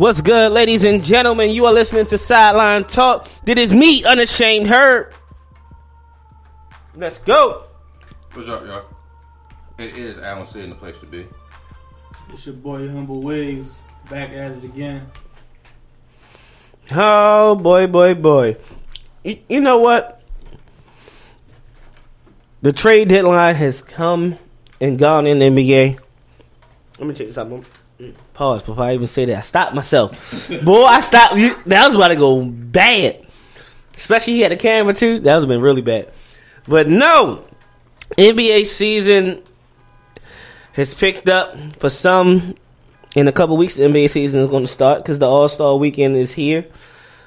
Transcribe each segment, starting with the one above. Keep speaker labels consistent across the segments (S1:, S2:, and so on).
S1: What's good, ladies and gentlemen? You are listening to Sideline Talk. That is me, Unashamed Herb. Let's go.
S2: What's up, y'all? It is Alan in the place to be.
S3: It's your boy Humble Wigs back at it again.
S1: Oh boy, boy, boy. You, you know what? The trade deadline has come and gone in the NBA. Let me check this out. Pause before I even say that. I stopped myself. Boy, I stopped. That was about to go bad. Especially he had a camera too. That was been really bad. But no, NBA season has picked up for some. In a couple weeks, the NBA season is going to start because the All Star weekend is here.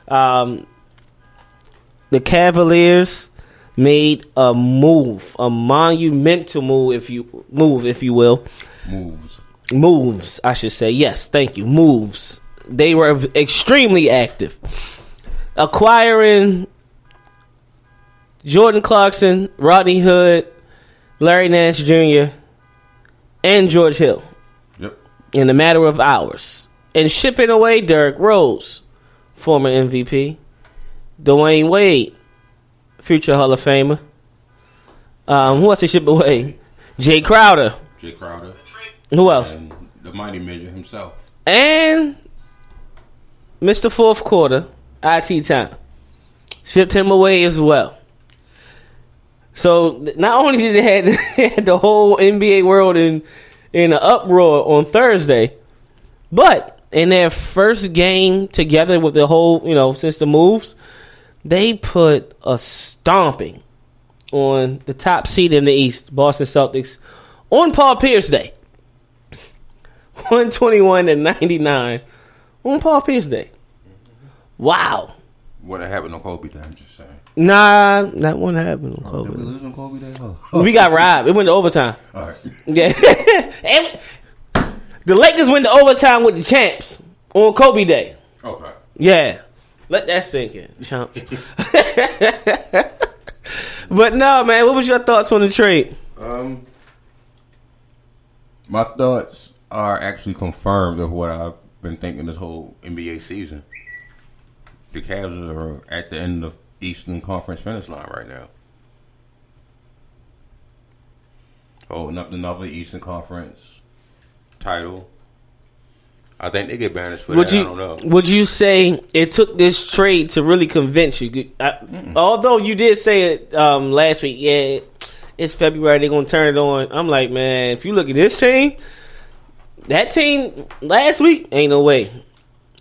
S1: Um, the Cavaliers made a move, a monumental move, if you move, if you will,
S2: Moves.
S1: Moves. I should say yes. Thank you. Moves. They were extremely active, acquiring Jordan Clarkson, Rodney Hood, Larry Nance Jr., and George Hill
S2: Yep.
S1: in a matter of hours, and shipping away Derrick Rose, former MVP, Dwyane Wade, future Hall of Famer. Um, who else they ship away? Jae Crowder.
S2: Jae Crowder
S1: Who else?
S2: and the mighty midget himself.
S1: And Mr. Fourth Quarter, IT Time, shipped him away as well. So not only did they had, they had the whole NBA world in in an uproar on Thursday, but in their first game together with the whole, you know, since the moves, they put a stomping on the top seed in the East, Boston Celtics, on Paul Pierce Day. 121 to 99 on Paul Pierce Day. Wow.
S2: What happened on Kobe Day? I'm just saying.
S1: Nah, that one happened on
S2: Did we lose on Kobe Day? Oh.
S1: We got robbed. It went to overtime.
S2: All right.
S1: Yeah. And the Lakers went to overtime with the champs on Kobe Day.
S2: Okay.
S1: Yeah. Let that sink in, chump. but no, man, what was your thoughts on the trade?
S2: Um, my thoughts are actually confirmed of what I've been thinking this whole NBA season. The Cavs are at the end of Eastern Conference finish line right now. Holding up another Eastern Conference title. I think they get banished for
S1: Would
S2: that. I don't know.
S1: would you say it took this trade to really convince you? I, although you did say it um, last week, yeah, it's February. They're gonna turn it on. I'm like, man, if you look at this team, that team last week ain't no way.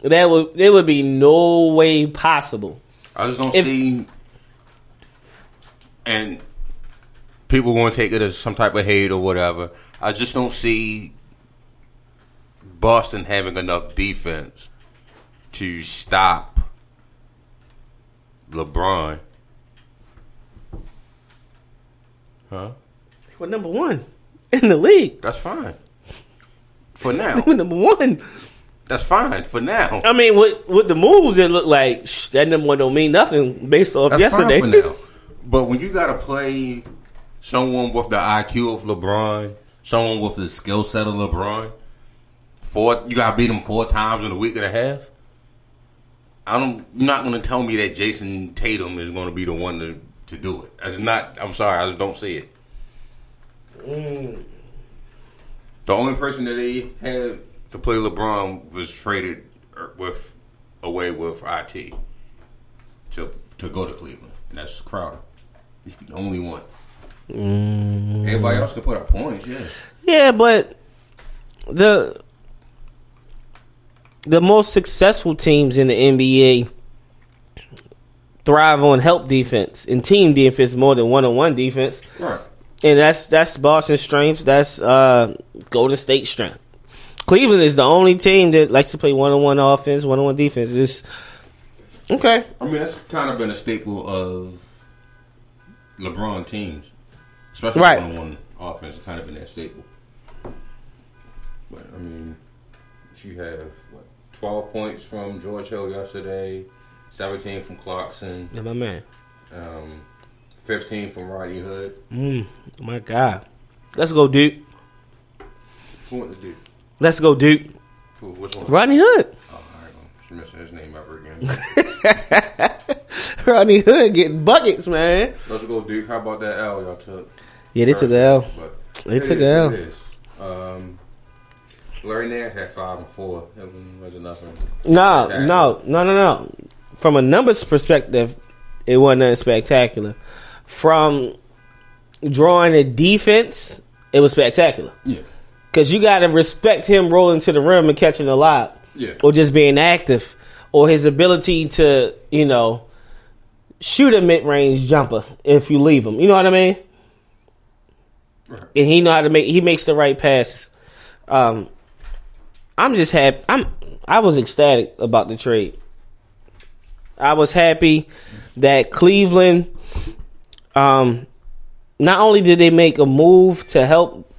S1: That would there would be no way possible.
S2: I just don't
S1: If-
S2: see, and people going to take it as some type of hate or whatever. I just don't see Boston having enough defense to stop LeBron. Huh?
S1: We're number one in the league.
S2: That's fine. For now,
S1: number one.
S2: that's fine. For now,
S1: I mean, with with the moves, it looked like sh- that number one don't mean nothing based off
S2: That's
S1: yesterday.
S2: fine for now. But when you gotta play someone with the IQ of LeBron, someone with the skill set of LeBron, four you gotta beat him four times in a week and a half. I don't. You're not gonna tell me that Jayson Tatum is gonna be the one to to do it. That's not. I'm sorry. I just don't see it. Mm. The only person that they had to play LeBron was traded er, with away with it to to go to Cleveland, and that's Crowder. He's the only one. Everybody else can put up points, yes.
S1: Yeah, but the the most successful teams in the NBA thrive on help defense and team defense more than one on one defense.
S2: Right.
S1: And that's that's Boston's strength. That's uh, Golden State strength. Cleveland is the only team that likes to play one on one offense, one on one defense. It's okay.
S2: I mean, that's kind of been a staple of LeBron teams, especially
S1: Right.
S2: one-on-one offense. It's kind of been that staple. But I mean, you have what twelve points from George Hill yesterday, seventeen from Clarkson,
S1: Yeah, my man.
S2: um, fifteen from Rodney Hood.
S1: Mm, my God. Let's go, Duke.
S2: Who went to do?
S1: Let's go, Duke.
S2: Who? Which one?
S1: Rodney Hood.
S2: Oh, all right, she mentioned his name ever again.
S1: Rodney Hood getting buckets, man.
S2: Let's go, Duke. How about that L y'all took?
S1: Yeah, they took the L. They
S2: it
S1: took the L.
S2: Um, Larry Nance had five and four. It wasn't nothing.
S1: No, no, no, no, no. From a numbers perspective, it wasn't nothing spectacular. From drawing a defense, it was spectacular.
S2: Yeah,
S1: Because you got to respect him rolling to the rim and catching a lot.
S2: yeah.
S1: or just being active, or his ability to, you know, shoot a mid range jumper if you leave him. You know what I mean?
S2: Right.
S1: And he know how to make. He makes the right passes. Um, I'm just happy. I'm. I was ecstatic about the trade. I was happy that Cleveland. Um, not only did they make a move to help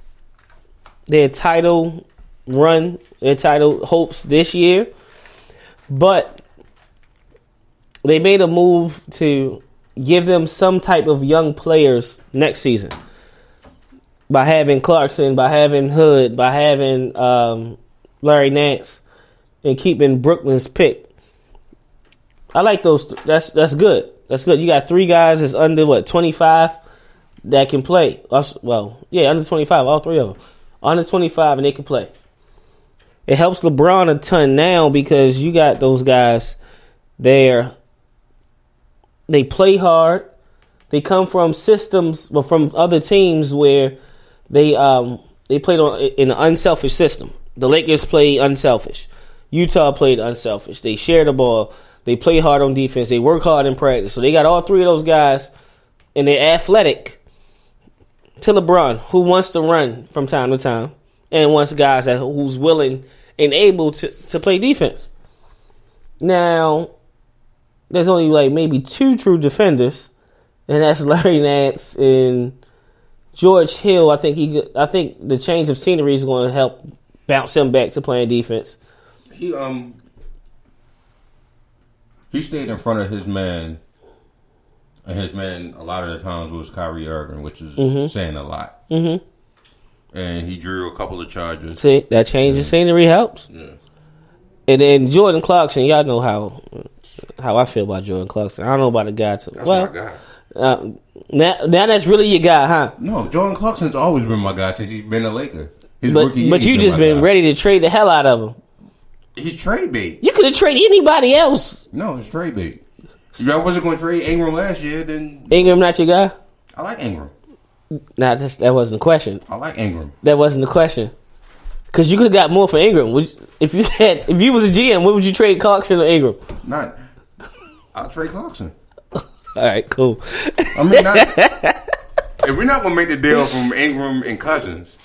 S1: their title run, their title hopes this year, but they made a move to give them some type of young players next season by having Clarkson, by having Hood, by having um, Larry Nance, and keeping Brooklyn's pick. I like those. Th- that's that's good. That's good. You got three guys that's under what twenty five that can play. Us- Well, yeah, under twenty five. All three of them under twenty five, and they can play. It helps LeBron a ton now because you got those guys there. They play hard. They come from systems, but from other teams where they um they played on in an unselfish system. The Lakers played unselfish. Utah played unselfish. They share the ball. They play hard on defense. They work hard in practice. So they got all three of those guys, and they're athletic. To LeBron, who wants to run from time to time, and wants guys that who's willing and able to to play defense. Now, there's only like maybe two true defenders, and that's Larry Nance and George Hill. I think he, I think the change of scenery is going to help bounce him back to playing defense.
S2: He um he stayed in front of his man, and his man a lot of the times was Kyrie Irving, which is saying a lot. Mm-hmm. And he drew a couple of charges.
S1: See, that change of scenery helps.
S2: Yeah.
S1: And then Jordan Clarkson, y'all know how how I feel about Jordan Clarkson. I don't know about the guy too.
S2: That's
S1: well,
S2: my guy.
S1: uh, now, now that's really your guy, huh?
S2: No, Jordan Clarkson's always been my guy since he's been a Laker. His
S1: But but you just been
S2: guy.
S1: ready to trade the hell out of him.
S2: He's trade bait.
S1: You could have traded anybody else.
S2: No, it's trade bait. If I wasn't going to trade Ingram last year, then
S1: Ingram not your guy.
S2: I like Ingram.
S1: Nah, that's, that wasn't the question.
S2: I like Ingram.
S1: That wasn't the question. Cause you could have got more for Ingram. Would you- if you had, if you was a GM, what would you trade Clarkson or Ingram?
S2: Not. I'll trade Clarkson.
S1: All right, cool.
S2: I mean, not, if we're not gonna make the deal from Ingram and Cousins,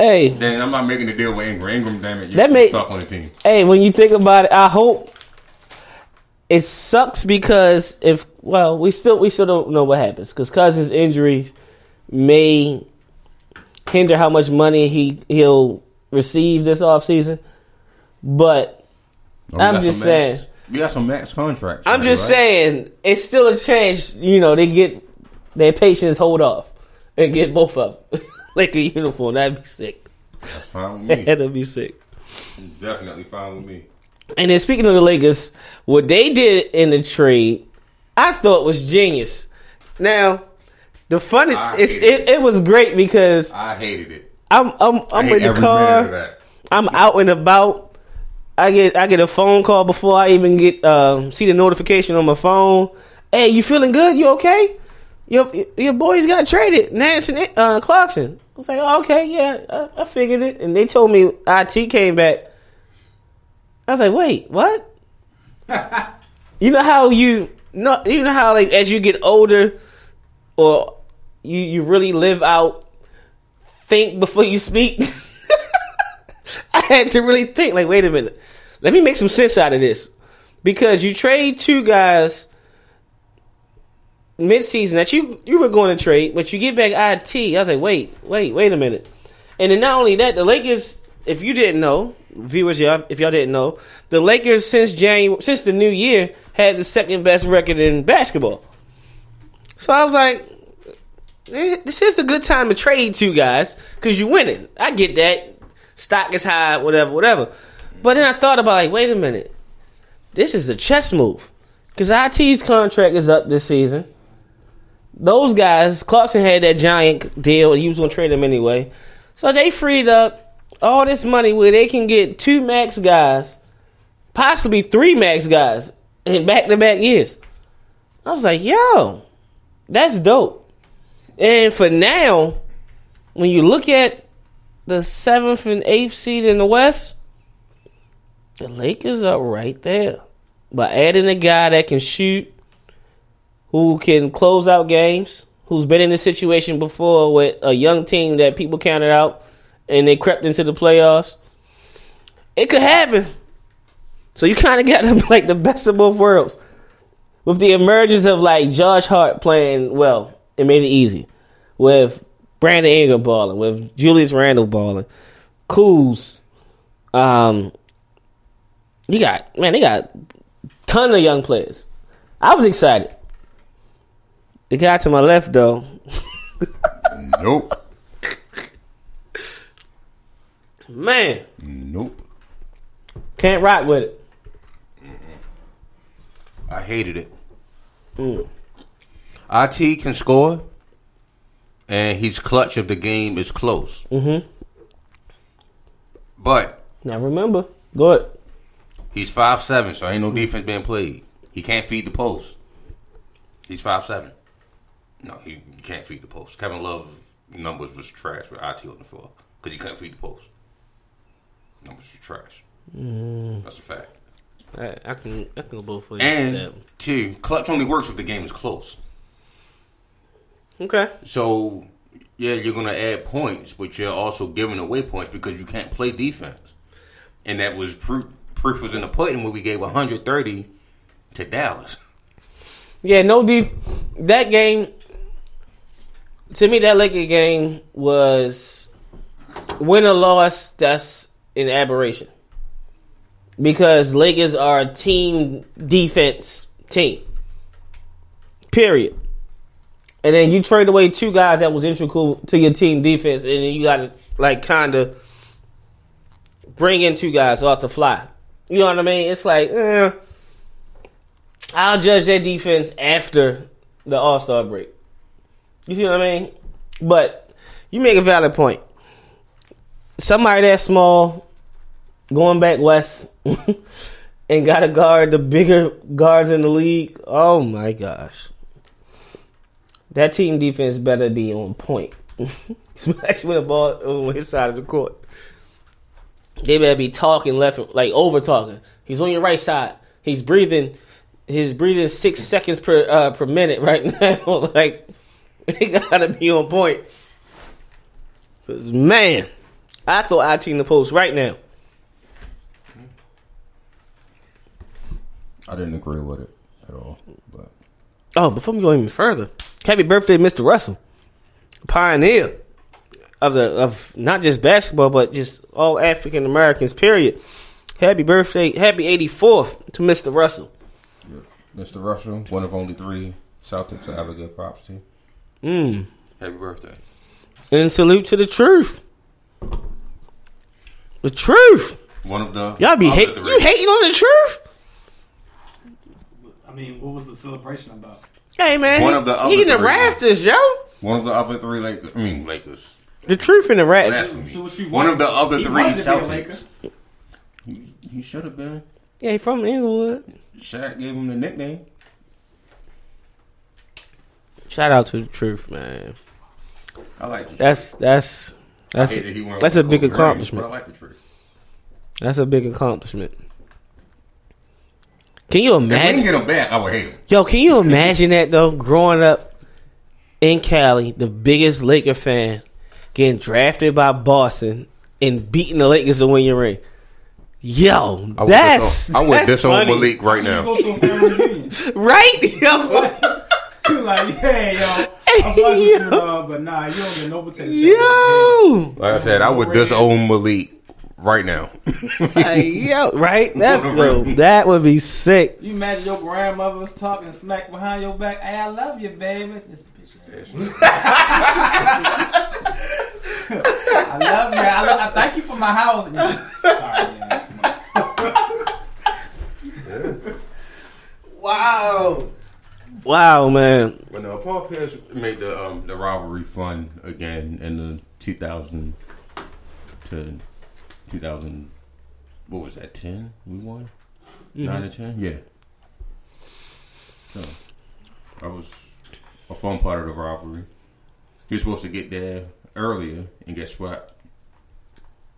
S1: Hey,
S2: then I'm not making the deal with Ingram. Ingram, damn it, you're
S1: That make-
S2: stuck on the team.
S1: hey, when you think about it, I hope it sucks because if well, we still we still don't know what happens because Cousins' injuries may hinder how much money he he'll receive this offseason. But
S2: Oh,
S1: I'm just saying.
S2: max- we got some max contracts.
S1: I'm
S2: right,
S1: just
S2: right?
S1: saying it's still a chance. You know, they get their patience hold off and get both of them like a uniform. That'd be sick.
S2: That's fine with me.
S1: That'd be sick.
S2: Definitely fine with me.
S1: And then speaking of the Lakers, what they did in the trade, I thought was genius. Now, the funny,
S2: I
S1: it's,
S2: hate
S1: it, it was great because
S2: I hated it.
S1: I'm I'm I'm in the
S2: every minute of
S1: car. I'm out and about. I get I get a phone call before I even get um, see the notification on my phone. Hey, you feeling good? You okay? Your your boys got traded, Nance and uh, Clarkson. I was like, oh, okay, yeah, I, I figured it. And they told me IT came back. I was like, wait, what? you know how you no, you know how like as you get older, or you you really live out, think before you speak. I had to really think. Like, wait a minute, let me make some sense out of this because you trade two guys mid-season that you you were going to trade, but you get back it. I was like, wait, wait, wait a minute. And then not only that, the Lakers, if you didn't know, viewers, y'all, if y'all didn't know, the Lakers since January, since the new year, had the second best record in basketball. So I was like, eh, this is a good time to trade two guys because you winning. I get that. Stock is high, whatever, whatever. But then I thought about like, wait a minute, this is a chess move because IT's contract is up this season. Those guys, Clarkson had that giant deal, and he was going to trade them anyway. So they freed up all this money where they can get two max guys, possibly three max guys in back to back years. I was like, yo, that's dope. And for now, when you look at the seventh and eighth seed in the West, the Lakers are right there. By adding a guy that can shoot, who can close out games, who's been in this situation before with a young team that people counted out and they crept into the playoffs. It could happen. So you kind of got like the best of both worlds. With the emergence of like Josh Hart playing well, it made it easy. With Brandon Ingram balling, with Julius Randle balling, Kuz, um, you got man, they got ton of young players. I was excited. The guy to my left though,
S2: Nope.
S1: man,
S2: Nope.
S1: can't rock with it.
S2: I hated it. It can score, and he's clutch if the game is close.
S1: Mm-hmm.
S2: But
S1: Now remember, go ahead.
S2: he's five seven, so ain't no defense being played. He can't feed the post. He's five seven. No, he, he can't feed the post. Kevin Love numbers was trash with IT on the floor because he couldn't feed the post. Numbers was trash. Mm. That's a fact.
S1: I, I can I can go both ways.
S2: And two, clutch only works if the game is close.
S1: okay,
S2: So, yeah, you're going to add points, but you're also giving away points because you can't play defense. And that was proof, proof was in the pudding when we gave 130 to Dallas.
S1: yeah, no deep. That game to me, that Laker game was win or loss. That's an aberration because Lakers are a team defense team. Period. And then you trade away two guys that was integral to your team defense, and then you got to like kind of bring in two guys off the fly. You know what I mean? It's like, eh, I'll judge their defense after the All Star break. You see what I mean? But you make a valid point. Somebody that small going back west and got to guard the bigger guards in the league. Oh my gosh. That team defense better be on point. Especially when the ball on his side of the court. They better be talking left, like over talking. He's on your right side. He's breathing. He's breathing six seconds per uh, per minute right now. like they gotta be on point. 'Cause, man, I throw IT in the post right now.
S2: I didn't agree with it at all. But
S1: Oh, before we go even further, happy birthday, Mr. Russell, pioneer of the of not just basketball but just all African Americans. Period. Happy birthday, happy eighty fourth to Mr. Russell.
S2: Mr. Russell, one of only three Celtics to ever get props to.
S1: Mm.
S2: Happy birthday.
S1: And salute to the truth. The truth.
S2: One of the
S1: Y'all be
S2: other
S1: hate you hating on the truth.
S3: I mean, what was the celebration about?
S1: Hey man,
S2: One
S1: he,
S2: of the
S1: he in the rafters, yo.
S2: One of the other three Lakers. I mean Lakers.
S1: The truth in the rafters.
S2: Blasphemy.
S3: So
S2: One of the other
S3: he
S2: three
S3: wanted to be a Laker.
S2: Celtics. He, he should have been.
S1: Yeah, he from Inglewood.
S2: Shaq gave him the nickname.
S1: Shout out to the truth, man.
S2: I like the
S1: That's that's that's
S2: I hate that
S1: that's a
S2: with
S1: big
S2: Kobe Bryant,
S1: accomplishment.
S2: But I like the truth.
S1: That's a big accomplishment. Can you imagine?
S2: If we didn't get him back, I would hate him.
S1: Yo, can you imagine that though? Growing up in Cali, the biggest Laker fan, getting drafted by Boston, and beating the Lakers to win your ring. Yo,
S2: I would
S1: that's
S2: disown, I would
S1: that's
S2: disown. Malik right now.
S3: go to a family reunion.
S1: right? Yo,
S3: You like, hey, yo, I'm blessed with you, uh, but nah, you don't get no protection.
S1: yo,
S2: Like I said, I would disown Malik right now.
S1: Hey, yo, right? That yo, that would be sick.
S3: You imagine your grandmother was talking smack behind your back. Hey, I love you, baby. This bitch. I love you. I, love, I thank you for my house. And you're Sorry, yeah,
S1: Wow, wow, man.
S2: When uh, Paul Pierce made the um, the rivalry fun again in the 2000 to 2000, what was that? 10 we won, nine to ten, yeah. So that was a fun part of the rivalry. He was supposed to get there earlier and get swept,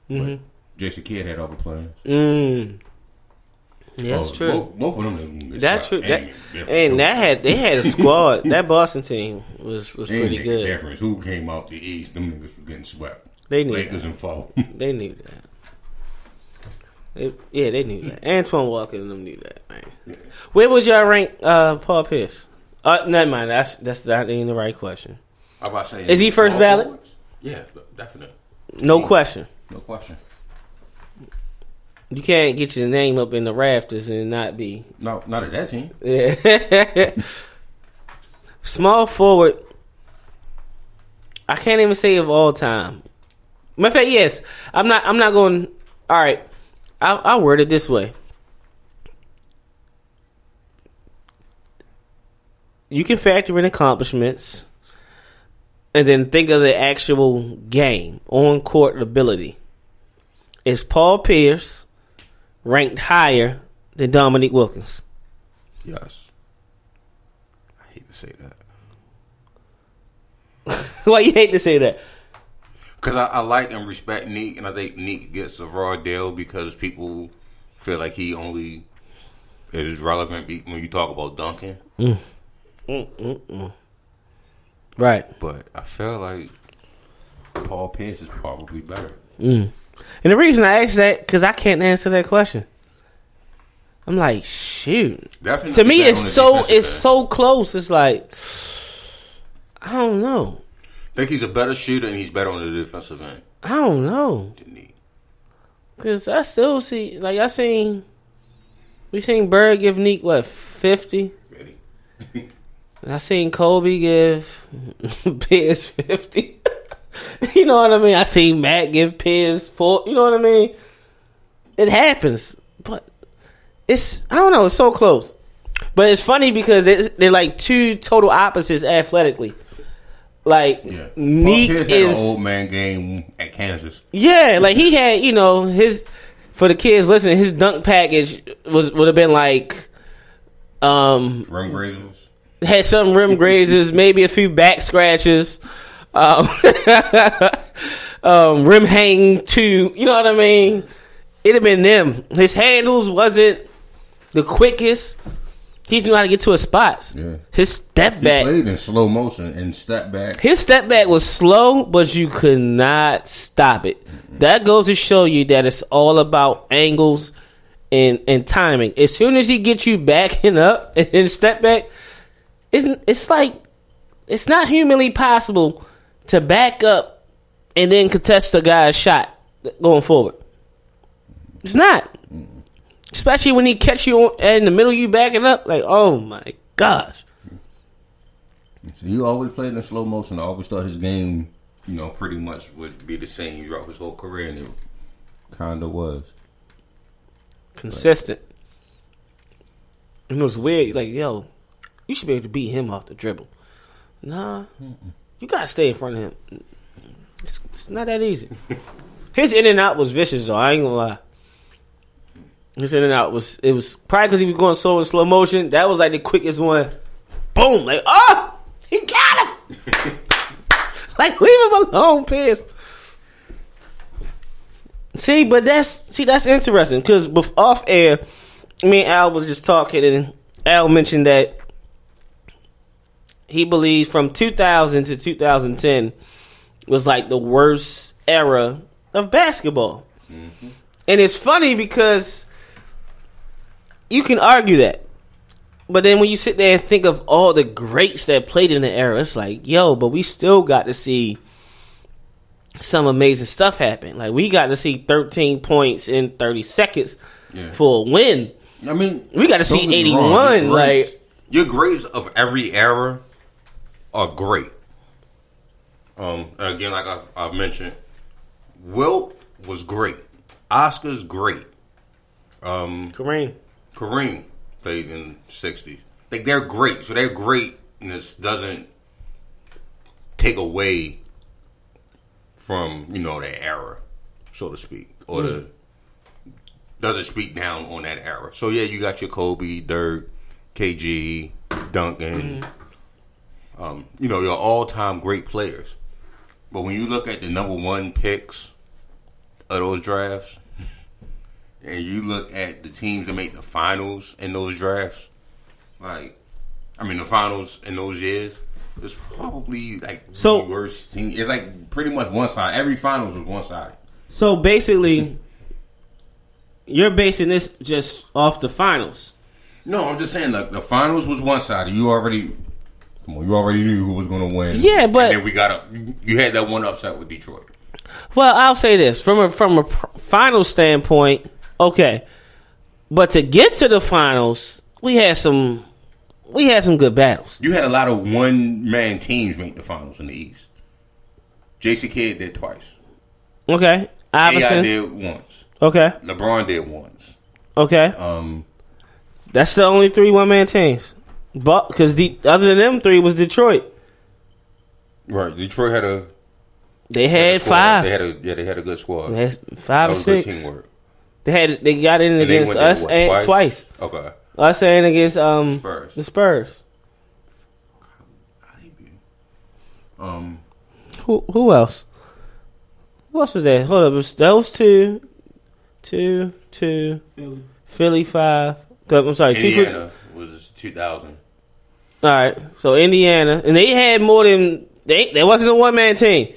S2: but Jason Kidd had other plans.
S1: Mm. Yeah, that's
S2: Oh,
S1: true.
S2: Both, both of them.
S1: That's true. That,
S2: And
S1: and that had they had a squad. that Boston team was was
S2: And
S1: pretty good.
S2: Difference. Who came out the East? Them niggas were getting swept.
S1: They knew
S2: Lakers
S1: that.
S2: and four.
S1: They knew that. They- yeah, they knew that. Antoine Walker and them knew that. Man. Where would y'all rank uh, Paul Pierce? Uh, never mind. That's that's not even the right question.
S2: About saying?
S1: Is he first ballot?
S2: forwards? Yeah, definitely.
S1: No question.
S2: No question.
S1: You can't get your name up in the rafters and not be
S2: No, not at that team.
S1: Yeah. Small forward. I can't even say of all time. Matter of fact, yes. I'm not. I'm not going. All right. I'll, I'll word it this way. You can factor in accomplishments, and then think of the actual game on court ability. It's Paul Pierce ranked higher than Dominique Wilkins?
S2: Yes. I hate to say that
S1: Why you hate to say that?
S2: because I, I like and respect Neek, and I think Neek gets a raw deal because people feel like he only is relevant when you talk about dunking. Mm.
S1: Right.
S2: But I feel like Paul Pierce is probably better. Mm.
S1: And the reason I ask that because I can't answer that question. I'm like, shoot.
S2: Definitely
S1: To me, it's so it's
S2: end.
S1: so close. It's like, I don't know.
S2: I think he's a better shooter and he's better on the defensive end
S1: I don't know because I still see like I seen we seen Bird give Neek what fifty.
S2: Ready?
S1: I seen Kobe give Pierce fifty. you know what I mean? I seen Matt give Pierce four. You know what I mean? It happens, but it's I don't know. It's so close, but it's funny because they're like two total opposites athletically. Like
S2: Yeah.
S1: Neek
S2: Paul Pierce had
S1: is
S2: an old man game at Kansas.
S1: yeah, like he had, you know, his for the kids listening, his dunk package was would have been like um
S2: Rim grazers.
S1: had some rim grazes, maybe a few back scratches, um, um rim hang too, you know what I mean? It'd have been them. His handles wasn't the quickest. He just knew how to get to his spots.
S2: Yeah.
S1: His step
S2: He
S1: back
S2: played in slow motion and step back.
S1: his step back was slow, but you could not stop it. That goes to show you that it's all about angles and and timing. As soon as he gets you backing up and step back, it's it's like it's not humanly possible to back up and then contest a guy's shot going forward. It's not. Especially when he catch you on- in the middle, of you backing up, like, oh my gosh.
S2: So he always played in slow motion. I always thought his game, you know, pretty much would be the same throughout his whole career, and it kind of was.
S1: consistent. And it was weird. Like, yo, you should be able to beat him off the dribble. Nah, you gotta stay in front of him. It's, it's not that easy. His in and out was vicious, though. I ain't gonna lie. His in and out was it was probably because he was going so in slow motion. That was like the quickest one. Boom! Like, oh, he got him. like, leave him alone, Pierce. See, but that's see that's interesting because off air, me and Al was just talking, and Al mentioned that he believes from 2000 to 2010 was like the worst era of basketball. Mm-hmm. And it's funny because you can argue that. But then when you sit there and think of all the greats that played in the era, it's like, yo, but we still got to see some amazing stuff happen. Like we got to see 13 points in 30 seconds
S2: Yeah.
S1: for a win.
S2: I mean,
S1: We see
S2: don't get me
S1: 81,
S2: Your greats-
S1: like-
S2: your grades of every era are great. Um, again, like I, I mentioned, Wilt was great. Oscar's great. Um,
S1: Kareem.
S2: Kareem played in the '60s. Like they're great, so their greatness doesn't take away from you know their era, so to speak, or the doesn't speak down on that era. So yeah, you got your Kobe, Dirk, KG, Duncan. Um, you know your all-time great players. But when you look at the number one picks of those drafts, and you look at the teams that make the finals in those drafts, like, I mean, the finals in those years, it's probably like
S1: So-
S2: the worst team. It's like pretty much one side. Every finals was one side.
S1: So basically, you're basing this just off the finals.
S2: No, I'm just saying like the finals was one sided. You already, come on, you already knew who was going to win.
S1: Yeah, but-
S2: and then we got up. You had that one upset with Detroit.
S1: Well, I'll say this from a from a pr- final standpoint, okay, but to get to the finals, we had some we had some good battles.
S2: You had a lot of one man teams make the finals in the East. Jason Kidd did twice.
S1: Okay,
S2: AI
S1: Iverson.
S2: did once.
S1: Okay,
S2: LeBron did once.
S1: okay,
S2: Um,
S1: that's the only three one man teams. But because the other than them three was Detroit,
S2: right. Detroit had a
S1: they
S2: had
S1: had
S2: squad.
S1: five,
S2: They had a yeah. They had a good squad.
S1: They had
S2: that
S1: five or
S2: was good
S1: six.
S2: teamwork.
S1: They had they got in
S2: And
S1: against
S2: went there,
S1: us
S2: what,
S1: and twice.
S2: Okay.
S1: Us and against um
S2: Spurs.
S1: the Spurs.
S2: Um,
S1: Who who else? Who else was there? Hold up, it was those two, two, two,
S3: Philly.
S1: Philly five. Go- I'm sorry, two.
S2: Indiana was 2000.
S1: All right, so Indiana, and they had more than they. There wasn't a one man team.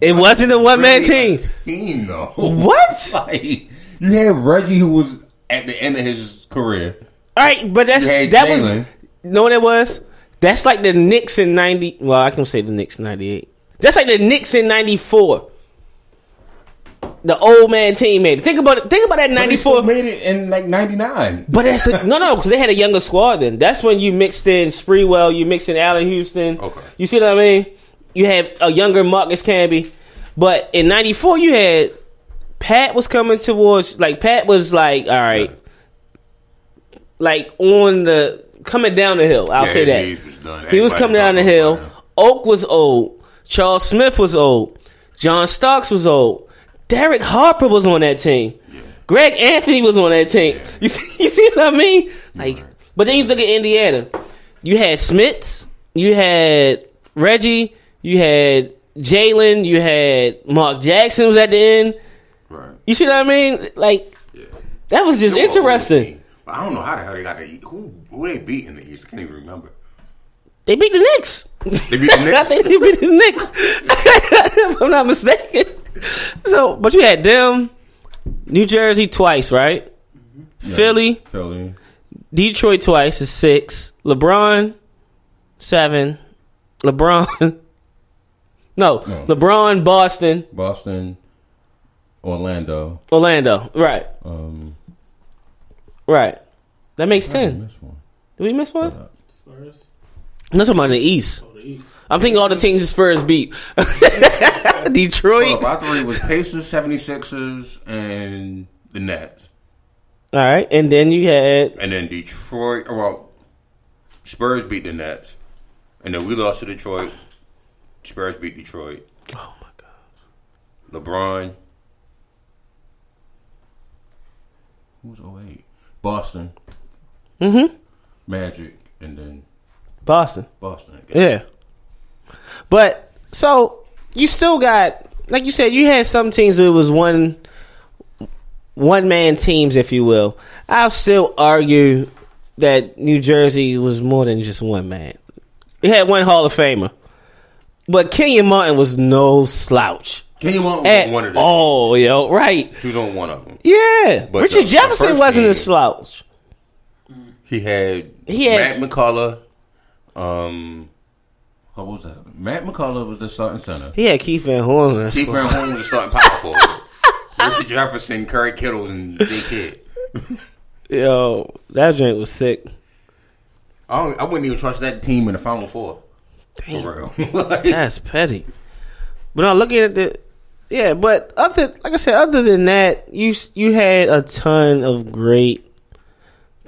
S1: It wasn't a one man
S2: Really
S1: team.
S2: Team though.
S1: What?
S2: like you had Reggie, who was at the end of his career.
S1: All right, but that's that was. You know what that was? That's like the Knicks in ninety. Well, I can say the Knicks in ninety eight. That's like the Knicks in ninety four. The old man team made it. Think about it. Think about that ninety four they
S2: made it in like '99.
S1: But that's a, no, no, because they had a younger squad. Then that's when you mixed in Sprewell, you mixed in Allan Houston.
S2: Okay.
S1: you see what I mean? You had a younger Marcus Camby, but in '94 you had Pat was coming towards like Pat was like all right, like on the coming down the hill. I'll
S2: Yeah,
S1: say that
S2: was
S1: he was coming down the hill. Oak was old. Charles Smith was old. John Starks was old. Derek Harper was on that team. Greg Anthony was on that team. You see, you see what I mean? Like, but then you look at Indiana. You had Smits. You had Reggie. You had Jalen. You had Mark Jackson was at the end.
S2: Right.
S1: You see what I mean? Like, that was just interesting.
S2: I don't know how the hell they got the who who they beat in the East. I can't even remember.
S1: They beat the Knicks.
S2: They beat the Knicks?
S1: I think they beat the Knicks. if I'm not mistaken. So, but you had them, New Jersey twice, right? Philly,
S2: Philly.
S1: Detroit twice is six. LeBron, seven. LeBron, no,
S2: No.
S1: LeBron, Boston,
S2: Boston, Orlando.
S1: Orlando. Right,
S2: Um,
S1: right. That makes
S2: I
S1: ten.
S2: missed.
S1: Did we miss one?
S3: Spurs.
S1: I'm about in the East.
S3: Oh, the East.
S1: I'm thinking all the teams the Spurs beat. Detroit.
S2: Well, I thought it was Pacers, 76ers, and the Nets.
S1: All right, and then you had
S2: And then Detroit, well, Spurs beat the Nets. And then we lost to Detroit. Spurs beat Detroit.
S1: oh my god.
S2: LeBron. Who's was 08? Boston.
S1: Mm-hmm.
S2: Magic. And then
S1: Boston.
S2: Boston. Guess.
S1: Yeah. But so you still got like you said, you had some teams where it was one one man teams, if you will. I'll still argue that New Jersey was more than just one man. It had one Hall of Famer. But Kenyon Martin was no slouch.
S2: Kenyon Martin was one of them.
S1: all, yo. Right.
S2: He was on one of them.
S1: Yeah.
S2: But
S1: Richard
S2: the- the
S1: Jefferson
S2: first
S1: wasn't a slouch.
S2: He had,
S1: He had-
S2: Matt McCullough. Um, what was that? Matt McCullough was the starting center.
S1: He had Keith Van Horn. Keith that
S2: Chief
S1: squad.
S2: Van Horn was the starting power forward. Richard Jefferson, Kerry Kittles, and J. Kidd.
S1: Yo, that joint was sick.
S2: I, don't, I wouldn't even trust that team in the Final Four. For real. Like,
S1: That's petty. But I'm looking at the yeah, but other like I said, other than that, you you had a ton of great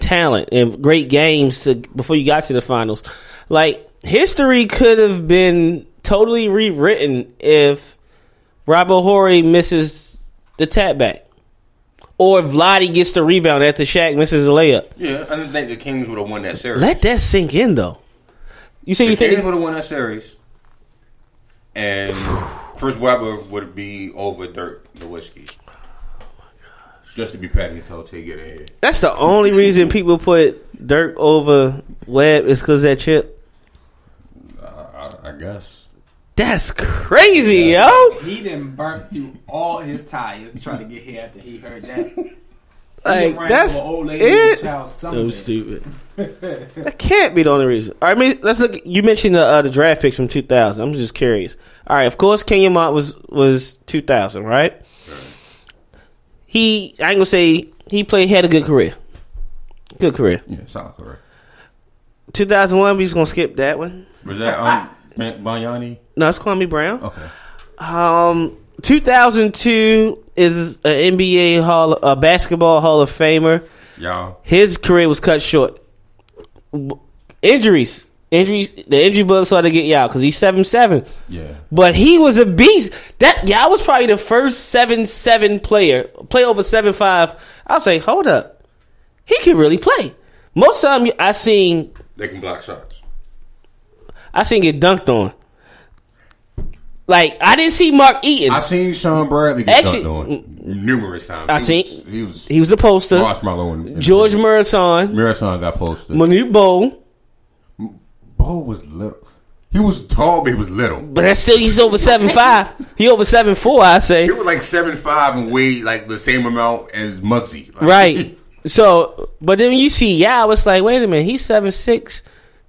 S1: talent and great games to before you got to the finals. Like history could have been totally rewritten if Robert Horry misses the tap back. Or if Lottie gets the rebound after Shaq misses a layup.
S2: yeah, I didn't think the Kings would have won that series.
S1: Let that sink in though. You say
S2: the
S1: you
S2: Kings
S1: think
S2: would have won that series. And Chris Webber would be over Dirk Nowitzki. Just to be petty until they get ahead.
S1: That's the only reason people put Dirk over Webb is because that chip.
S2: I, I guess.
S1: That's crazy, yo.
S3: He didn't burn through all his tires to try to get here after he heard that.
S1: Like
S3: ran
S1: that's
S3: over old lady
S1: it.
S3: child
S1: So stupid. that can't be the only reason. All right, I mean, let's look. You mentioned the uh, the draft picks from 2000. I'm just curious. All right, of course, Kenyon Mont was was 2000, right? He, I ain't gonna say he played had a good career. Good career.
S2: Yeah, solid career.
S1: 2001, we just gonna skip that one.
S2: Was that um, Banyani?
S1: No, it's Kwame Brown.
S2: Okay.
S1: Um, 2002 is an NBA Hall, a basketball Hall of Famer.
S2: Y'all.
S1: His career was cut short. Injuries, injuries. The injury bug started to get y'all because he's seven seven.
S2: Yeah.
S1: But he was a beast. That y'all was probably the first seven seven player play over seven five. I'll say, hold up, he can really play. Most of the time I seen
S2: They can block shots.
S1: I seen get dunked on. Like I didn't see Mark Eaton.
S2: I seen Shawn Bradley get
S1: Actually-
S2: dunked on mm, numerous times.
S1: I
S2: He
S1: seen-
S2: was, he was
S1: he was a poster.
S2: marshmallow. And, and
S1: Gheorghe Muresan,
S2: Marathon got posted.
S1: Manute Bol.
S2: Bo was little. He was tall, but he was little.
S1: But that's still he's over seven five. He over seven four, I say.
S2: He was like seven five and weighed like the same amount as Muggsy. Like,
S1: Right. So, but then you see Yao, it's like, wait a minute, he's seven six,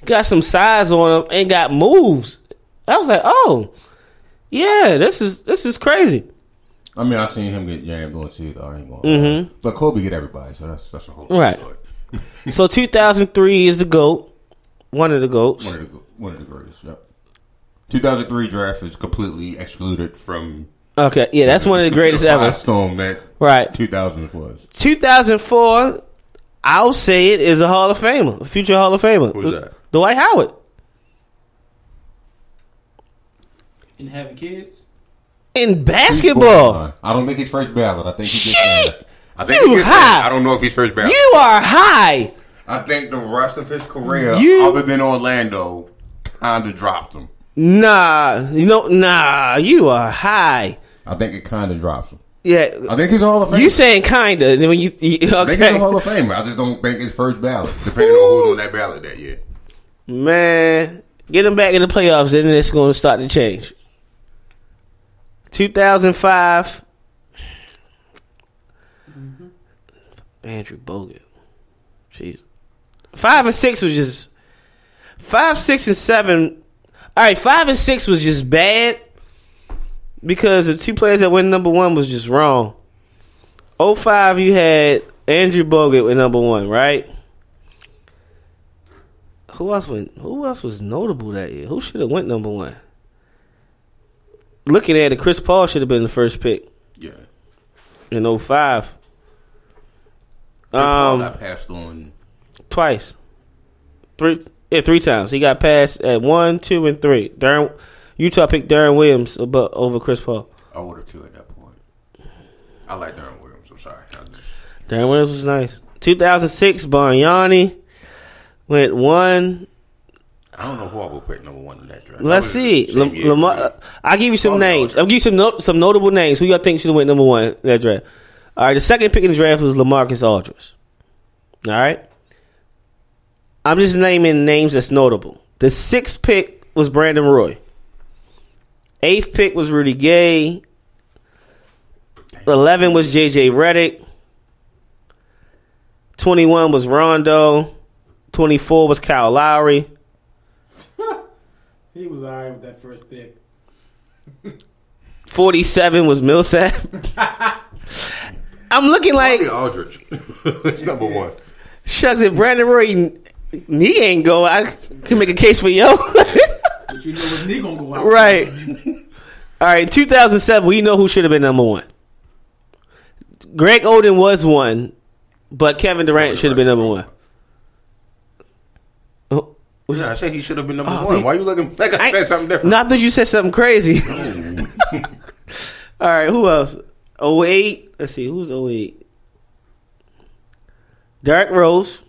S1: got some size on him, and got moves. I was like, oh, yeah, this is this is crazy.
S2: I mean, I seen him get jammed on too. Though, I ain't going. But Kobe get everybody, so that's that's a whole
S1: Mm-hmm. Right.
S2: story.
S1: So 2003 is the goat, one of the goats.
S2: One of the one of the greatest. Yep. 2003 draft is completely excluded from
S1: Okay, yeah, that's one of the greatest ever.
S2: Storm that
S1: Right.
S2: 2000 was.
S1: 2004, I'll say it is a Hall of Famer, a future Hall of Famer.
S2: Who's that?
S1: Dwight Howard.
S3: And having kids.
S1: In basketball,
S2: I don't think he's first ballot. I think he gets
S1: Shit!
S2: there. I think
S1: You
S2: he gets
S1: high.
S2: I don't know if he's first ballot.
S1: you are high.
S2: I think the rest of his career,
S1: You-
S2: other than Orlando, kind of dropped him.
S1: Nah, you know, nah, you are high.
S2: I think it kind of drops him.
S1: Yeah,
S2: I think he's a Hall of Famer.
S1: you saying kinda? When you, you
S2: I think he's a
S1: okay,
S2: Hall of Famer. I just don't think it's first ballot, depending on who's on that ballot that year.
S1: Man, get them back in the playoffs, and then it's going to start to change. 2005, mm-hmm. Andrew Bogut. Jeez, five and six was just five, six, and seven. All right, five and six was just bad because the two players that went number one was just wrong. 05, you had Andrew Bogut with number one, right? Who else went? Who else was notable that year? Who should have went number one? Looking at it, Chris Paul should have been the first pick
S2: Yeah.
S1: in 05.
S2: Paul
S1: Um,
S2: got passed on.
S1: twice, three, yeah, three times. He got passed at one, two, and three. Deron, Utah picked Deron Williams above, over Chris Paul.
S2: I would have two at that point. I like Deron Williams. I'm sorry. Just,
S1: Deron Williams was nice. 2006, Bargnani went one.
S2: I don't know who I would put number one in that draft.
S1: Let's see.
S2: the same
S1: Lam-
S2: year
S1: Lamar, uh, I'll give you some names. I'll give you some no, some notable names. Who y'all think should have went number one in that draft? All right, the second pick in the draft was LaMarcus Aldridge. All right. I'm just naming names that's notable. The sixth pick was Brandon Roy. Eighth pick was Rudy Gay. 11 was JJ Redick. 21 was Rondo. 24 was Kyle Lowry.
S3: He was alright with that first pick.
S1: 47 was Millsap. I'm looking like
S2: Bobby Aldridge. Number one.
S1: shucks if Brandon Roy he ain't go. I can make a case for yo.
S3: But you know what knee gonna go out.
S1: right. All right. 2007. We know who should have been number one. Greg Oden was one, but Kevin Durant should have been number one.
S2: Yeah, I said he should have been number
S1: Oh,
S2: one.
S1: they-
S2: Why you looking like I
S1: I-
S2: said something different?
S1: Not that you said something crazy. All right, who else? 08. Let's see, who's 08? Derrick Rose,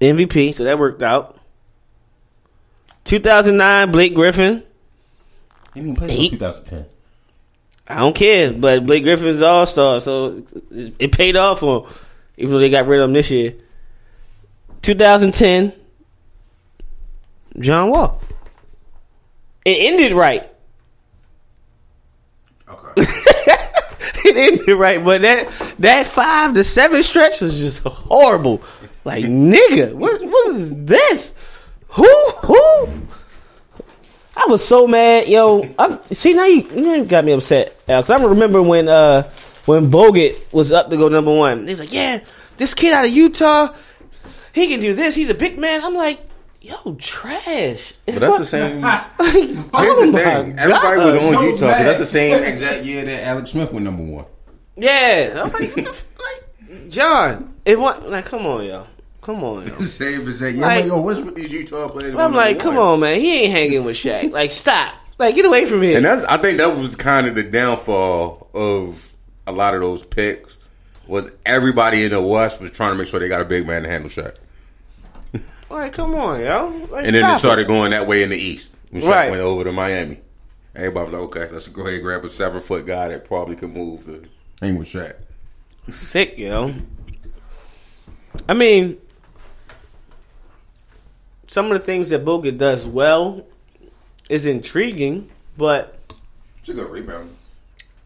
S1: MVP, so that worked out. 2009, Blake Griffin.
S2: He didn't play
S1: He-
S2: in 2010.
S1: I don't care, but Blake Griffin's all star, so it, it paid off for him, even though they got rid of him this year. 2010, John Wall. It ended right.
S2: Okay.
S1: it ended right, but that that five to seven stretch was just horrible. Like nigga, what what is this? Who who? I was so mad, yo. I, see now you, you got me upset, Alex. I remember when uh when Bogut was up to go number one. He was like, "Yeah, this kid out of Utah, he can do this. He's a big man." I'm like, "Yo, trash."
S2: But that's the same.
S1: Like, oh
S2: Here's
S1: oh
S2: the thing. Everybody was on
S3: So
S2: Utah because
S3: mad.
S2: that's the same exact year that Alex Smith went number one.
S1: Yeah, I'm like, f- like, John. It want like, come on, y'all. come on, yo.
S2: Same exact. Yeah,
S1: Like-
S2: I'm like, yo, what's with these Utah players?
S1: I'm like, come
S2: one?
S1: on, man. He ain't hanging with Shaq. Like, stop. Like, get away from here.
S2: And that's, I think that was kind of the downfall of a lot of those picks. Was everybody in the West was trying to make sure they got a big man to handle Shaq,
S1: All right, come on, yo. Like,
S2: and then they
S1: stop
S2: started
S1: it.
S2: going that way in the East. When Shaq
S1: Right.
S2: went over to Miami, everybody was like, okay, let's go ahead and grab a seven foot guy that probably could move to hang with Shaq.
S1: sick, yo. I mean, some of the things that Bogut does well is intriguing, but
S2: It's a good rebound,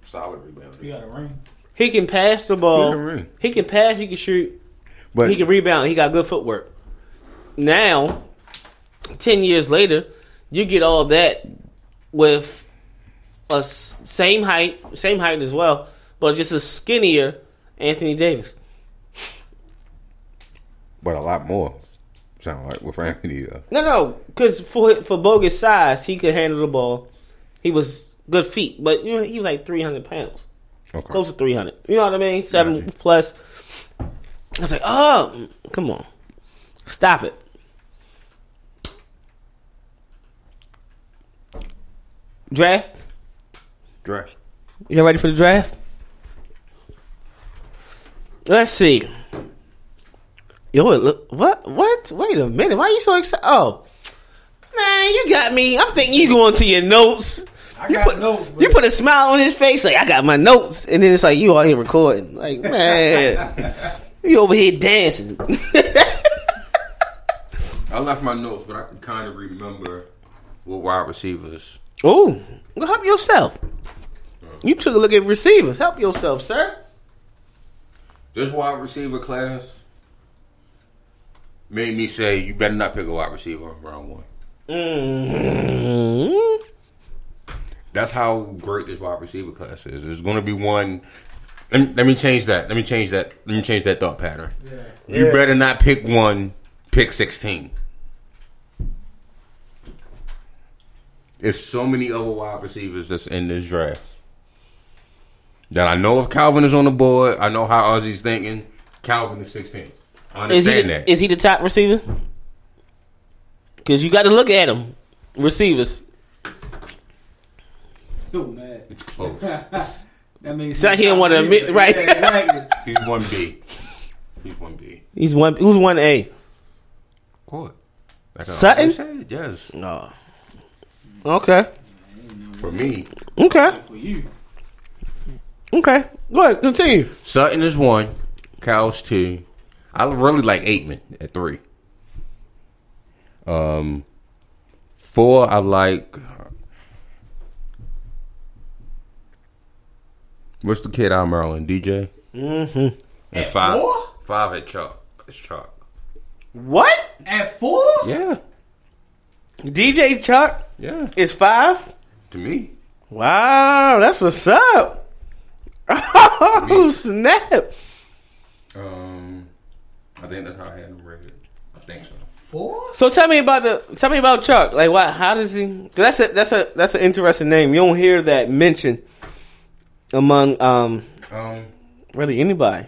S2: solid rebound.
S3: You got a ring.
S1: he can pass the ball.
S2: can.
S1: He can pass. He can shoot.
S2: But
S1: he can rebound. He got good footwork. Now, ten years later, you get all that with a same height, same height as well, but just a skinnier Anthony Davis.
S2: but a lot more. Sound like with Anthony though.
S1: No, no, because for for Bogut's size, he could handle the ball. He was good feet, but you know he was like three hundred pounds,
S2: Okay.
S1: close to three hundred. You know what I mean? Seven
S2: Gotcha.
S1: plus. I was like, oh, come on, stop it. Draft.
S2: Draft.
S1: You ready for the draft? Let's see. Yo, look, what? What? Wait a minute. Why are you so excited? Oh, man, you got me. I'm thinking you going to your notes.
S3: I
S1: You
S3: got
S1: put
S3: notes.
S1: you put a smile on his face, like I got my notes, and then it's like you all here recording. Like man, you over here dancing.
S2: I left my notes, but I can kind of remember what wide receivers.
S1: Oh, go help yourself. You took a look at receivers. Help yourself, sir.
S2: This wide receiver class made me say, you better not pick a wide receiver in round one.
S1: mm
S2: That's how great this wide receiver class is. There's going to be one. Let me, let me change that. Let me change that. Let me change that thought pattern. You
S1: Yeah.
S2: better not pick one. Pick sixteen. There's so many other wide receivers that's in this draft. That I know if Calvin is on the board, I know how Ozzy's thinking. Calvin is 16. I
S1: Is he
S2: understand that.
S1: is he the top receiver? Because you got to look at him. Receivers.
S3: Oh, man.
S2: it's close.
S3: That means
S1: So he don't wanna admit- right.
S3: Yeah, exactly.
S2: He's one B. He's one B.
S1: He's one. Who's one A?
S2: Court. Like
S1: Sutton?
S2: said, yes.
S1: No. Okay.
S2: For me,
S1: Okay.
S3: For you.
S1: Okay. Go ahead. Continue.
S2: Sutton is one. Cal's two. I really like Ateman at three. Um, four I like. What's the kid out of Maryland? DJ.
S1: Mm-hmm.
S2: And
S3: At
S2: five.
S3: four?
S2: Five at Chark. It's Chark.
S1: What?
S3: At four?
S2: Yeah.
S1: DJ Chark
S2: Yeah.
S1: is five.
S2: To me.
S1: Wow, that's what's up. Oh snap!
S2: Um, I think that's how I had him rated. I think so.
S3: Four?
S1: So tell me about the tell me about Chark. Like, what? How does he? that's a that's a that's an interesting name. You don't hear that mentioned among um
S2: Um,
S1: really anybody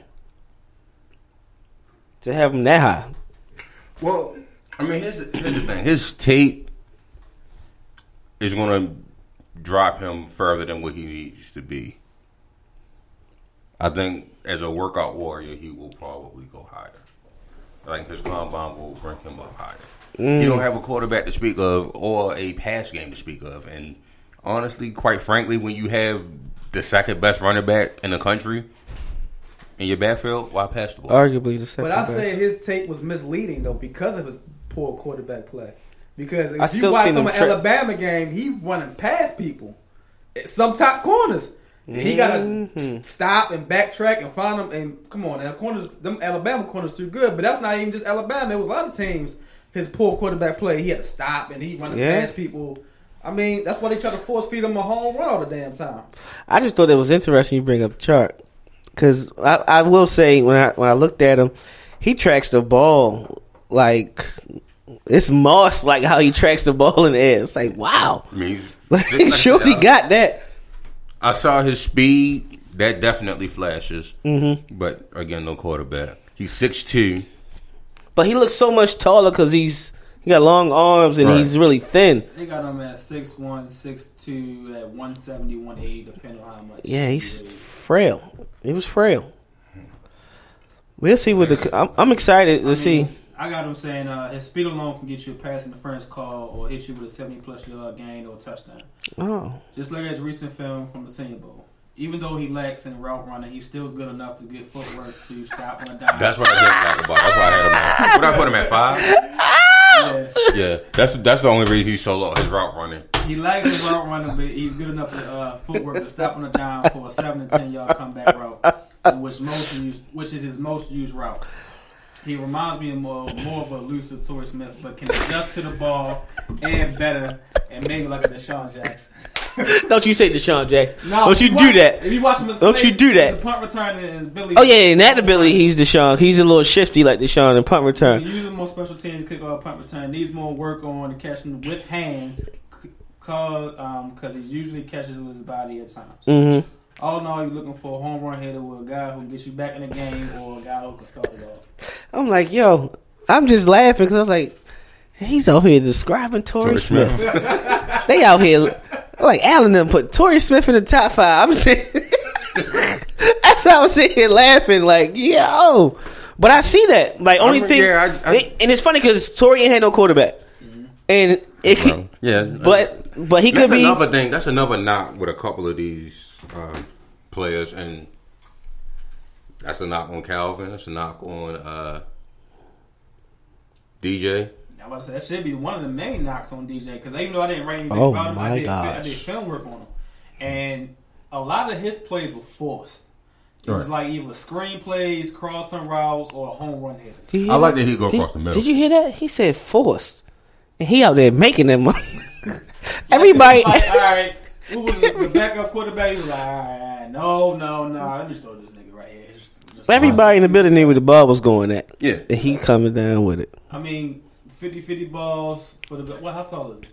S1: to have him that high.
S2: well, I mean, here's, here's the thing. His tape is going to drop him further than what he needs to be. I think as a workout warrior, he will probably go higher. I think his combine will bring him up higher. You don't mm. have a quarterback to speak of or a pass game to speak of. And honestly, quite frankly, when you have the second best running back in the country in your backfield, why pass the ball?
S1: Arguably the second
S4: But I
S1: best.
S4: say his tape was misleading though because of his poor quarterback play. Because if
S1: I
S4: you watch some
S1: trip.
S4: Alabama game, he running past people, some top corners. And He got to
S1: Mhm.
S4: stop and backtrack and find them. And come on, now corners, them Alabama corners too good. But that's not even just Alabama. It was a lot of teams. His poor quarterback play, he had to stop and he running
S1: Yeah.
S4: past people. I mean, that's why they try to force feed him a home run all the damn time.
S1: I just thought it was interesting you bring up Chark because I, I will say when I when I looked at him, he tracks the ball like it's Moss like how he tracks the ball in the air. It's like wow,
S2: I mean,
S1: like
S2: six,
S1: sure he
S2: nine,
S1: got that.
S2: I saw his speed. That definitely flashes.
S1: Mm-hmm.
S2: But again, no quarterback. He's six two.
S1: But he looks so much taller because he's he got long arms and
S2: Right.
S1: he's really thin.
S3: They got him at 6'1", 6'2", at 170, 180, depending on how much.
S1: Yeah, he's
S3: he
S1: frail. He was frail. We'll see what the. I'm, I'm excited to
S3: I mean,
S1: see.
S3: I got him saying uh, his speed alone can get you a pass in the interference call or hit you with a 70 plus yard gain or touchdown.
S1: Oh,
S3: Just look at his recent film from the Senior Bowl. Even though he lacks in route running, he's still good enough to get footwork to stop on a dime.
S2: That's what I didn't like about. That's why I had him at. What I put him at five?
S3: yeah.
S2: Yeah, that's that's the only reason he's so low. His route running.
S3: He lacks in route running, but he's good enough to uh, footwork to stop on a dime for a seven to ten yard comeback route, which most used, which is his most used route. He reminds me of more, more of a looser Torrey Smith, but can adjust to the ball and better, and maybe like a DeSean Jackson.
S1: don't you say DeSean Jackson?
S3: No,
S1: don't you
S3: watch-
S1: do that?
S3: If you watch him,
S1: Don't you do that.
S3: The punt return is Billy.
S1: Oh yeah, in that ability, he's DeSean. He's a little shifty like DeSean in punt
S3: He
S1: return.
S3: uses more special teams kick off punt return. Needs more work on catching with hands, cause um, he usually catches with his body at times.
S1: Mm-hmm.
S3: All in all, you're looking for a home run hitter with a guy who gets you back in the game or a guy who can start it off.
S1: I'm like, yo, I'm just laughing because I was like, he's out here describing Torrey
S2: Torrey
S1: Smith.
S2: Smith.
S1: they out here like Allen them put Torrey Smith in the top five. I'm saying that's how I'm sitting here laughing, like, yo. But I see that. Like only
S2: I mean,
S1: thing,
S2: yeah, I- I-
S1: they- and it's funny because Torrey ain't had no quarterback, and it could,
S2: Yeah,
S1: but but he
S2: that's
S1: could be.
S2: another thing. That's another knock with a couple of these um, players, and that's a knock on Calvin. That's a knock on uh, DJ.
S3: I was about to say that should be one of the main knocks on DJ because even though I didn't write anything
S1: Oh,
S3: about him,
S1: my
S3: I did, I
S1: gosh.
S3: did film work on him, and a lot of his plays were forced. It was like either screen plays, crossing routes, or home run hitters.
S1: Did you hear
S2: I like
S1: that?
S2: that he go
S1: Did-
S2: across the middle.
S1: Did you hear that? He said forced, and he out there making them. Everybody,
S3: like, all right, who was the, the backup quarterback? He was like, all right, all right, no, no, no, let me throw this nigga right here. Just, just
S1: everybody in the building knew where the ball was going at,
S2: Yeah,
S1: and he coming down with it.
S3: I mean, 50-50 balls for the. What? How tall is he?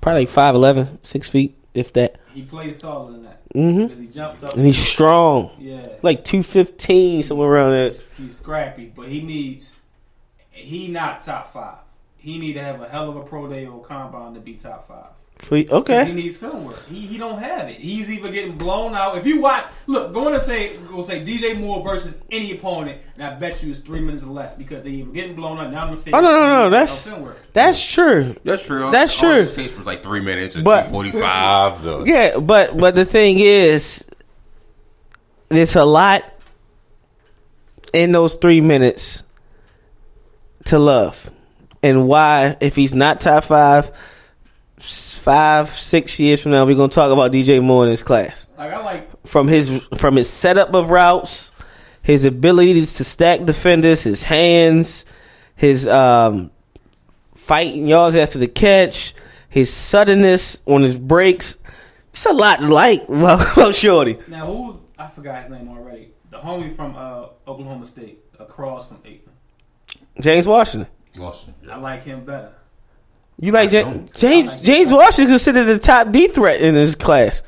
S1: Probably like 5'11", 6 feet, if that.
S3: He plays taller than that Mm
S1: hmm
S3: because he jumps up.
S1: And he's strong,
S3: yeah,
S1: like two fifteen somewhere around that.
S3: he's, he's scrappy, but he needs. He not top five. He need to have a hell of a pro day or combine to be top five.
S1: For you-
S3: He
S1: okay,
S3: needs film work. He he don't have it. He's either getting blown out. If you watch, look, going to say go say DJ Moore versus any opponent, and I bet you it's three minutes or less because they either getting blown out down the field.
S1: Oh, no, no, no, that's- that's true.
S2: that's true.
S1: That's
S2: All
S1: true.
S2: his takes was like three minutes and
S1: But-
S2: two forty five. So.
S1: Yeah, but but the thing is, it's a lot in those three minutes to love, and why if he's not top five, s- five six years from now, we're gonna talk about DJ Moore in his class.
S3: Like I like
S1: from his from his setup of routes, his abilities to stack defenders, his hands, his um, fighting yards after the catch, his suddenness on his breaks. It's a lot to like about Shorty.
S3: now who's I forgot his name already. The homie from uh, Oklahoma State, across from Ateman.
S1: James Washington.
S2: Boston.
S3: I like him better.
S1: You like
S2: I
S1: Ja- James?
S3: Like
S1: James
S3: him.
S1: Washington considered the top D threat in his class.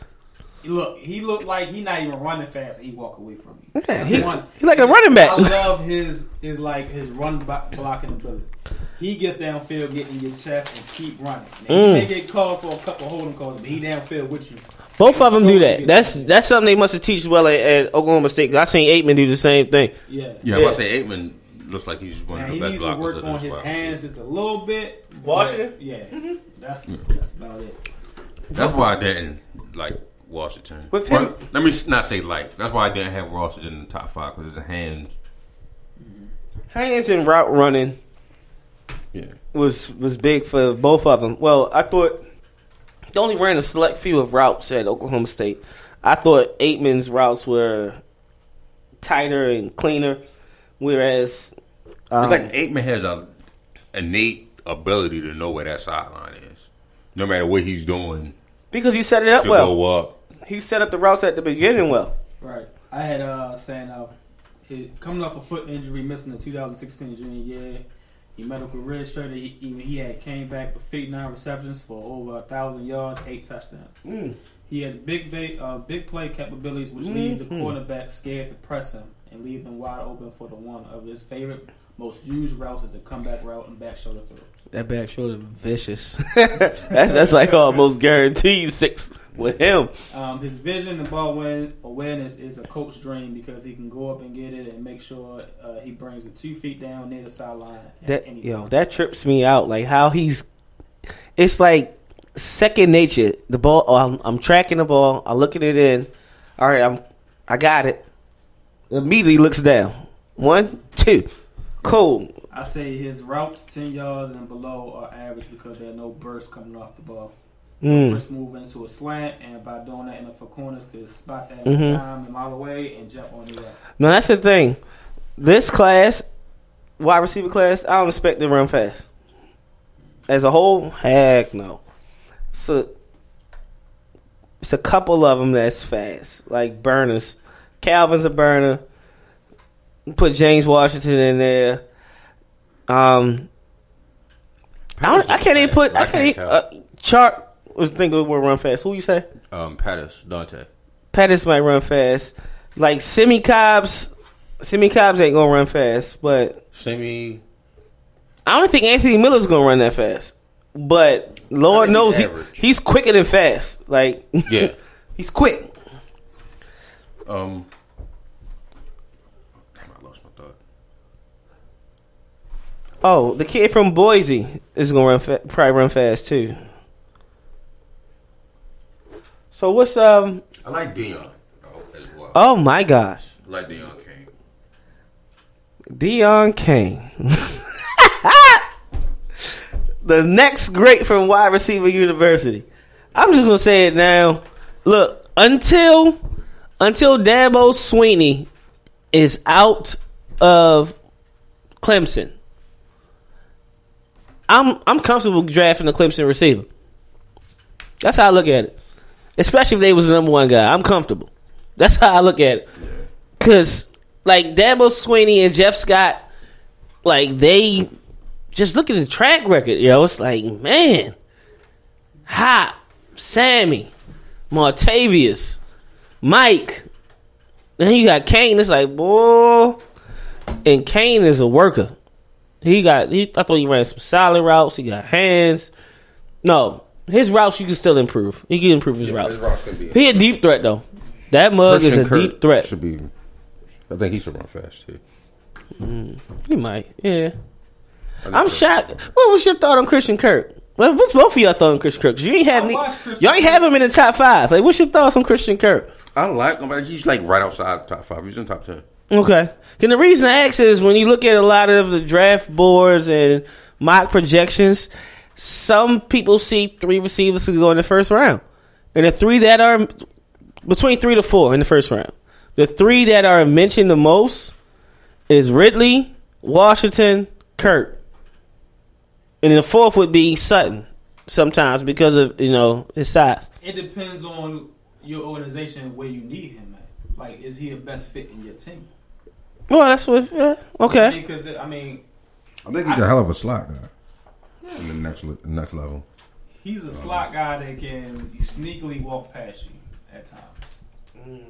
S3: Look, he looked like he not even running fast. and He walk away from you.
S1: Okay,
S3: That's
S1: he-
S3: one-
S1: he like a running back.
S3: I love his his like his run bo- blocking ability. He gets downfield, get in your chest, and keep running. Now,
S1: Mm.
S3: He may get called for a couple holding calls, but he downfield with you.
S1: Both of them do that. That's that's something they must have teach well at, at Oklahoma State. 'cause I seen Ateman do the same thing.
S3: Yeah.
S2: Yeah,
S1: Yeah.
S2: I say Ateman looks like he's one
S3: Now,
S2: of
S3: he
S2: the best
S3: needs to
S2: blockers
S3: work
S2: of
S3: on his
S2: wide
S3: hands just a little bit. but-
S1: Washington?
S3: Yeah.
S1: Mm-hmm.
S3: That's that's about it.
S2: That's why I didn't like Washington.
S1: With
S2: Well,
S1: him-
S2: let me not say like. That's why I didn't have Washington in the top five because his hands.
S1: Hands and route running
S2: Yeah,
S1: was was big for both of them. Well, I thought they only ran a select few of routes at Oklahoma State. I thought Ateman's routes were tighter and cleaner, whereas um,
S2: it's like Ateman has a innate ability to know where that sideline is, no matter what he's doing.
S1: because he set it up well.
S2: go up.
S1: He set up the routes at the beginning well.
S3: Right. I had uh saying uh he, coming off a foot injury, missing the 2016 junior year. He medical registered. He, even he had came back with 59 receptions for over a thousand yards, eight touchdowns. He has big ba- uh, big play capabilities, which leave the quarterback scared to press him and leave him wide open for the one of his favorite, most used routes is the comeback route and back shoulder throw.
S1: That back shoulder vicious. that's that's like almost guaranteed six with him.
S3: Um, his vision and ball win- awareness is a coach dream because he can go up and get it and make sure uh, he brings it two feet down near the sideline
S1: That yo,
S3: time.
S1: that trips me out. Like how he's, it's like second nature. The ball, oh, I'm, I'm tracking the ball. I look at it in. All right, I'm, I got it. Immediately looks down. One, two, cool.
S3: I say his routes ten yards and below are average because there are no bursts coming off the ball.
S1: Mm.
S3: Bursts move into a slant, and by doing that in the four corners, could spot that
S1: mm-hmm.
S3: dime a mile away and jump on the.
S1: Now that's the thing. This class, wide receiver class, I don't expect to run fast. As a whole, heck no. So it's a couple of them that's fast, like burners. Calvin's a burner. Put James Washington in there. Um, I, I can't even put. I can't. even, uh, Chart was thinking will run fast. Who you say?
S2: Um, Pettis, Dante.
S1: Pettis might run fast. Like Simmie Cobbs, Simmie Cobbs ain't gonna run fast, but
S2: Simmie.
S1: I don't think Anthony Miller's gonna run that fast. But Lord knows he, he's quicker than fast. Like
S2: Yeah.
S1: he's quick.
S2: Um. Damn, I lost my thought.
S1: Oh, the kid from Boise is gonna run fa- probably run fast too. So what's um?
S2: I like Deon oh, as well.
S1: Oh my gosh,
S2: I like Deon King.
S1: Deon Cain. the next great from wide receiver university. I'm just gonna say it now. Look, until until Dabo Swinney is out of Clemson, I'm I'm comfortable drafting the Clemson receiver. That's how I look at it. Especially if they was the number one guy. I'm comfortable. That's how I look at it. Cause like Dabo Swinney and Jeff Scott, like they just look at the track record, yo. It's like, man, Hop, Sammy, Martavis, Mike. Then you got Cain. It's like, boy, and Cain is a worker. He got. He, I thought he ran some solid routes. He got hands. No, his routes you can still improve. He can improve his routes.
S2: can be.
S1: He a deep threat though. That mug is a deep threat.
S2: Should be. I think he should run fast too.
S1: Mm, he might. Yeah.
S2: I think
S1: I'm
S2: so.
S1: shocked. What was your thought on Christian Kirk? Well, what's both of y'all thought on Christian Kirk? you ain't have any. Y'all ain't have him in the top five. Like, what's your thoughts on Christian Kirk?
S2: I like him, but he's like right outside the top five. He's in top ten.
S1: Okay. And the reason I ask is when you look at a lot of the draft boards and mock projections, some people see three receivers to go in the first round, and the three that are between three to four in the first round. The three that are mentioned the most is Ridley, Washington, Kirk, and the fourth would be Sutton. Sometimes because of you know his size.
S3: It depends on your organization where you need him. Like, is he a best fit in your team?
S1: Well, that's what. Yeah, okay.
S3: Because I mean,
S5: I think he's a hell of a slot guy. In the next le- next level.
S3: he's a um, slot guy that can sneakily walk past you at times. Mm.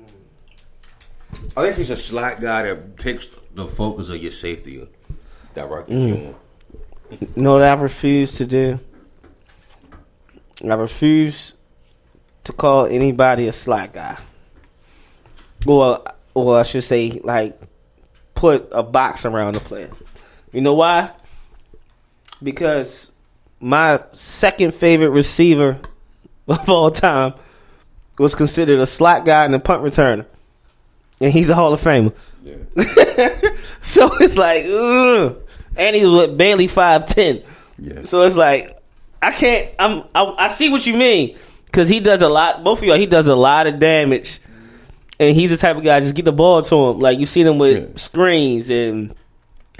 S2: I think he's a slot guy that takes the focus of your safety directly to him.
S1: No, that I refuse to do. I refuse to call anybody a slot guy. Or, or I should say, like, put a box around the player. You know why? Because my second favorite receiver of all time was considered a slot guy and a punt returner. And he's a Hall of Famer.
S2: Yeah.
S1: So it's like, ugh. and he was barely five ten.
S5: Yeah.
S1: So it's like, I can't. I'm. I, I see what you mean because he does a lot. Both of y'all, he does a lot of damage, and he's the type of guy just get the ball to him. Like you see them with
S5: Yeah.
S1: screens and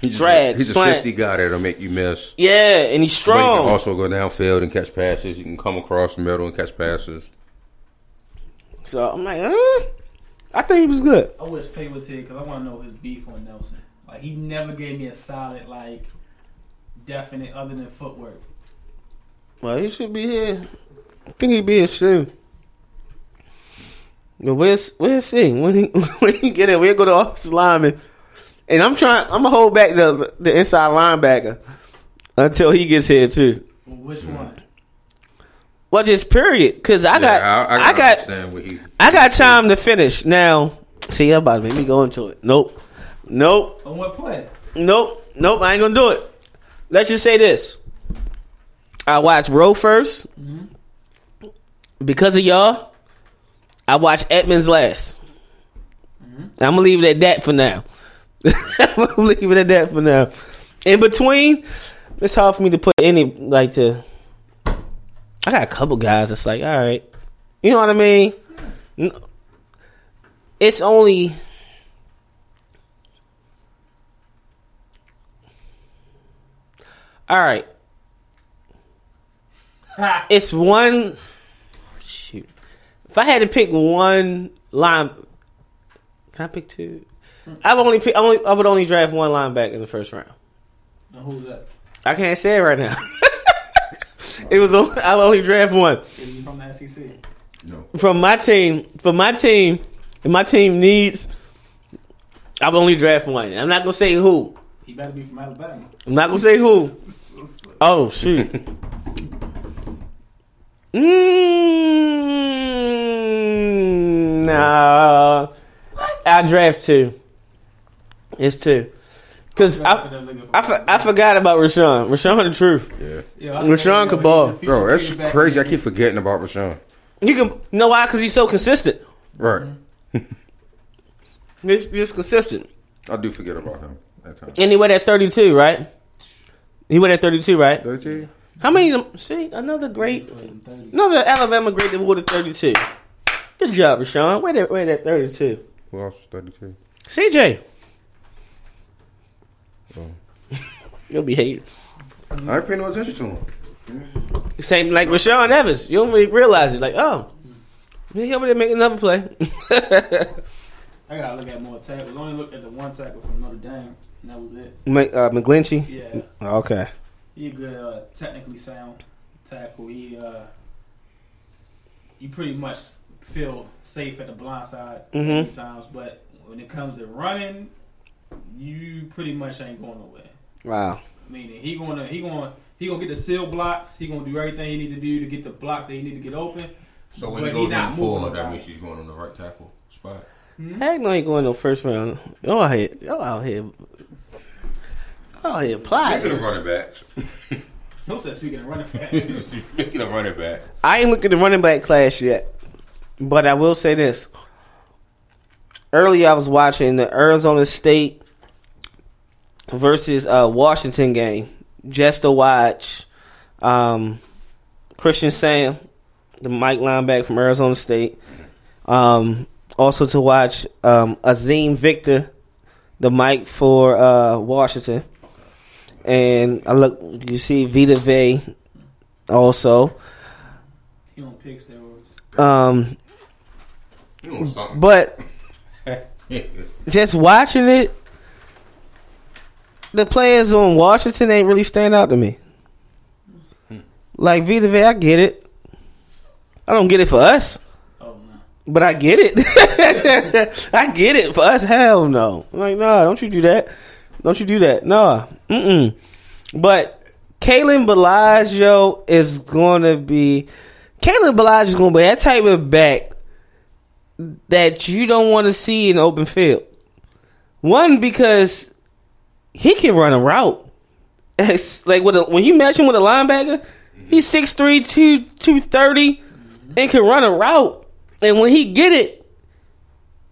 S2: He's just
S1: Drag,
S2: a, he's a
S1: slants.
S2: shifty guy that'll make you miss.
S1: yeah, and he's
S2: But he
S1: strong.
S2: can also go downfield and catch passes. You can come across the middle and catch passes.
S1: so I'm like, uh, I think he was good.
S3: I wish Tay was here because I want to know his beef on Nelson. Like he never gave me a solid, like, definite other than footwork.
S1: Well, he should be here. I think he'd be here soon. But where's where's he? When he when he get it. we'll go to offensive lineman. And I'm trying. I'm gonna hold back the the inside linebacker until he gets here too.
S3: Which one?
S1: Well, just period. Because I got
S2: Yeah,
S1: I,
S2: can
S1: got
S2: what he.
S1: I got time to finish now. See, I'm about to make me go into it. Nope, nope,
S3: On what play?
S1: nope, nope. I ain't gonna do it. Let's just say this. I watched Row 1st mm-hmm. because of y'all. I watched Edmunds last. Mm-hmm. I'm gonna leave it at that for now. I'm gonna leave it at that for now. In between, it's hard for me to put any like to. I got a couple guys. It's like, all right, you know what I mean. It's only. All right. It's one. Shoot. If I had to pick one line, can I pick two? I would only pick. I, only, I would only draft one linebacker in the first round.
S3: Now, who's that?
S1: I can't say it right now. it was. on- I would only draft one
S3: Is he from the SEC?
S5: No.
S1: from my team. For my team, if my team needs, I would only draft one. I'm not gonna say who.
S3: He better be from Alabama.
S1: I'm not gonna say who. Oh shoot. Mm, nah. I draft two. It's two. Cause I, I, for- I forgot about Rashaan. Rashaan the truth.
S5: Yeah.
S3: Yeah,
S1: Rashaan could ball.
S5: Bro, that's crazy. I keep forgetting about Rashaan.
S1: You can know why? Cause he's so consistent.
S5: Right. Mm-hmm.
S1: He's just consistent.
S5: I do forget about him at times.
S1: And he went at 32, right? He went at 32, right?
S5: 13?
S1: How many? See, another great, another Alabama great that wore the 32. Good job, Rashaan. Where that, where that 32?
S5: Who else was 32?
S1: CJ. You'll be hated.
S5: I ain't paying no attention to him.
S1: Same like Rashaan Evans. You don't really realize it. Like, oh, he over there making another play.
S3: I gotta look at more tackles. Only looked at the one tackle from Notre Dame, and that was it.
S1: Mc- uh, McGlinchey.
S3: Yeah,
S1: Okay.
S3: he a good, uh, technically sound tackle. He, uh, you pretty much feel safe at the blind side
S1: Mhm.
S3: many times, but when it comes to running, you pretty much ain't going nowhere.
S1: Wow.
S3: I Meaning he gonna he gonna he gonna get the seal blocks. He gonna do everything he need to do to get the blocks that he need to get open.
S2: So when
S3: But
S2: you
S3: he
S2: go
S3: not
S2: down forward, that
S3: right.
S2: means she's going on the right tackle spot.
S1: Heck no, ain't going no first round. Y'all out here. Y'all out here. Y'all out here plotting.
S2: Speaking
S1: plotting.
S2: of running backs,
S3: No said speaking of running backs.
S2: speaking of running back,
S1: I ain't looking at the running back class yet, but I will say this. Earlier, I was watching the Arizona State versus uh, Washington game just to watch um, Christian Sam, the Mike linebacker from Arizona State, Um, also to watch um, Azeem Victor, the mic for uh, Washington, and I look. You see Vita Vea also.
S3: He don't pick steroids.
S1: Um,
S2: You something.
S1: but just watching it, the players on Washington ain't really stand out to me. Like Vita Vea, I get it. I don't get it for us,
S3: Oh no.
S1: but I get it. I get it for us. Hell no. I'm like, nah, don't you do that. Don't you do that. No. Mm-mm. But Kalen Ballage is going to be. Kalen Ballage is going to be that type of back that you don't want to see in open field. One because he can run a route. It's like a, when you match him with a linebacker, he's 6'3", 2, 230, and can run a route. And when he get it,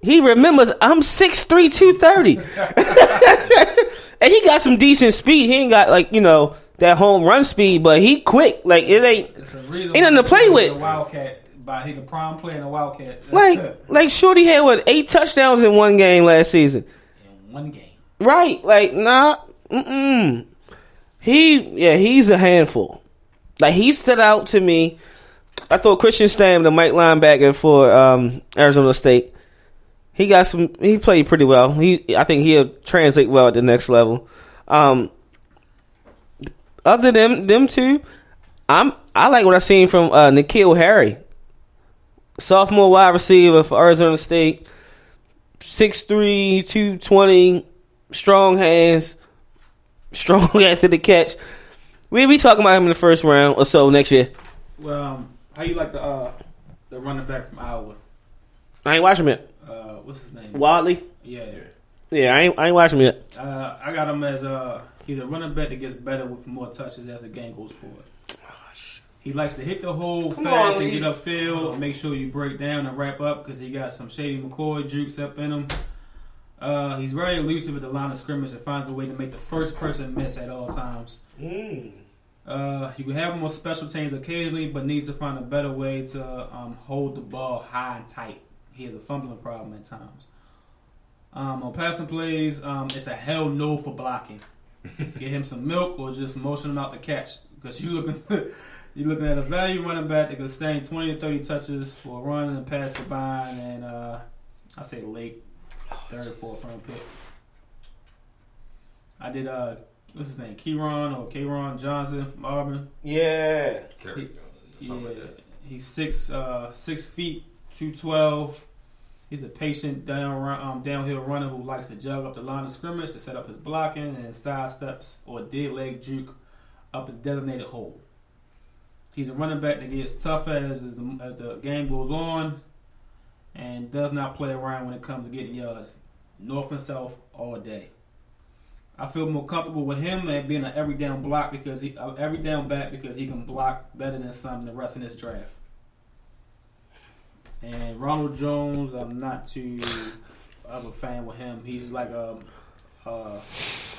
S1: he remembers I'm 6'3", 230. and he got some decent speed. He ain't got like you know that home run speed, but he quick. Like it ain't
S3: It's reason.
S1: Ain't nothing to play with.
S3: Wildcat, by he the prime player in a Wildcat.
S1: like like Shorty had what eight touchdowns in one game last season.
S3: in one game.
S1: Right, like nah, mm He, yeah, he's a handful. Like he stood out to me. I thought Christian Stam, the Mike linebacker for um, Arizona State, he got some. He played pretty well. He, I think he'll translate well at the next level. Um, other than them two, I'm I like what I seen from uh, N'Keal Harry, sophomore wide receiver for Arizona State. 6'3", 220, strong hands, strong after the catch. We'll be talking about him in the first round or so next year.
S3: Well, um, how you like the uh, the running back from Iowa?
S1: I ain't watching him yet.
S3: Uh, what's his name?
S1: Wadley?
S3: Yeah.
S1: Yeah, I ain't, I ain't watching him yet.
S3: Uh, I got him as a he's a running back that gets better with more touches as the game goes forward. He likes to hit the hole
S1: Come
S3: fast
S1: on,
S3: and get upfield. And make sure you break down and wrap up because he got some shady McCoy jukes up in him. Uh, he's very elusive at the line of scrimmage and finds a way to make the first person miss at all times. Uh, you can have him on special teams occasionally, but needs to find a better way to um, hold the ball high and tight. He has a fumbling problem at times. Um, on passing plays, um, it's a hell no for blocking. Get him some milk or just motion him out to catch because you looking you looking at a value running back that can sustain twenty to thirty touches for a run and a pass combined, and uh, I say late third or fourth round pick. I did uh, what's his name, Kerryon or Kerryon Johnson from Auburn.
S1: Yeah.
S2: Carry something like
S3: Yeah,
S2: that.
S3: he's six uh six feet two twelve. He's a patient down um, downhill runner who likes to jug up the line of scrimmage to set up his blocking and sidesteps or dead leg juke up the designated hole. He's a running back that gets tougher as as the, as the game goes on, and does not play around when it comes to getting yards, north and south all day. I feel more comfortable with him than being an every down block because he every down back because he can block better than some of the rest of this draft. And Ronald Jones, I'm not too of a fan with him. He's like a a,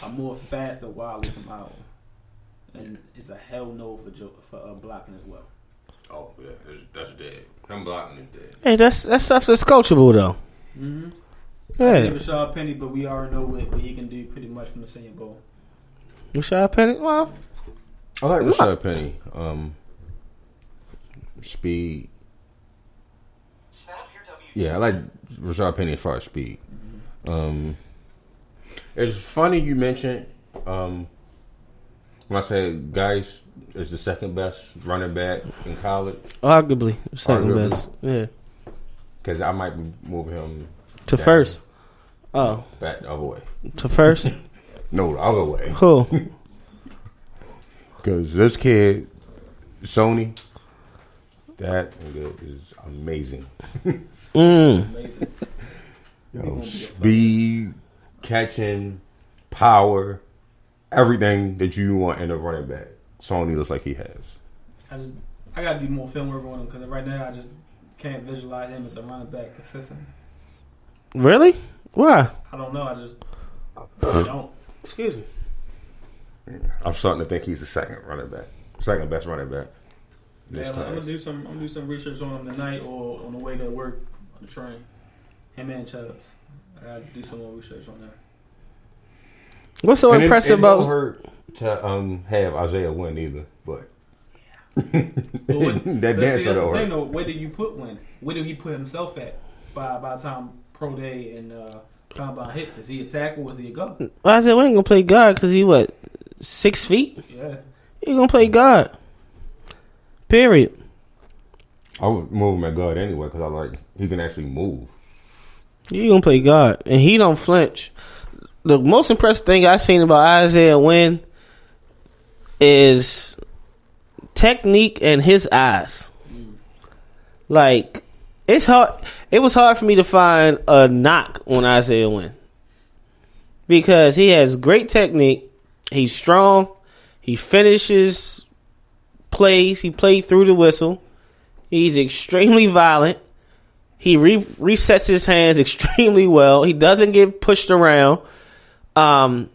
S3: a more faster Wiley from Iowa, and it's a hell no for jo- for uh, blocking as well.
S2: Oh yeah, that's, that's dead. Him blocking is dead.
S1: Hey, that's that's stuff that's coachable though.
S3: Mm-hmm.
S1: Yeah.
S3: Rashaad Penny, but we already know what, what he can do pretty much from the Senior Bowl.
S1: Rashaad Penny. Well,
S2: I like Rashaad Penny. Um, speed. Yeah, I like Rashaad Penny as far as speed. Um, it's funny you mentioned um, when I said Guice is the second best running back in college
S1: arguably second
S2: Arguably.
S1: best. Yeah.
S2: because I might be moving him
S1: To
S2: down,
S1: first. Oh,
S2: back the other way.
S1: to first.
S2: No, the other way.
S1: Who?
S2: Because this kid, Sony, that nigga is amazing.
S1: Mm.
S3: Amazing.
S2: Yo, speed, catching, power, everything that you want in a running back. Sony looks like he has.
S3: I just I got to do more film work on him because right now I just can't visualize him as a running back consistent.
S1: Really? Why?
S3: I don't know. I just I don't.
S1: Excuse me.
S2: I'm starting to think he's the second running back, second best running back. This
S3: Yeah, I'm gonna do some. I'm gonna do some research on him tonight or on the way to work. On the train. Him and Chubbs. I gotta do some more research on that.
S1: What's so
S2: And it-
S1: impressive
S2: it don't
S1: about?
S2: hurt to um have Isaiah Wynn either, but
S3: But what,
S2: that
S3: but see,
S2: dance
S3: that's the
S2: don't
S3: thing though. Where do you put Wynn? Where do he put himself at by by the time pro day and uh, combine hits? Is he a tackle? Or is he a guard?
S1: I said we ain't gonna play guard because he what six feet.
S3: Yeah.
S1: He gonna play guard. Period.
S2: I would move him at guard anyway because I like he can actually move.
S1: He gonna play guard, and he don't flinch. The most impressive thing I've seen about Isaiah Wynn is technique and his eyes. Like it's hard. It was hard for me to find a knock on Isaiah Wynn because he has great technique. He's strong. He finishes plays. He played through the whistle. He's extremely violent. He re- resets his hands extremely well. He doesn't get pushed around. Um,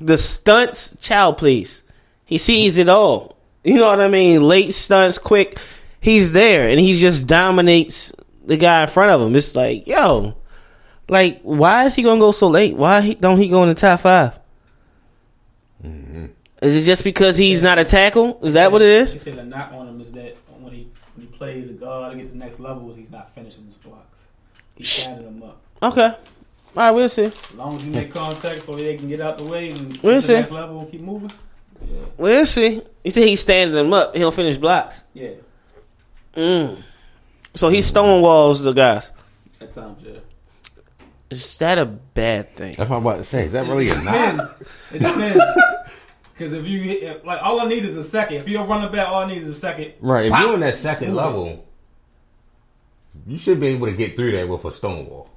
S1: the stunts, child, please. He sees it all. You know what I mean? Late stunts, quick. He's there, and he just dominates the guy in front of him. It's like, yo, like, why is he gonna go so late? Why he, don't he go in the top 5 Is it just because he's not a tackle? Is that what it is?
S3: He
S1: is?
S3: said the knock on him is that when he when he plays a guard to get to the next levels, he's not finishing his blocks. He's standing them up.
S1: Okay. All right, we'll see.
S3: As long as you make contact so they can get out the way and get
S1: We'll see.
S3: the next level and keep moving. Yeah.
S1: We'll see. He said he's standing them up. He'll finish blocks.
S3: Yeah.
S1: Mm. So he stonewalls the guys.
S3: At times, yeah.
S1: Is that a bad thing?
S2: That's what I'm about to say. Is that really a knock?
S3: Depends. It depends. Because if you hit, if- like, all I need is a second. If you're running back, all I need is a second.
S2: Right. If
S3: Pop.
S2: you're on that second level, you should be able to get through that with a stonewall.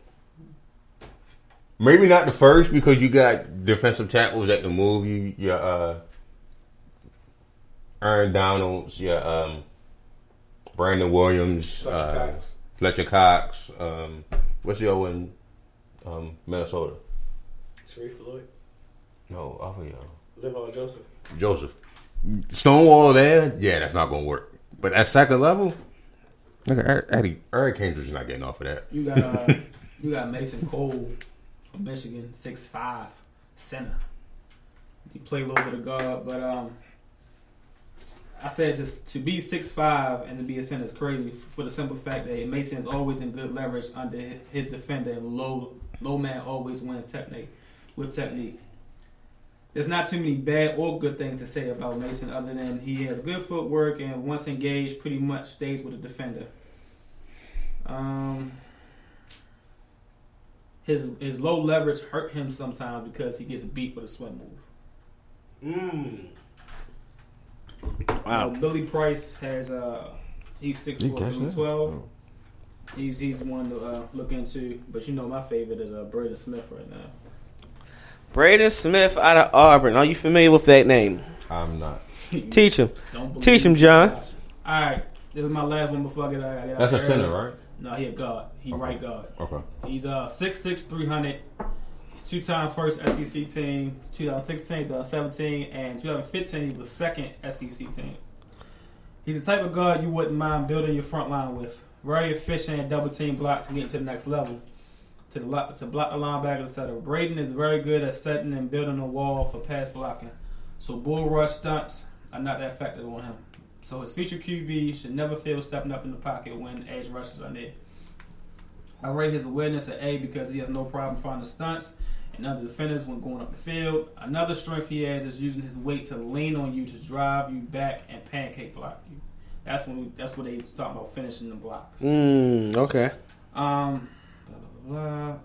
S2: Maybe not the first because you got defensive tackles that can move you. Your uh, Aaron Donalds, your um, Brandon Williams,
S3: Fletcher
S2: uh,
S3: Cox.
S2: Fletcher Cox. Um, what's your one? Um, Minnesota.
S1: Sharrif Floyd,
S2: No, off of you.
S1: Liv Joseph.
S2: Joseph. Stonewall there, yeah, that's not gonna work. But at second level, look at Eric, Eddie, Eric Kendrick's not getting off of that.
S3: You got uh, you got Mason Cole from Michigan, six five center. He played a little bit of guard, but um, I said just to be six five and to be a center is crazy for the simple fact that Mason is always in good leverage under his defender, and low low man always wins technique with technique. There's not too many bad or good things to say about Mason other than he has good footwork and once engaged, pretty much stays with the defender. Um, his his low leverage hurt him sometimes because he gets beat with a swim move.
S1: Mm.
S3: Uh, Billy Price has uh he's six
S5: He
S3: foot twelve.
S5: Oh.
S3: He's he's one to uh, look into, but you know my favorite is uh, Braden Smith right now.
S1: Braden Smith out of Auburn. Are you familiar with that name?
S2: I'm not.
S1: Teach him.
S3: Don't believe
S1: Teach him. John.
S3: All right, this is my last one before I get out. I get out
S2: That's a center, right?
S3: No, he a guard. He
S2: Okay.
S3: right guard.
S2: Okay.
S3: He's uh 6'6", 300. He's two-time first SEC team, 2016, 2017, and 2015 he was second SEC team. He's the type of guard you wouldn't mind building your front line with. Very efficient at double team blocks and getting to the next level. To the lo- to block the linebacker, etc. Braden is very good at setting and building a wall for pass blocking. So bull rush stunts are not that effective on him. So his future QB should never feel stepping up in the pocket when edge rushes are near. I rate his awareness at A because he has no problem finding stunts and other defenders when going up the field. Another strength he has is using his weight to lean on you to drive you back and pancake block you. That's when we, that's what they talk about finishing the blocks.
S1: Mm, okay.
S3: Um, blah, blah, blah.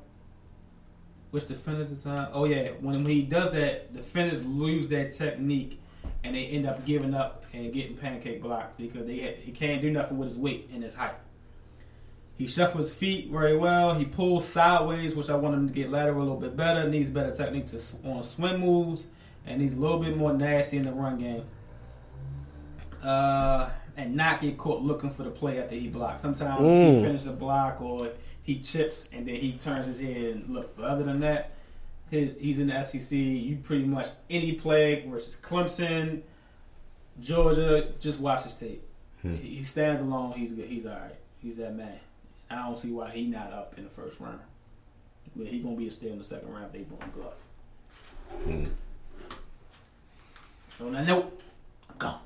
S3: Which defenders the time? Oh yeah, when he does that, defenders lose their technique and they end up giving up and getting pancake blocked because they he can't do nothing with his weight and his height. He shuffles his feet very well. He pulls sideways, which I want him to get lateral a little bit better. Needs better technique to on swim moves and needs a little bit more nasty in the run game. Uh, and not get caught looking for the play after he blocks. Sometimes
S1: Mm.
S3: he finishes a block or he chips and then he turns his head and look. But other than that, his he's in the SEC. You pretty much any play versus Clemson, Georgia, just watch his tape.
S2: Hmm.
S3: He, stands alone. He's good. He's all right. He's that man. I don't see why he not up in the first round. But he gonna be a steal in the second round if they bring Glove. So now, nope, I'm gone.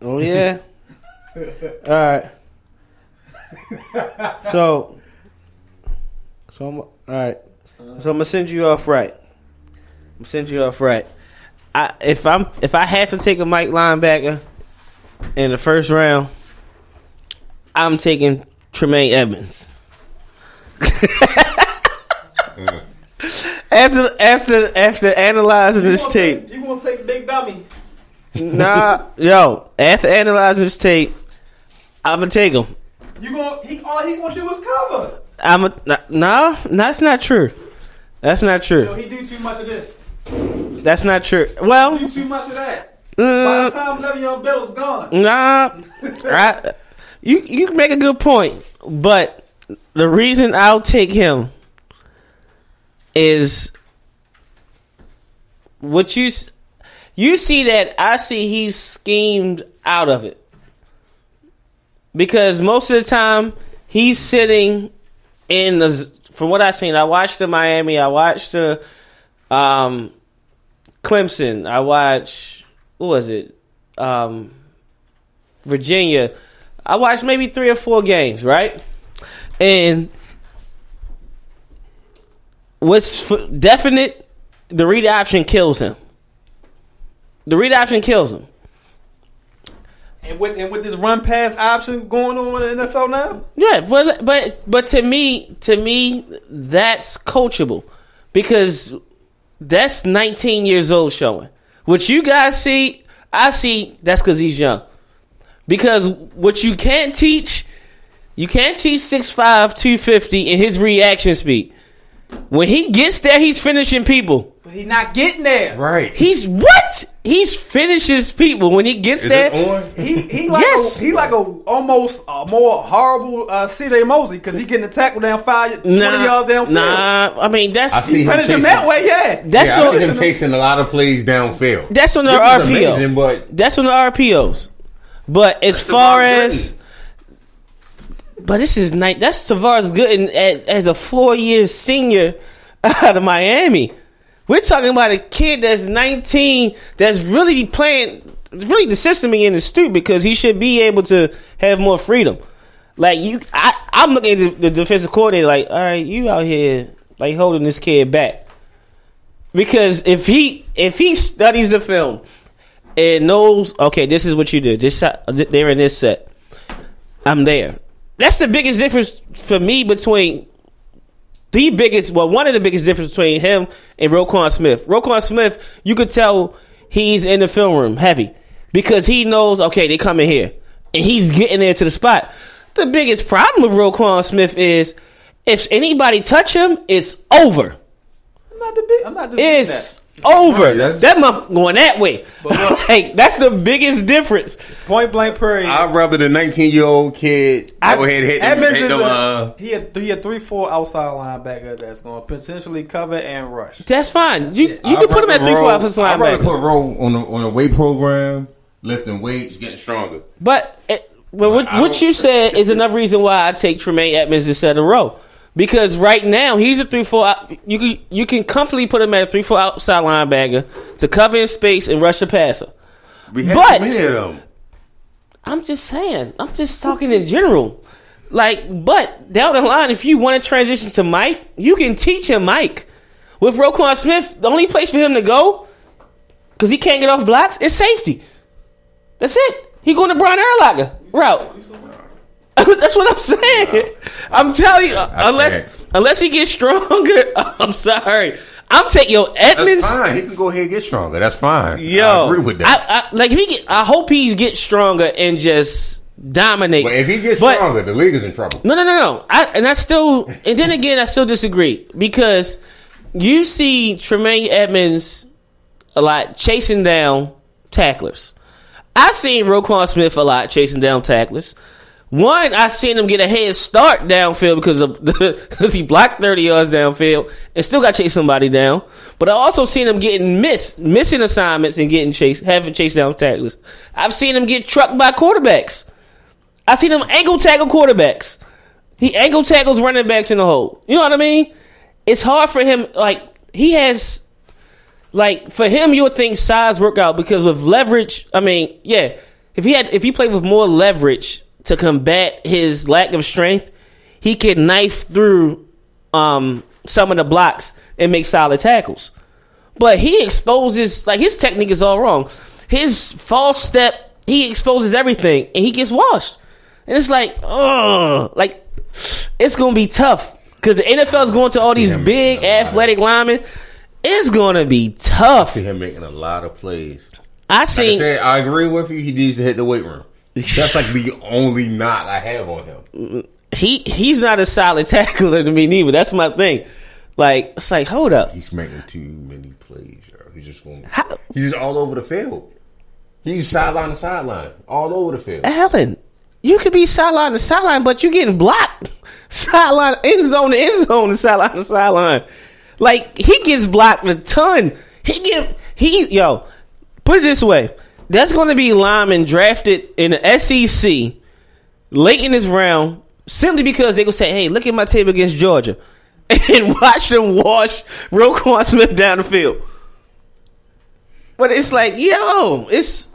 S1: Oh yeah. All right. So, so I'm all right. So I'm gonna send you off right. I'm gonna send you off right. I if I'm if I have to take a Mike linebacker in the first round, I'm taking Tremaine Edmunds. after after after analyzing this tape,
S4: You gonna take Big Dummy?
S1: nah, yo, after analyzing this tape, I'm gonna take him.
S4: You gonna he all he gonna do is cover.
S1: I'm a no, no, that's not true. That's not true.
S4: Yo, he do too much of this.
S1: That's not true. Well,
S4: Do too much of that. By the
S1: uh,
S4: time Le'Veon Bell's gone,
S1: nah, I, you you make a good point, but the reason I'll take him is what you you see that I see he's schemed out of it because most of the time he's sitting in the from what I've seen. I watched the Miami. I watched the um, Clemson. I watched what was it? Um, Virginia. I watched maybe three or four games, right? And what's definite, the read option kills him. The read option kills him.
S4: And with and with this run pass option going on in the NFL now,
S1: Yeah, but but but to me, to me, that's coachable because that's 19 years old showing. What you guys see, I see. That's because he's young. Because what you can't teach, you can't teach 6'5", 250 in his reaction speed. When he gets there, he's finishing people.
S4: but he not getting there.
S2: Right.
S1: He's what? He's finishes people when he gets
S2: Is
S1: there.
S2: it?
S4: He he like
S1: Yes.
S4: a, he like a almost a more horrible uh, C.J. Mosley because he getting a tackle down five twenty
S1: Nah,
S4: yards downfield.
S1: nah. I mean, that's
S2: I see him
S4: Finish him
S2: chasing-
S4: that way, yeah.
S1: that's
S2: yeah, I see him chasing a lot of plays downfield.
S1: that's on the
S2: This is
S1: RPO.
S2: amazing, but
S1: That's on the RPOs. But as far as,
S2: Gooden.
S1: But this is night. That's Tavares Gooden as, as a four year senior out of Miami. We're talking about a kid that's 19 that's really playing. Really, the system in is stupid because he should be able to have more freedom. Like you, I, I'm looking at the, the defensive coordinator. Like, all right, you out here like holding this kid back because if he if he studies the film and knows, okay, this is what you do. This uh, shot- they're in this set. I'm there. That's the biggest difference for me between the biggest, well, one of the biggest difference between him and Roquan Smith. Roquan Smith, you could tell he's in the film room heavy because he knows, okay, they come in here and he's getting there to the spot. The biggest problem with Roquan Smith is if anybody touch him, it's over.
S4: I'm not the big. I'm not
S1: It's over.
S2: Right,
S1: that month going that way.
S4: look-
S1: hey, that's the biggest difference.
S4: Point blank period.
S2: I'd rather the 19 year old kid go ahead and hit them,
S4: Edmunds
S2: hit them
S4: a,
S2: uh,
S4: he had he had three four outside linebacker that's going to potentially cover and rush.
S1: That's fine. You you
S2: I'd
S1: can put him at
S2: rather
S1: three four
S2: outside
S1: offensive
S2: I'd rather put roll on a, on a weight program, lifting weights, getting stronger.
S1: But it, well, what, what you said is another reason why I take Tremaine Edmunds instead of Rowe. Because right now he's a three four. out- You can you can comfortably put him at a three four outside linebacker to cover in space and rush the passer.
S2: We had
S1: But-
S2: too many of them.
S1: I'm just saying. I'm just talking in general. Like, but down the line, if you want to transition to Mike, you can teach him Mike. With Roquan Smith, the only place for him to go, because he can't get off blocks, is safety. That's it. He going to Brian Urlacher route. That's what I'm saying. I'm telling you, unless unless he gets stronger, I'm sorry. I'm taking yo
S2: That's
S1: Edmunds.
S2: fine. He can go ahead and get stronger. That's fine.
S1: Yo,
S2: I agree with that.
S1: I, I, like if he get, I hope he gets stronger and just dominates.
S2: but if he gets
S1: But-
S2: stronger, the league is in trouble.
S1: no, no, no, no. I, and I still, and then again, I still disagree because you see Tremaine Edmunds a lot chasing down tacklers. I've seen Roquan Smith a lot chasing down tacklers. One, I seen him get a head start downfield because of because he blocked thirty yards downfield and still got chased somebody down. But I also seen him getting missed, missing assignments and getting chased, having chased down tacklers. I've seen him get trucked by quarterbacks. I've seen him ankle tackle quarterbacks. He ankle tackles running backs in the hole. You know what I mean? It's hard for him. Like he has, like for him, you would think size work out because with leverage. I mean, yeah, if he had, if he played with more leverage to combat his lack of strength, he could knife through um, some of the blocks and make solid tackles. But he exposes like his technique is all wrong. His false step, he exposes everything, and he gets washed. And it's like, oh, like it's gonna be tough because the NFL is going to all these big athletic linemen. It's gonna be tough.
S2: See him making a lot of plays.
S1: I
S2: Like I said, I agree with you. He needs to hit the weight room. That's like the only knock I have on him.
S1: he he's not a solid tackler to me neither. That's my thing. Like it's like hold up.
S2: He's making too many plays. Yo. He's just going.
S1: How-
S2: He's just all over the field. He's sideline to sideline, all over the field.
S1: Allen, you could be sideline to sideline, but you getting blocked. Sideline, end zone to end zone, to sideline to sideline. Like he gets blocked a ton. He get he yo. Put it this way: that's going to be linemen drafted in the SEC late in this round simply because they gonna say, "Hey, look at my tape against Georgia," and watch them wash Roquan Smith down the field. But it's like, yo, it's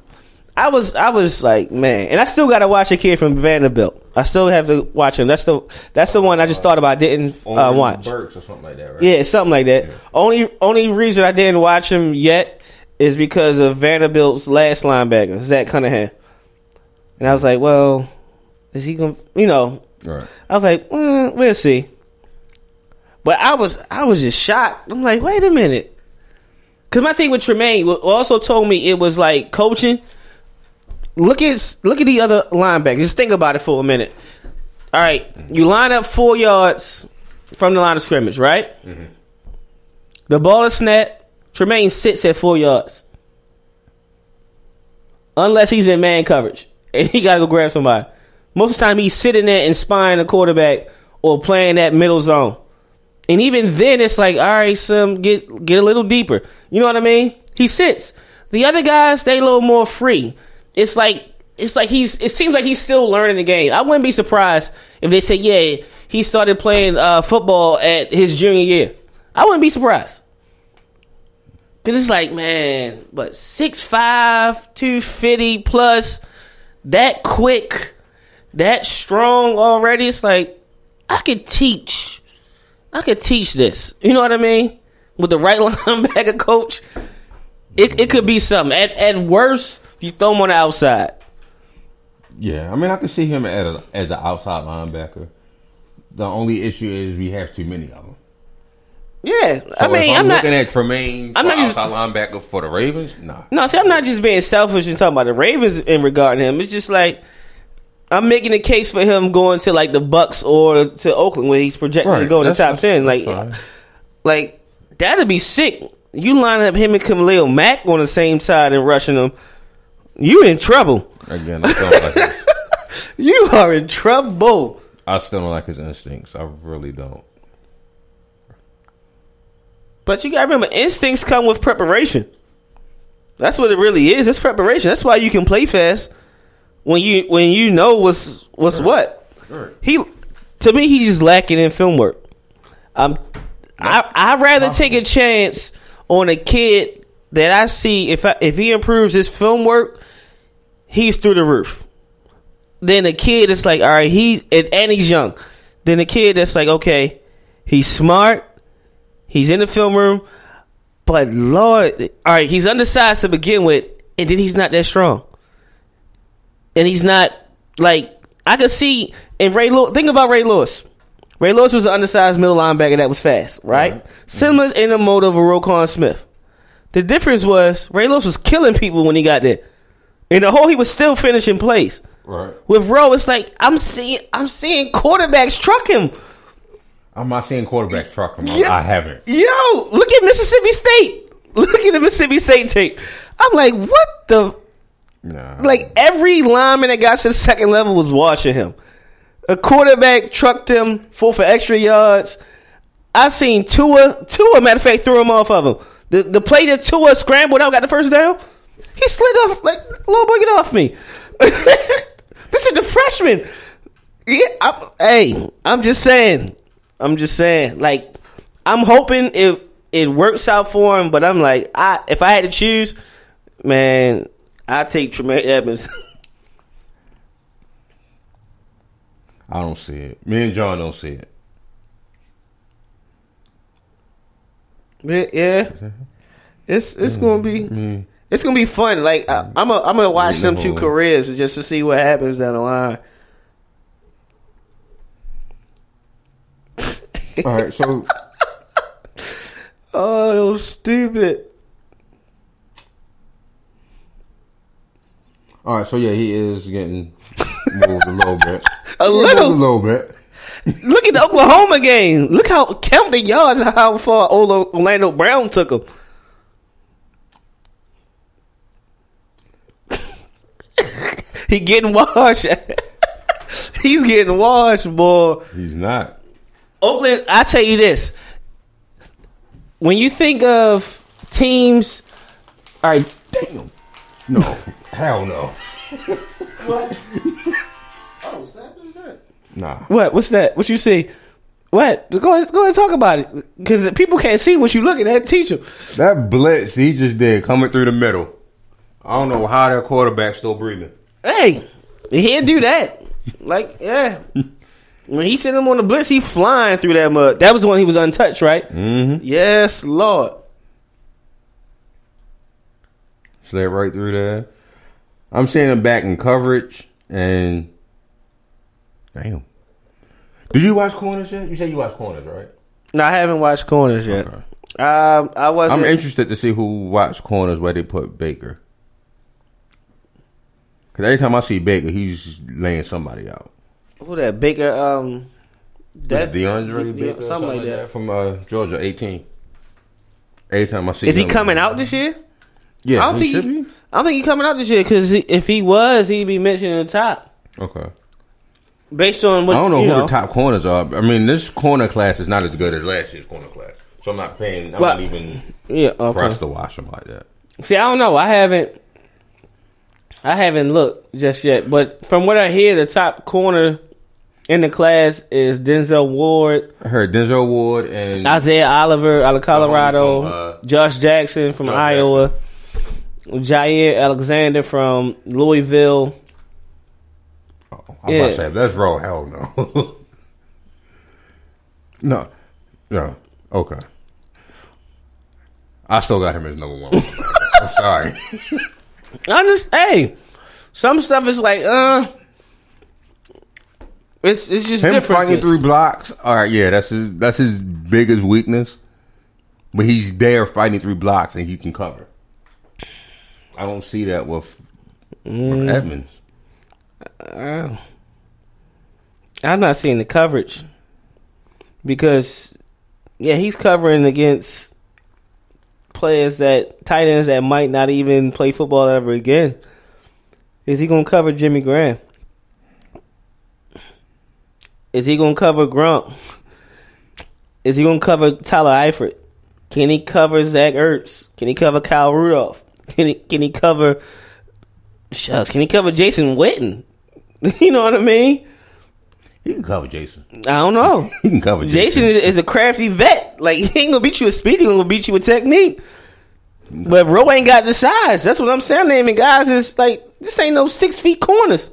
S1: I was I was like, man, and I still got to watch a kid from Vanderbilt. I still have to watch him. That's the that's the one I just thought about. Didn't uh, watch.
S2: Burks or something like that, right?
S1: Yeah, something like that. Only only reason I didn't watch him yet is because of Vanderbilt's last linebacker, Zach Cunningham. And I was like, well, is he gonna? You know,
S2: Right.
S1: I was like, mm, we'll see. But I was I was just shocked. I'm like, wait a minute. Cause my thing with Tremaine also told me it was like coaching. Look at look at the other linebackers. Just think about it for a minute. All right, you line up four yards from the line of scrimmage, right? The ball is snapped. Tremaine sits at four yards, unless he's in man coverage and he got to go grab somebody. Most of the time, he's sitting there and spying the quarterback or playing that middle zone. And even then, it's like, all right, some get get a little deeper. You know what I mean? He sits. The other guys, they a little more free. It's like it's like he's. It seems like he's still learning the game. I wouldn't be surprised if they say, yeah, he started playing uh, football at his junior year. I wouldn't be surprised. Cause it's like, man, but 6'5", 250 plus, that quick, that strong already. It's like I could teach. I could teach this. You know what I mean? With the right linebacker coach, it it could be something. At at worst, you throw him on the outside.
S2: Yeah, I mean, I can see him a, as an outside linebacker. The only issue is we have too many of them.
S1: Yeah,
S2: So
S1: I mean,
S2: I'm,
S1: I'm not.
S2: looking at Tremaine
S1: I'm not just-
S2: linebacker for the Ravens. Nah,
S1: No, see, I'm not just being selfish and talking about the Ravens in regard to him. It's just like I'm making a case for him going to like the Bucks or to Oakland where he's projected to go in the
S2: that's-
S1: top ten. Like,
S2: fine.
S1: like that'd be sick. You line up him and Khalil Mack on the same side and rushing them. You in trouble.
S2: again, I don't like
S1: You are in trouble.
S2: I still don't like his instincts. I really don't.
S1: But you gotta remember, instincts come with preparation. That's what it really is. It's preparation. That's why you can play fast when you when you know what's what's what. He to me he's just lacking in film work. Um, I I'd rather take a chance on a kid that I see if I, if he improves his film work, he's through the roof. Then a kid that's like, all right, he and, and he's young. Then a kid that's like, okay, he's smart, he's in the film room, but Lord, all right, he's undersized to begin with, and then he's not that strong, and he's not like I could see. And Ray, Lew- think about Ray Lewis. Ray Lewis was an undersized middle linebacker that was fast, right? Similar in the mode of a Roquan Smith. The difference was Ray Lewis was killing people when he got there. In the hole, he was still finishing plays.
S2: Right.
S1: With Rowe, it's like I'm seeing I'm seeing quarterbacks truck him.
S2: I'm not seeing quarterback truck him.
S1: Yeah.
S2: I haven't.
S1: Yo, look at Mississippi State. Look at the Mississippi State tape. I'm like, what the?
S2: Nah.
S1: Like every lineman that got to the second level was watching him. A quarterback trucked him for for extra yards. I seen Tua. Tua, matter of fact, threw him off of him. The the play that Tua scrambled out, got the first down. He slid off like, little boy, get off me. this is the freshman. Yeah, I'm, hey, I'm just saying. I'm just saying. Like, I'm hoping it it works out for him, but I'm like, I if I had to choose, man, I take Tremaine Evans.
S2: I don't see it. Me and John don't see it.
S1: Yeah, yeah. it's it's gonna be
S2: mm,
S1: it's gonna be fun. Like I, I'm a, I'm gonna watch them two careers just to see what happens down the line.
S2: All right, so
S1: Oh, it was stupid.
S2: all right, so yeah, he is getting moved a little bit.
S1: A
S2: little, a
S1: little.
S2: bit.
S1: Look at the Oklahoma game. Look how count the yards. How far Orlando Brown took him. he getting washed. He's getting washed, boy.
S2: He's not.
S1: Oakland, I tell you this. When you think of teams, all right,
S2: Damn. No. Hell no. what? Oh, snap is that? Nah.
S1: what? What's that? What you see? What? Go ahead, go ahead and talk about it. Because people can't see what you're looking at. Teach them.
S2: That blitz he just did coming through the middle. I don't know how that quarterback's still breathing.
S1: Hey, he'll do that. Like, yeah. When he sent him on the blitz, he flying through that mud. That was when he was untouched, right?
S2: Mm-hmm.
S1: Yes, Lord.
S2: Slid right through there. I'm seeing him back in coverage and damn. Did you watch corners yet? You said you watched corners, right?
S1: No, I haven't watched corners yet.
S2: Okay.
S1: Um, I wasn't.
S2: I'm interested to see who watched corners where they put Baker. Cause every time I see Baker, he's laying somebody out.
S1: Who that Baker? Um,
S2: That's DeAndre
S1: De-
S2: Baker,
S1: something, like that.
S2: from uh, Georgia, 18. Every time I see,
S1: Is he coming out this year?
S2: Yeah,
S1: I don't think. He. I don't think he coming out this year because if he was, he'd be mentioned in the top
S2: Okay.
S1: based on what
S2: I don't know who the top corners are. I mean, this corner class is not as good as last year's corner class, so I'm not paying. I'm
S1: Well,
S2: not even
S1: Yeah, okay.
S2: pressed to watch them like that.
S1: See, I don't know. I haven't. I haven't looked just yet, but from what I hear, the top corner in the class is Denzel Ward,
S2: I heard Denzel Ward and
S1: Isaiah Oliver out of Colorado,
S2: from, uh,
S1: Josh Jackson from
S2: Josh
S1: Iowa, Jaire Alexander from Louisville.
S2: Oh, I'm about
S1: Yeah.
S2: to say that's raw. Hell no. no, no. Okay. I still got him as number one. I'm sorry.
S1: I just hey, some stuff is like uh, it's it's just
S2: Him fighting through blocks. All right, yeah, that's his that's his biggest weakness. But he's there fighting through blocks and he can cover. I don't see that with, with Edmunds.
S1: Uh, I'm not seeing the coverage because, yeah, he's covering against players that tight ends that might not even play football ever again. Is he gonna cover Jimmy Graham? Is he gonna cover Grump? Is he gonna cover Tyler Eifert? Can he cover Zach Ertz? Can he cover Kyle Rudolph? Can he can he cover Shucks, can he cover Jason Witten? you know what I mean?
S2: He can cover Jason.
S1: I don't know.
S2: He can cover
S1: Jason
S2: Jason.
S1: is a crafty vet. Like he ain't gonna beat you with speed. He gonna beat you with technique. But Rowe ain't got the size. That's what I'm saying. Naming guys is like this ain't no six feet corners.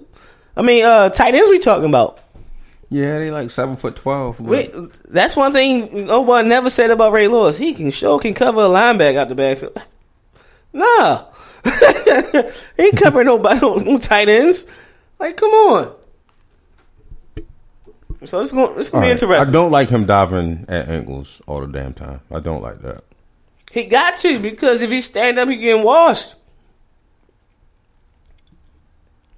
S1: I mean, uh, tight ends we talking about.
S2: Yeah, they like seven foot twelve.
S1: Wait, that's one thing nobody never said about Ray Lewis. He can sure can cover a linebacker out the backfield. Nah, he ain't covering nobody no, no tight ends. Like, come on. So it's going. It's
S2: All
S1: gonna be
S2: right,
S1: interesting.
S2: I don't like him diving at ankles all the damn time. I don't like that.
S1: He got to because if he stand up, he getting washed.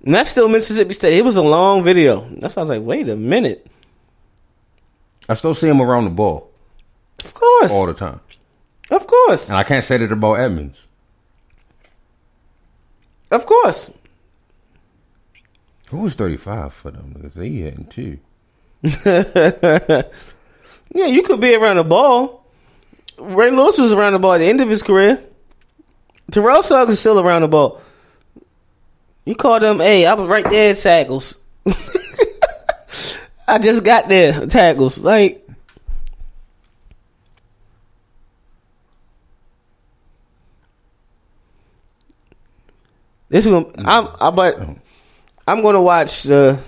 S1: And that's still Mississippi State. It was a long video. That's why I was like, wait a minute.
S2: I still see him around the ball
S1: Of course,
S2: all the time,
S1: of course,
S2: and I can't say that about Edmunds.
S1: of course.
S2: Who was thirty five for them? Because they hitting too.
S1: Yeah, you could be around the ball. Ray Lewis was around the ball at the end of his career. Terrell Suggs is still around the ball. You called them. hey, I was right there at tackles. I just got there tackles like. This one, I'm I but I'm gonna watch the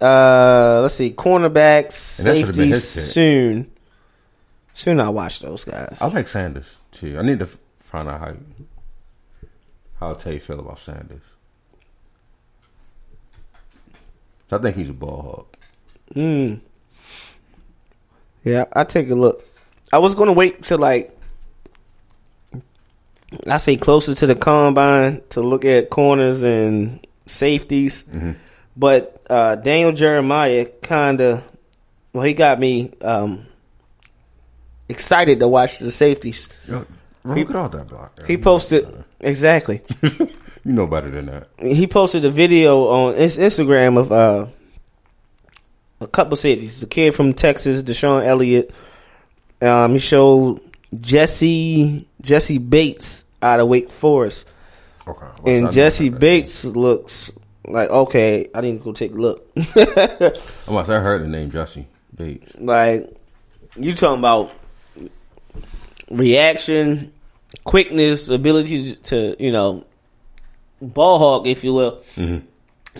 S1: uh let's see cornerbacks
S2: And that should've been
S1: safeties
S2: his pick.
S1: soon. Soon I'll watch those guys.
S2: I like Sanders too. I need to find out how how Tay feel about Sanders. I think he's a ball hawk.
S1: Mm. Yeah, I take a look. I was gonna wait till like I say closer to the combine to look at corners and safeties, but uh, Daniel Jeremiah kind of well, he got me um, excited to watch the safeties.
S5: Yo, at all that block.
S1: He posted exactly.
S2: You know better than that.
S1: he posted a video on his Instagram of uh, a couple cities. The kid from Texas, DeShon Elliott. Um, he showed Jessie Jessie Bates out of Wake Forest,
S5: Okay. Well,
S1: and
S5: Jessie.
S1: Bates looks like okay. I need to go take a look.
S2: About to say, I heard the name Jessie Bates.
S1: like you talking about reaction, quickness, ability to you know ball hawk, if you will. Mm-hmm.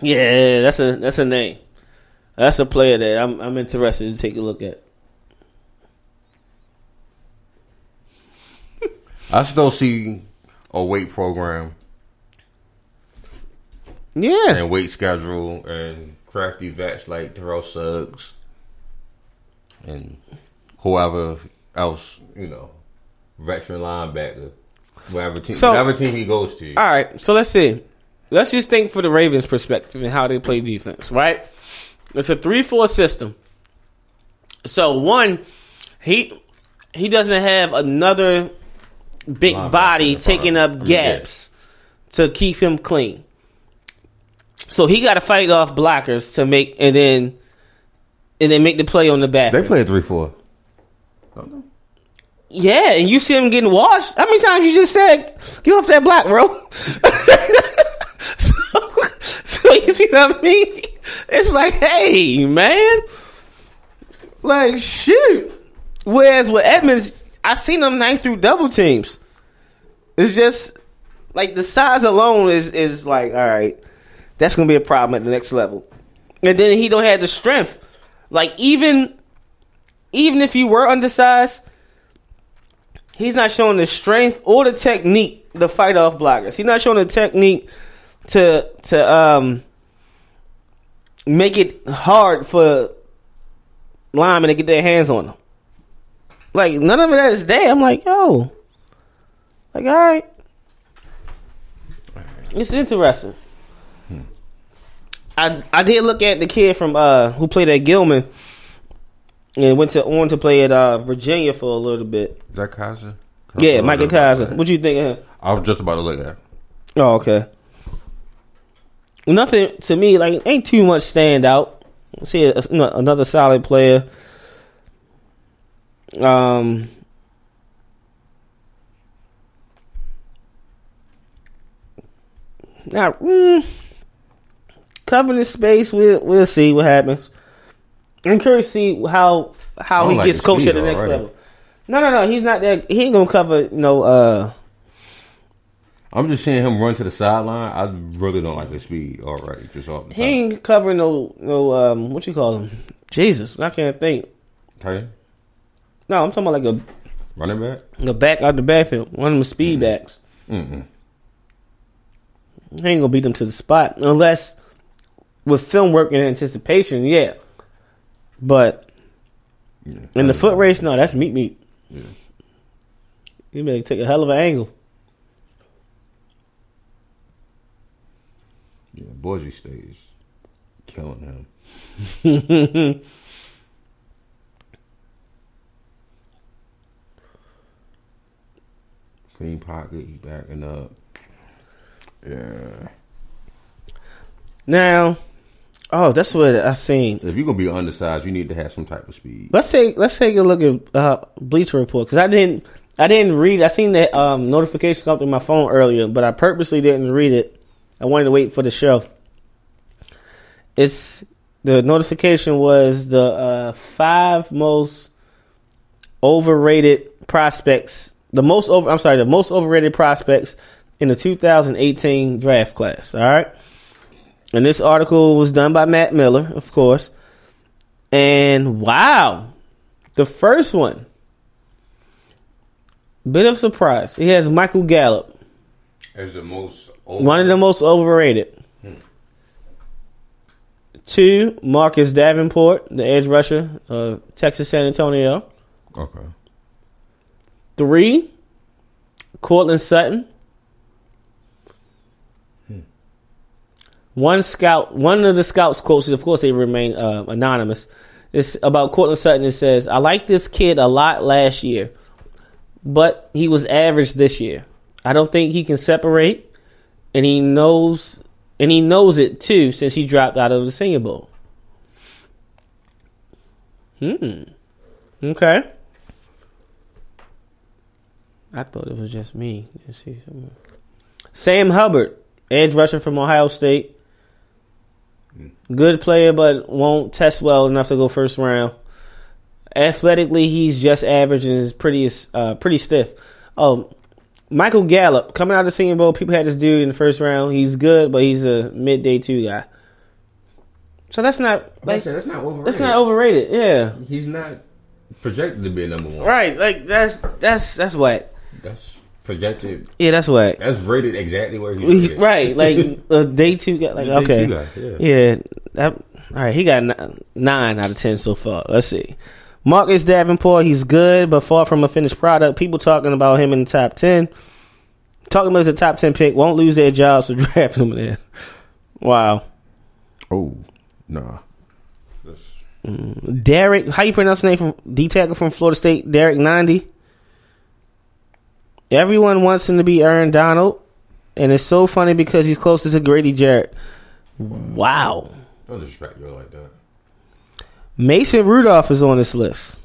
S1: Yeah, that's a that's a name. That's a player that I'm I'm interested to take a look at.
S2: I still see a weight program
S1: Yeah,
S2: and weight schedule and crafty vets like Terrell Suggs and whoever else, you know, veteran linebacker, whatever team,
S1: So-
S2: whatever team he goes to.
S1: All right, so let's see. Let's just think for the Ravens' perspective and how they play defense, right? It's a three-four system. So one, he he doesn't have another big
S2: Linebacker
S1: body
S2: in front
S1: taking
S2: of
S1: up
S2: him.
S1: gaps to keep him clean. So he got to fight off blockers to make and then and then make the play on the back.
S2: They play three four.
S1: Yeah, and you see him getting washed. How many times you just said get off that block, bro? so, so you see what I mean? It's like, hey, man, like shoot. Whereas with Edmunds, I seen them knife through double teams. It's just like the size alone is is like, all right, that's gonna be a problem at the next level. And then he don't have the strength. Like even even if you were undersized, he's not showing the strength or the technique to fight off blockers. He's not showing the technique to to um make it hard for linemen to get their hands on him. Like none of that is there. I'm like, yo, like all right, it's interesting. I I did look at the kid from uh who played at Gilman and went to on to play at uh Virginia for a little bit.
S2: Is that Kiser?
S1: Yeah, Micah Kiser. What you think of him?
S2: I was just about to look at. it.
S1: Oh, okay. Nothing to me like ain't too much stand out. See a, a- another solid player. Um. Now, mm, covering the space, we'll we'll see what happens. I'm curious to see how how he
S2: like
S1: gets coached at the next
S2: already.
S1: level. No, no, no. He's not that. He ain't gonna cover. You know, uh,
S2: I'm just seeing him run to the sideline. I really don't like his speed already. Just off the
S1: He
S2: top.
S1: ain't covering no no um what you call him? Jesus, I can't think.
S2: Tight end?
S1: No, I'm talking about like a
S2: running back.
S1: a a back out the backfield, one of the speed backs.
S2: Mm-mm.
S1: He ain't gonna beat them to the spot unless with film work and anticipation, yeah. But
S2: Yeah.
S1: in the foot race, no, that's meat meat.
S2: Yeah.
S1: You better take a hell of an angle.
S2: Yeah, Boise State is killing him. Clean pocket, he backing up.
S5: Yeah.
S1: Now, oh, that's what I seen.
S2: If you're gonna be undersized, you need to have some type of speed.
S1: Let's take let's take a look at uh, Bleacher Report because I didn't I didn't read. I seen that um, notification come through my phone earlier, but I purposely didn't read it. I wanted to wait for the show. It's the notification was the uh, five most overrated prospects. The most over. I'm sorry, the most overrated prospects in the 2018 draft class. All right, and this article was done by Matt Miller, of course. And wow, the first one, bit of surprise. He has Michael Gallup,
S2: As the most
S1: one of the most overrated. Two, Marcus Davenport, the edge rusher, of Texas San Antonio.
S5: Okay.
S1: Three, Courtland Sutton. One scout, one of the scouts quotes, of course, they remain uh, anonymous. It's about Courtland Sutton. It says, "I like this kid a lot last year, but he was average this year. I don't think he can separate, and he knows, and he knows it too, since he dropped out of the Senior Bowl." Hmm. Okay. I thought it was just me. Sam Hubbard, edge rusher from Ohio State. Good player, but won't test well enough to go first round. Athletically, he's just average and is pretty uh, pretty stiff. Oh, Michael Gallup coming out of the Senior Bowl. People had this dude in the first round. He's good, but he's a mid day two guy. So that's not like
S2: that's not overrated.
S1: that's not overrated. Yeah,
S2: He's not projected to be a number one.
S1: right. Like that's that's that's what.
S2: That's projected.
S1: Yeah, that's whack.
S2: That's rated exactly where he's
S1: He's-
S2: rated.
S1: right, like a day two guy. Like
S2: Day
S1: okay,
S2: two guy, yeah.
S1: yeah. That, all right, he got ni- nine out of ten so far. Let's see. Marcus Davenport, he's good, but far from a finished product. People talking about him in the top ten, talking about him as a top ten pick, won't lose their jobs for drafting him there. Wow.
S5: Oh, nah.
S1: Mm, Derek, how you pronounce the name from D tackle from Florida State? Derrick Nnadi. Everyone wants him to be Aaron Donald, and it's so funny because he's closer to Grady Jarrett. Wow.
S2: Don't disrespect you like that.
S1: Mason Rudolph is on this list.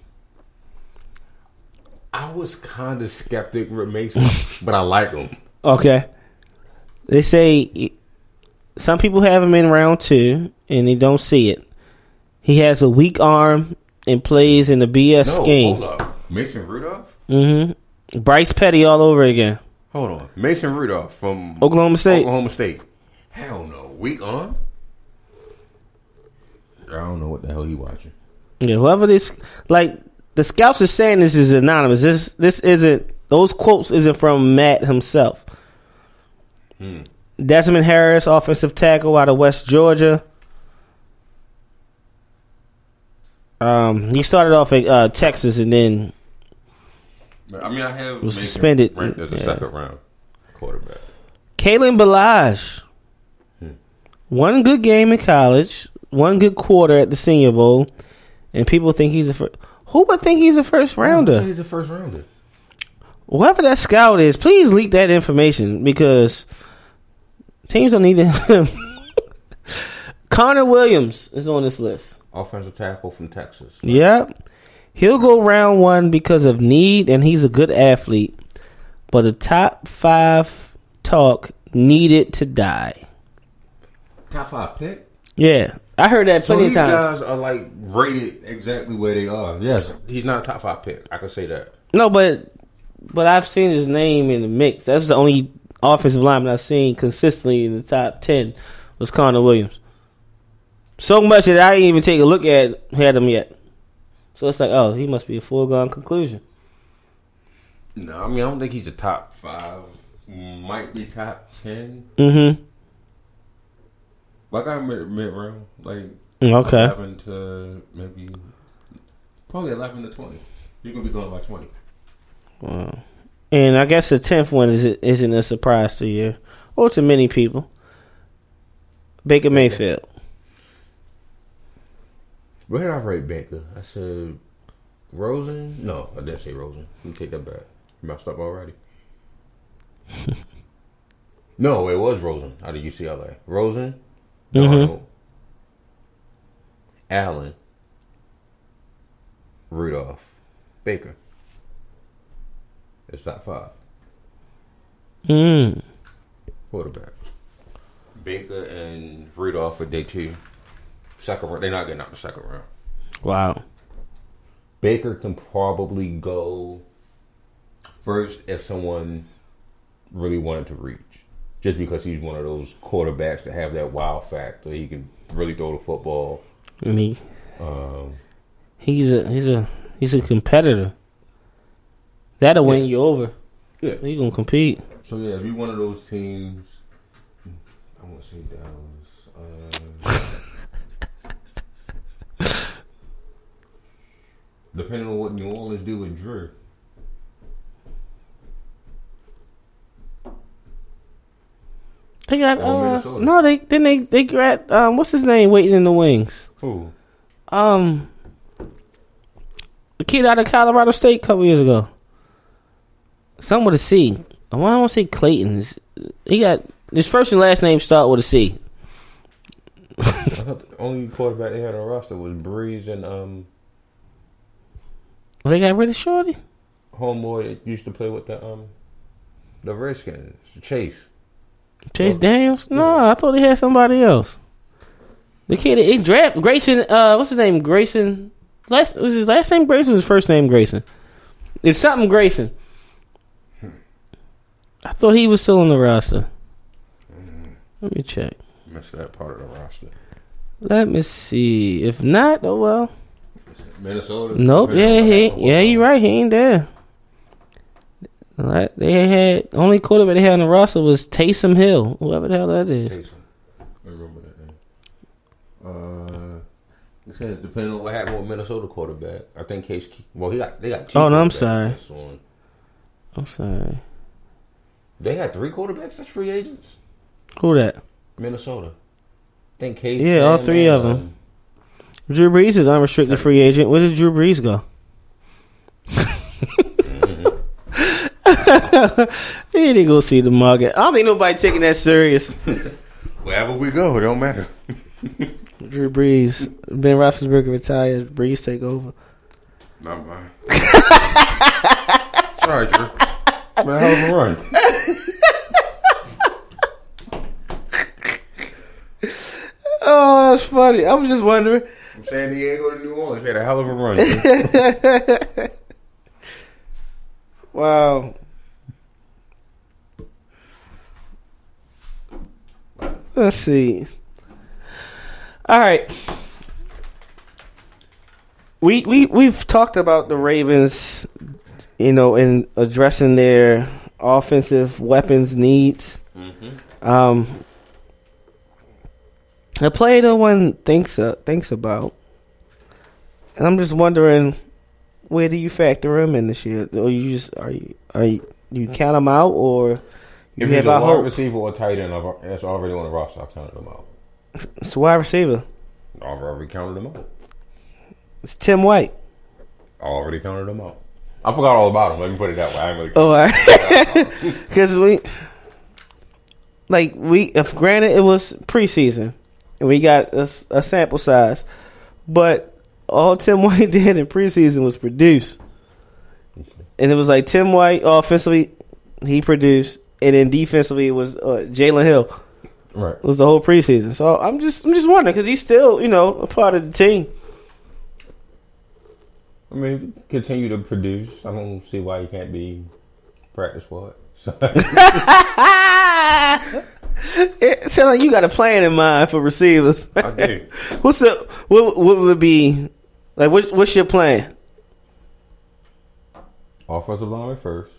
S2: I was kind of skeptic with Mason, but I like him.
S1: Okay. They say some people have him in round two, and they don't see it. He has a weak arm and plays in the BS
S2: No,
S1: scheme.
S2: hold up. Mason Rudolph?
S1: Mm-hmm. Bryce Petty all over again.
S2: Hold on. Mason Rudolph from
S1: Oklahoma State.
S2: Oklahoma State. Hell no. Weak on.
S5: I don't know what the hell he watching.
S1: Yeah, whoever this like the scouts are saying this is anonymous. This this isn't those quotes isn't from Matt himself. Desmond Harris, offensive tackle out of West Georgia. Um, he started off at uh, Texas and then
S2: I mean, I have
S1: Was
S2: Mason
S1: suspended.
S2: ranked as a
S1: Yeah.
S2: second round quarterback.
S1: Kalen Ballage. Hmm. One good game in college, one good quarter at the Senior Bowl, and people think he's a first. Who would think he's a first rounder?
S2: He's a first rounder.
S1: whoever that scout is, please leak that information because teams don't need him. Connor Williams is on this list.
S2: Offensive tackle from Texas.
S1: Yep. He'll go round one because of need, and he's a good athlete. But the top five talk needed to die.
S2: Top five pick.
S1: Yeah, I heard that plenty
S2: these
S1: of times.
S2: guys are like rated exactly where they are. Yes, he's not a top five pick. I can say that.
S1: No, but but I've seen his name in the mix. That's the only offensive lineman I've seen consistently in the top ten was Connor Williams. So much that I didn't even take a look at had him yet. So it's like, oh, he must be a foregone conclusion.
S2: No, I mean I don't think he's a top five. Might be top ten.
S1: Mm-hmm.
S2: Like I'm mid mid round, like
S1: Okay.
S2: eleven to maybe probably eleven to twenty. You're gonna be going by twenty.
S1: And I guess the tenth one is isn't a surprise to you or to many people. Baker Mayfield.
S2: Where did I rate Baker? I said Rosen. No, I didn't say Rosen. Let me take that back. You messed up already. no, it was Rosen out of UCLA. Rosen, Darnold, Allen, Rudolph, Baker. It's top five.
S1: Mm.
S2: Quarterback. Baker and Rudolph for day two. Second round. They're not getting out the second round.
S1: Wow.
S2: Baker can probably go first if someone really wanted to reach. Just because he's one of those quarterbacks that have that wow factor. He can really throw the football.
S1: I mean,
S2: Um,
S1: he's a he's a he's a competitor. That'll win you over.
S2: Yeah.
S1: He gonna compete.
S2: so yeah, if you're one of those teams, I want to say Dallas. Um, depending on what New Orleans do with Drew.
S1: They got uh, no. They then they they got um what's his name waiting in the wings.
S2: Who?
S1: Um, the kid out of Colorado State a couple years ago. Some with a C. I want to say Clayton. It's- He got his first and last name start with a C.
S2: I thought the only quarterback they had on the roster was Brees and um
S1: they got rid of Shorty.
S2: homeboy used to play with the um the Redskins, Chase.
S1: Chase
S2: Oh.
S1: Daniels? No, I thought they had somebody else. The kid he draft Grayson. Uh, what's his name? Grayson. Last was his last name Grayson. His first name Grayson. It's something Grayson. I thought he was still on the roster. Let me check.
S2: Missed that part of the roster.
S1: Let me see. If not, oh well.
S2: Minnesota.
S1: Nope. Yeah, he. Yeah, you right. He ain't there. Like, They had only quarterback they had on the roster was Taysom Hill, whoever the hell that is.
S2: Taysom. I remember that name. Uh, it says depending on what happened with Minnesota quarterback, I think Case. Well, he got they got. two
S1: Oh, no, I'm sorry. I'm sorry.
S2: They had three quarterbacks. That's free agents.
S1: Who that?
S2: Minnesota. I think Case.
S1: Yeah, all
S2: and,
S1: three of
S2: um,
S1: them. Drew Brees is unrestricted free agent. Where did Drew Brees go? Mm-hmm. he didn't go see the market. I don't think nobody taking that serious.
S2: Wherever we go, it don't matter.
S1: Drew Brees, Ben Roethlisberger retires. Brees take over.
S2: Not mine. Sorry, Drew. Man, hell of a run.
S1: Oh, that's funny. I was just wondering.
S2: From San Diego to New Orleans, had a hell of a run.
S1: Wow. Let's see. All right. We we we've talked about the Ravens, you know, in addressing their offensive weapons needs. Um, a player no one thinks uh, thinks about, and I'm just wondering, where do you factor him in this year? Or you just are you are you, you count him out, or you
S2: If
S1: have
S2: he's a wide
S1: hope?
S2: receiver or tight end, that's already on the roster. I counted them out.
S1: It's a wide receiver.
S2: I've already counted them out.
S1: It's Tim White.
S2: I already counted them out. I forgot all about him. Let me put it that way. I ain't really
S1: Oh, right. because we, like we, if granted it was preseason, and we got a sample size, but all Tim White did in preseason was produce, and it was like Tim White offensively, he produced, and then defensively it was uh, Jaylen Hill.
S2: right.
S1: It was the whole preseason. So I'm just, I'm just wondering because he's still, you know, a part of the team.
S2: I mean, continue to produce. I don't see why you can't be practice squad. So,
S1: It sounds like you got a plan in mind for receivers.
S2: I do.
S1: What's the what? What would be like? What, what's your plan?
S2: Offensive lineman first.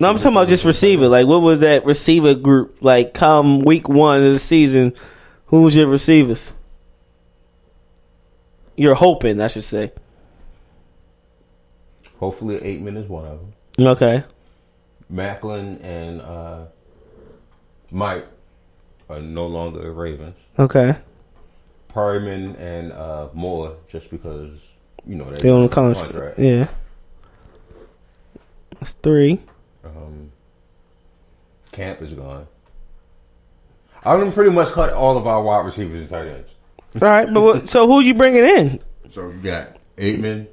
S1: No, I'm talking about just receiver. Like, what was that receiver group like? Come week one of the season, who was your receivers? You're hoping, I should say.
S2: Hopefully, Ateman is one of them.
S1: Okay,
S2: Maclin and uh, Mike are no longer Ravens.
S1: okay.
S2: Perriman and uh, Moore, just because you know
S1: They on the contract. Yeah, that's three.
S2: Um, Camp is gone. I done pretty much cut all of our wide receivers and tight ends.
S1: All right, but what, so who you bringing in?
S2: So you got Ateman.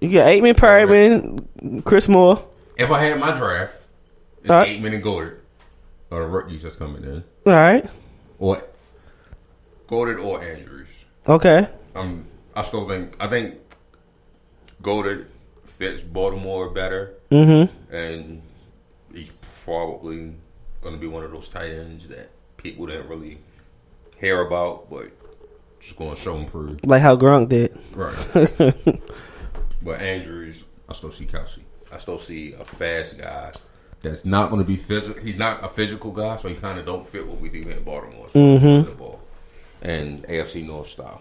S1: You got Ateman, Perriman, Chris Moore.
S2: If I had my draft, it's
S1: All right.
S2: Ateman and Goedert are the rookies that's coming in,
S1: All right,
S2: or Goedert or Andrews.
S1: Okay.
S2: Um, I still think I think Goedert fits Baltimore better,
S1: Mm-hmm.
S2: and he's probably going to be one of those tight ends that people didn't really hear about, but just going to show improve.
S1: Like how Gronk did.
S2: Right. but Andrews, I still see Kelce. I still see a fast guy that's not going to be physical. He's not a physical guy, so he kind of don't fit what we do here in Baltimore. So
S1: Mhm.
S2: the ball and AFC North style.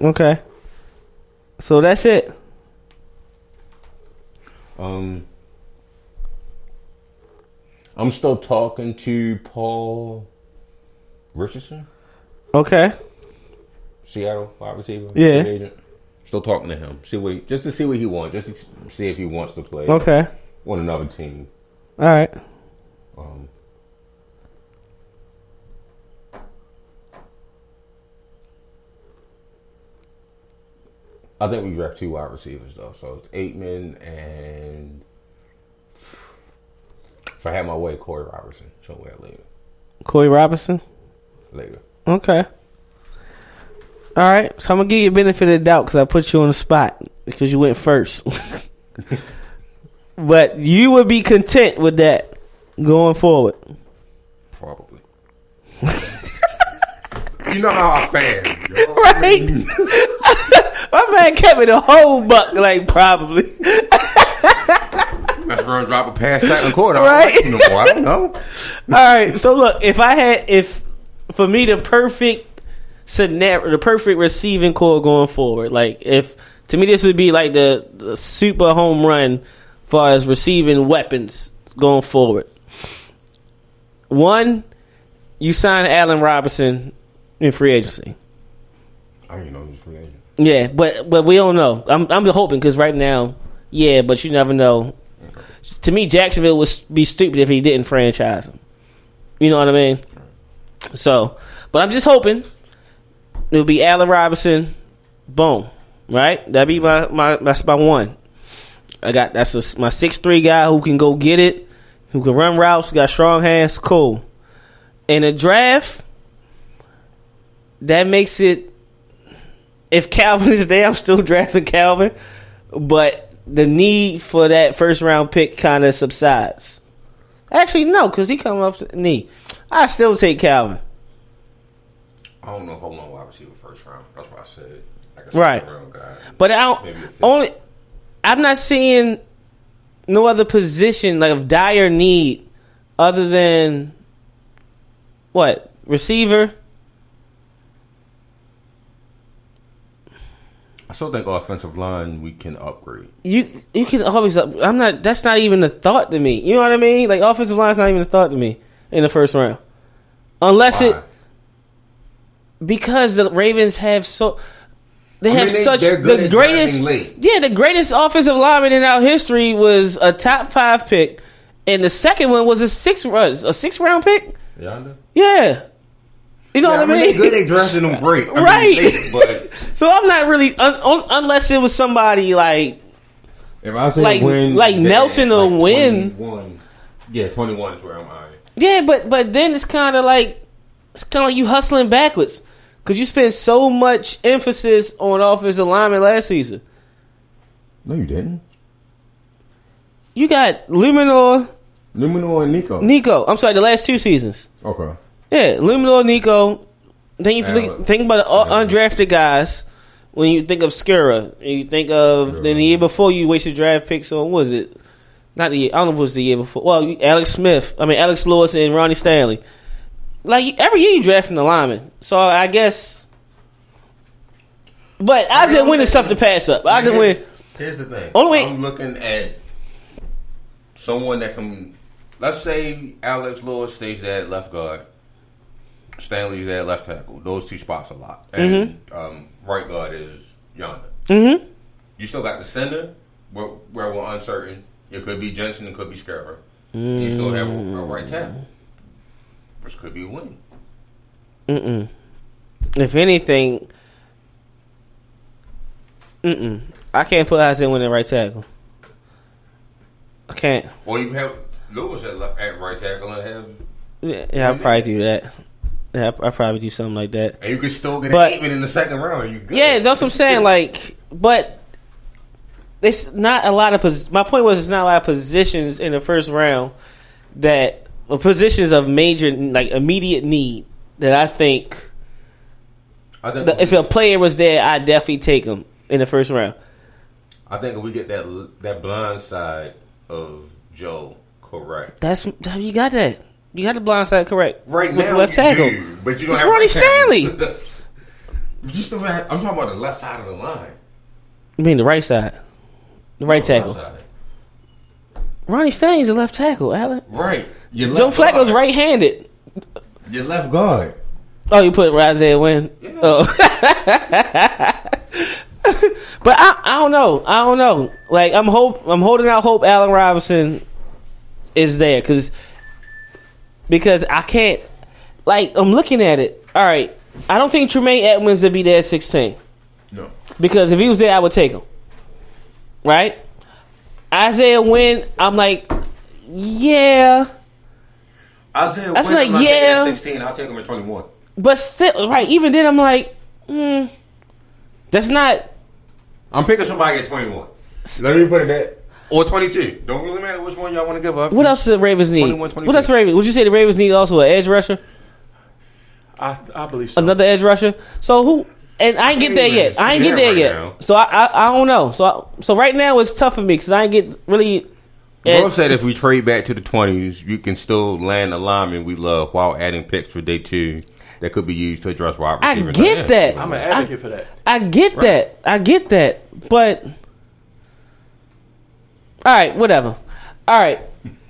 S1: Okay. So that's it.
S2: Um, I'm still talking to Paul Richardson,
S1: Okay.
S2: Seattle wide receiver.
S1: Yeah.
S2: agent. Still talking to him. See what he, just to see what he wants, just to see if he wants to play.
S1: Okay.
S2: on another team.
S1: All right.
S2: Um, I think we draft two wide receivers though, so it's Ateman and if I had my way, Corey Robertson somewhere later.
S1: Corey Robinson.
S2: Later,
S1: Okay. All right. So I'm gonna give you a benefit of the doubt because I put you on the spot because you went first. but you would be content with that going forward.
S2: probably. you know how I fan, yo.
S1: Right? My man kept me the whole buck, like probably.
S2: Let's run drop a pass second quarter.
S1: Right.
S2: I don't know. I don't know.
S1: All right. So look, if I had, if for me the perfect scenario, the perfect receiving corps going forward, like if to me this would be like the, the super home run far as receiving weapons going forward. One, you sign Allen Robinson in free agency.
S2: I didn't know he was free agent.
S1: Yeah, but but we don't know. I'm I'm hoping because right now, yeah, but you never know. To me, Jacksonville would be stupid if he didn't franchise him. You know what I mean? So, but I'm just hoping it'll be Allen Robinson. Boom, right? That'd be my my that's my one. I got that's a, my six three guy who can go get it, who can run routes, got strong hands. Cool. In a draft, that makes it if Calvin is there, I'm still drafting Calvin, but the need for that first round pick kind of subsides. Actually, no, because he come off the knee. I still take Calvin.
S2: I don't know if I want wide receiver first round. That's what I said. Like a
S1: Right.
S2: round guy.
S1: But I don't
S2: Maybe a fifth.
S1: only. I'm not seeing no other position like of dire need other than what receiver.
S2: I still think offensive line we can upgrade.
S1: You you can always. Up, I'm not. That's not even a thought to me. You know what I mean? Like offensive line's not even a thought to me in the first round, unless it
S2: Why?
S1: Because the Ravens have so they
S2: I
S1: have
S2: mean, they-
S1: such the greatest yeah the greatest offensive lineman in our history was a top five pick, and the second one was a six was a six round pick.
S2: Yanda?
S1: Yeah, you know
S2: Yeah,
S1: what I mean.
S2: they good. They drafted them great. I mean,
S1: Right.
S2: late, but
S1: so I'm not really un, un, unless it was somebody like
S5: If I say
S1: Like-
S5: Wynn,
S1: like
S5: then-
S1: Nelson or Wynn.
S2: 21. Yeah, 21 is where I'm at.
S1: Yeah, but but then it's kind of like it's kind of like you hustling backwards because you spent so much emphasis on offensive lineman last season.
S5: No, you didn't.
S1: You got Eluemunor,
S5: Eluemunor and Nico.
S1: Nico. I'm sorry, the last two seasons.
S5: okay.
S1: Yeah, Eluemunor, Nico. Then you think, think about the undrafted guys. When you think of Skura, and you think of then the year before you wasted draft picks on what was it? Not the year. I don't know if it was the year before. Well, Alex Smith. I mean Alex Lewis and Ronnie Stanley. Like every year you drafting the lineman. So I guess. But I said Wynn is stuff to pass up. I just win.
S2: Here's the thing.
S1: Only way-
S2: I'm looking at someone that can. Let's say Alex Lewis stays at left guard. Stanley's at left tackle. Those two spots a lot. And um, right guard is Yanda.
S1: Mm-hmm.
S2: You still got the center where, where we're uncertain. It could be Jensen. It could be Skura. You still have a, a right tackle, which could be a Wynn.
S1: Mm-mm. If anything, mm-mm. I can't put Isaiah Wynn in right tackle. I can't.
S2: Or you have Lewis at, at right tackle and have
S1: Yeah, yeah I'll probably do that. Yeah, I, probably do something like that.
S2: And you can still get
S1: But-
S2: even in the second round. You good.
S1: Yeah, that's what I'm saying. Like, but it's not a lot of. Pos- my point was, it's not a lot of positions in the first round that positions of major, like immediate need that I think
S2: I think
S1: that if a player was there, I'd definitely take him in the first round.
S2: I think if we get that that blind side of Joe correct.
S1: That's you got that. You got the blind side correct.
S2: Right
S1: with
S2: now,
S1: the left tackle.
S2: do, but you don't
S1: It's
S2: have
S1: Ronnie. Stanley.
S2: you still have, I'm talking about the left side of the line.
S1: You mean the right side, the right oh,
S2: The left
S1: tackle. Ronnie Stanley's a left tackle. Alan.
S2: Right. Your
S1: Joe Flacco's
S2: guard.
S1: right-handed.
S2: Your left guard.
S1: Oh, you put Isaiah Wynn. Oh. but I, I don't know. I don't know. Like I'm hope I'm holding out hope Allen Robinson is there because because I can't like I'm looking at it. All right, I don't think Tremaine Edmunds would be there at 16
S2: No.
S1: because if he was there, I would take him. Right, Isaiah Wynn. I'm like, yeah,
S2: Isaiah
S1: I feel
S2: Wynn,
S1: like,
S2: I'm not taking
S1: yeah.
S2: 16. I'll take him at 21.
S1: but still, right. Even then, I'm like, mm, that's not.
S2: I'm picking somebody at 21. Let me put it that. Or 22. Don't really matter which one y'all want to give up.
S1: What else do the Ravens need?
S2: 21, 22.
S1: What else Ravens? Would you say the Ravens need also an edge rusher,
S6: I I believe so.
S1: another edge rusher? So who? And I ain't get there yet. I ain't get there
S2: right
S1: yet.
S2: now.
S1: So I, I I don't know. So I, so right now it's tough for me because I ain't get really.
S2: Bro said if we trade back to the 20s, you can still land a lineman we love while adding picks for day two that could be used to address wide
S1: I get
S2: Yeah.
S1: that.
S6: I'm an advocate for that.
S1: I get that. I get that. But all right, whatever. All right,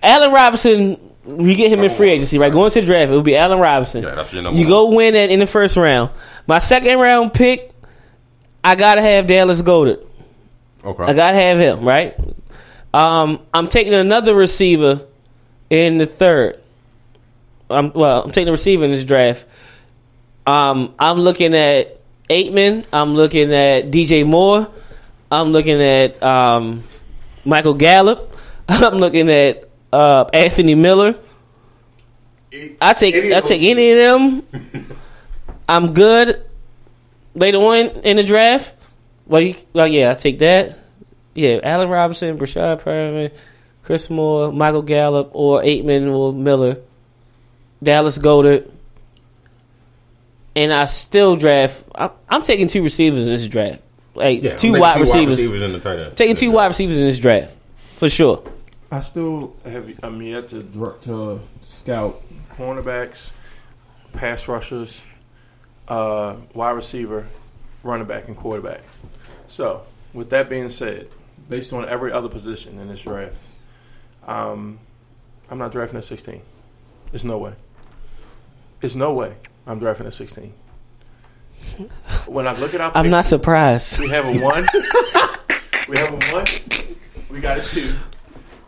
S1: Allen Robinson. We get him in free agency, right? Going to the draft, it will be Allen Robinson.
S2: Yeah, that's your number
S1: You
S2: one.
S1: go win that in the first round. My second round pick, I gotta have Dallas Goedert.
S2: Okay.
S1: I gotta have him, right? Um, I'm taking another receiver in the third. I'm well. I'm taking a receiver in this draft. Um, I'm looking at Ateman. I'm looking at DJ Moore. I'm looking at um, Michael Gallup. I'm looking at uh, Anthony Miller. I take
S2: Any of
S1: I take any of them. I'm good later on in the draft. Well, you, well, yeah, I take that. Yeah, Allen Robinson, Breshad Perriman, Chris Moore, Michael Gallup, or Ateman or Miller, Dallas Goedert, and I still draft. I'm, I'm taking two receivers in this draft, like
S2: Yeah, I'm
S1: two
S2: taking
S1: wide receivers.
S2: in the tight end.
S1: Taking two wide receivers in this draft for sure.
S6: I still have. I'm yet to dr- to scout cornerbacks, pass rushers, uh, wide receiver, running back, and quarterback. So, with that being said, based on every other position in this draft, um, I'm not drafting at 16. There's no way. There's no way I'm drafting at 16. When I look at our,
S1: I'm
S6: picks,
S1: not surprised.
S6: we have a one. we have a one. We got a two.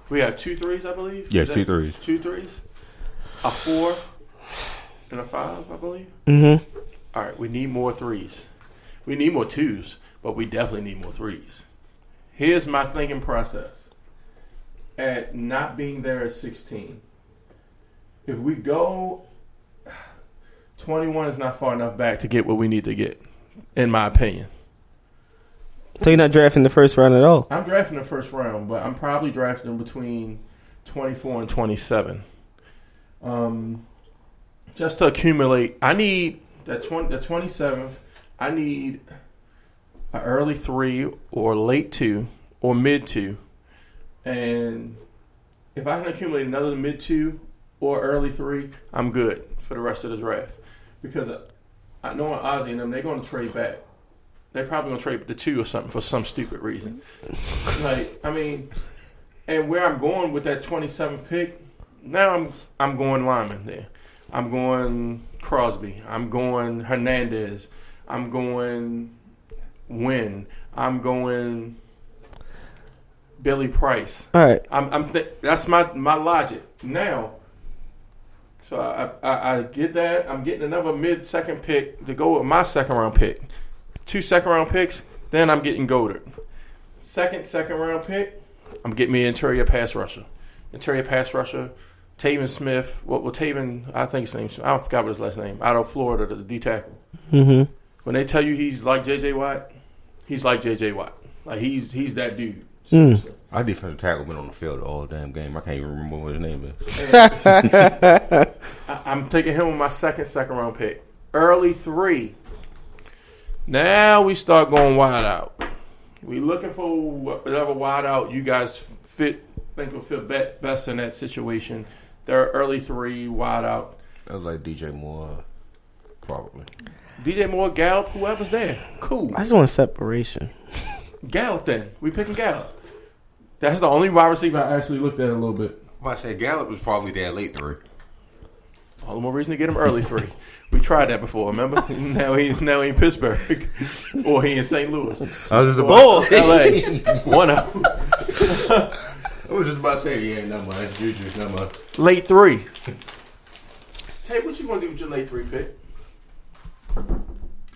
S6: We have two threes, I believe.
S2: Yeah,
S6: Is
S2: two
S6: that-
S2: threes.
S6: Two threes. A four and a five, I believe.
S1: Mm-hmm.
S6: All right, we need more threes. We need more twos, but we definitely need more threes. Here's my thinking process. At not being there at 16, if we go 21 is not far enough back to get what we need to get, in my opinion.
S1: So you're not drafting the first round at all.
S6: I'm drafting the first round, but I'm probably drafting between 24 and 27. Um, just to accumulate, I need the 20, the 27th. I need an early three or late two or mid two, and if I can accumulate another mid two or early three, I'm good for the rest of the draft because I know Ozzy and them they're going to trade back. They're probably going to trade the two or something for some stupid reason. like I mean, and where I'm going with that 27th pick, now I'm I'm going lineman there. I'm going Crosby. I'm going Hernandez. I'm going Wynn. I'm going Billy Price.
S1: All right.
S6: I'm, I'm th- that's my my logic now. So I, I I get that. I'm getting another mid second pick to go with my second round pick. Two second round picks. Then I'm getting Goedert. Second second round pick. I'm getting me interior pass rusher. Interior pass rusher. Taven Smith. What? Well, Taven. I think his name. I forgot what his last name. Out of Florida, the D tackle.
S1: Mm-hmm.
S6: When they tell you he's like J.J. Watt, he's like J.J. Watt. Like he's he's that dude.
S1: Mm.
S2: Our defensive tackle been on the field all damn game. I can't even remember what his name is.
S6: I, I'm taking him with my second second round pick. Early three. Now we start going wide out. We looking for whatever wide out you guys fit think will fit be- best in that situation. They're early three wide out.
S2: That was like DJ Moore, probably.
S6: DJ Moore, Gallup, whoever's there. Cool.
S1: I just want separation.
S6: Gallup then. We picking Gallup. That's the only wide receiver I actually looked at a little bit.
S2: Well, I said Gallup was probably there late three.
S6: All the more reason to get him early three. we tried that before, remember? now he's now he in Pittsburgh. or he in St. Louis.
S2: I was just
S1: Boy,
S6: LA. One of 'em.
S2: I was just about to say, yeah, no man, it's Juju, no man.
S6: Late three. Tay, what you gonna do with your late three pick?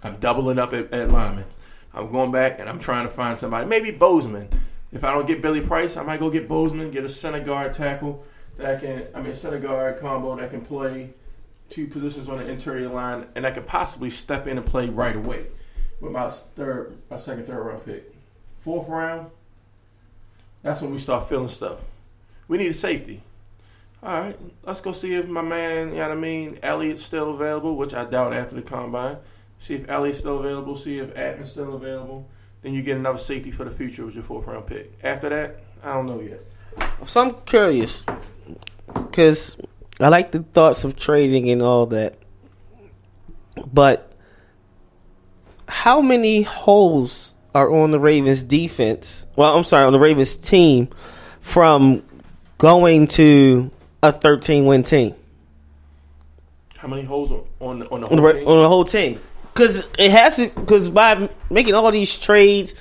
S6: I'm doubling up at, at lineman. I'm going back and I'm trying to find somebody. Maybe Bozeman. If I don't get Billy Price, I might go get Bozeman, get a center guard tackle that can, I mean, center guard combo that can play two positions on the interior line and that can possibly step in and play right away with my third, my second, third round pick. Fourth round, that's when we start feeling stuff. We need a safety. All right, let's go see if my man, you know what I mean, Elliott's still available, which I doubt after the combine. See if Elliott's still available. See if Ateman's still available. Then you get another safety for the future with your fourth round pick. After that, I don't know yet.
S1: So I'm curious because I like the thoughts of trading and all that, but how many holes are on the Ravens defense? Well, I'm sorry, on the Ravens team from going to a 13 win team
S6: How many holes on on, the- on the
S1: on the,
S6: whole team?
S1: on the whole team? Because it has to. Because by making all these trades,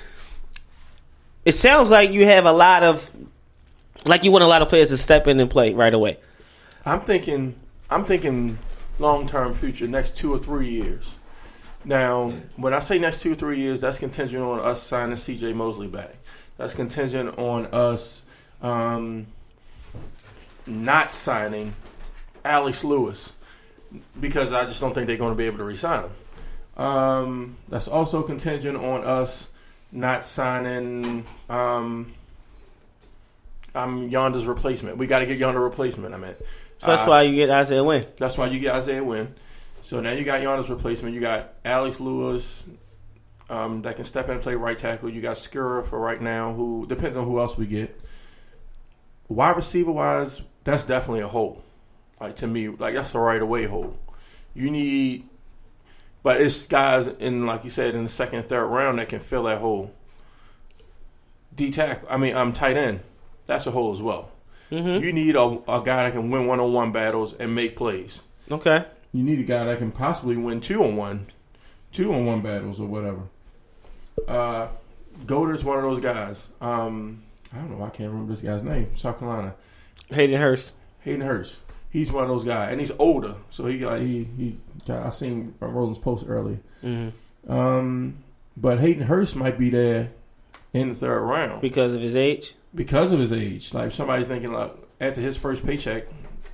S1: it sounds like you have a lot of, like you want a lot of players to step in and play right away.
S6: I'm thinking, I'm thinking long term future, next two or three years. Now, when I say next two or three years, that's contingent on us signing C.J. Mosley back. That's contingent on us um, not signing Alex Lewis because I just don't think they're going to be able to re-sign him. Um, that's also contingent on us not signing um, um, Yanda's replacement. We got to get Yanda replacement. I mean,
S1: So that's
S6: Uh,
S1: why you get Isaiah Wynn.
S6: that's why you get Isaiah Wynn. So now you got Yanda's replacement. You got Alex Lewis um, that can step in and play right tackle. You got Skura for right now, who depends on who else we get. Wide receiver wise, that's definitely a hole. Like to me, like that's a right away hole. You need, but it's guys in like you said in the second third round that can fill that hole. D tackle, I mean, um, tight end, that's a hole as well. You need a, a guy that can win one on one battles and make plays.
S1: Okay.
S6: You need a guy that can possibly win two on one, two on one battles or whatever. Uh, Goedert's one of those guys. Um, I don't know. I can't remember this guy's name. South Carolina,
S1: Hayden Hurst.
S6: Hayden Hurst. He's one of those guys, and he's older, so he like he he. Got, I seen Roland's post earlier.
S1: Mm-hmm.
S6: Um, but Hayden Hurst might be there in the third round
S1: Because of his age.
S6: because of his age. Like somebody thinking like after his first paycheck,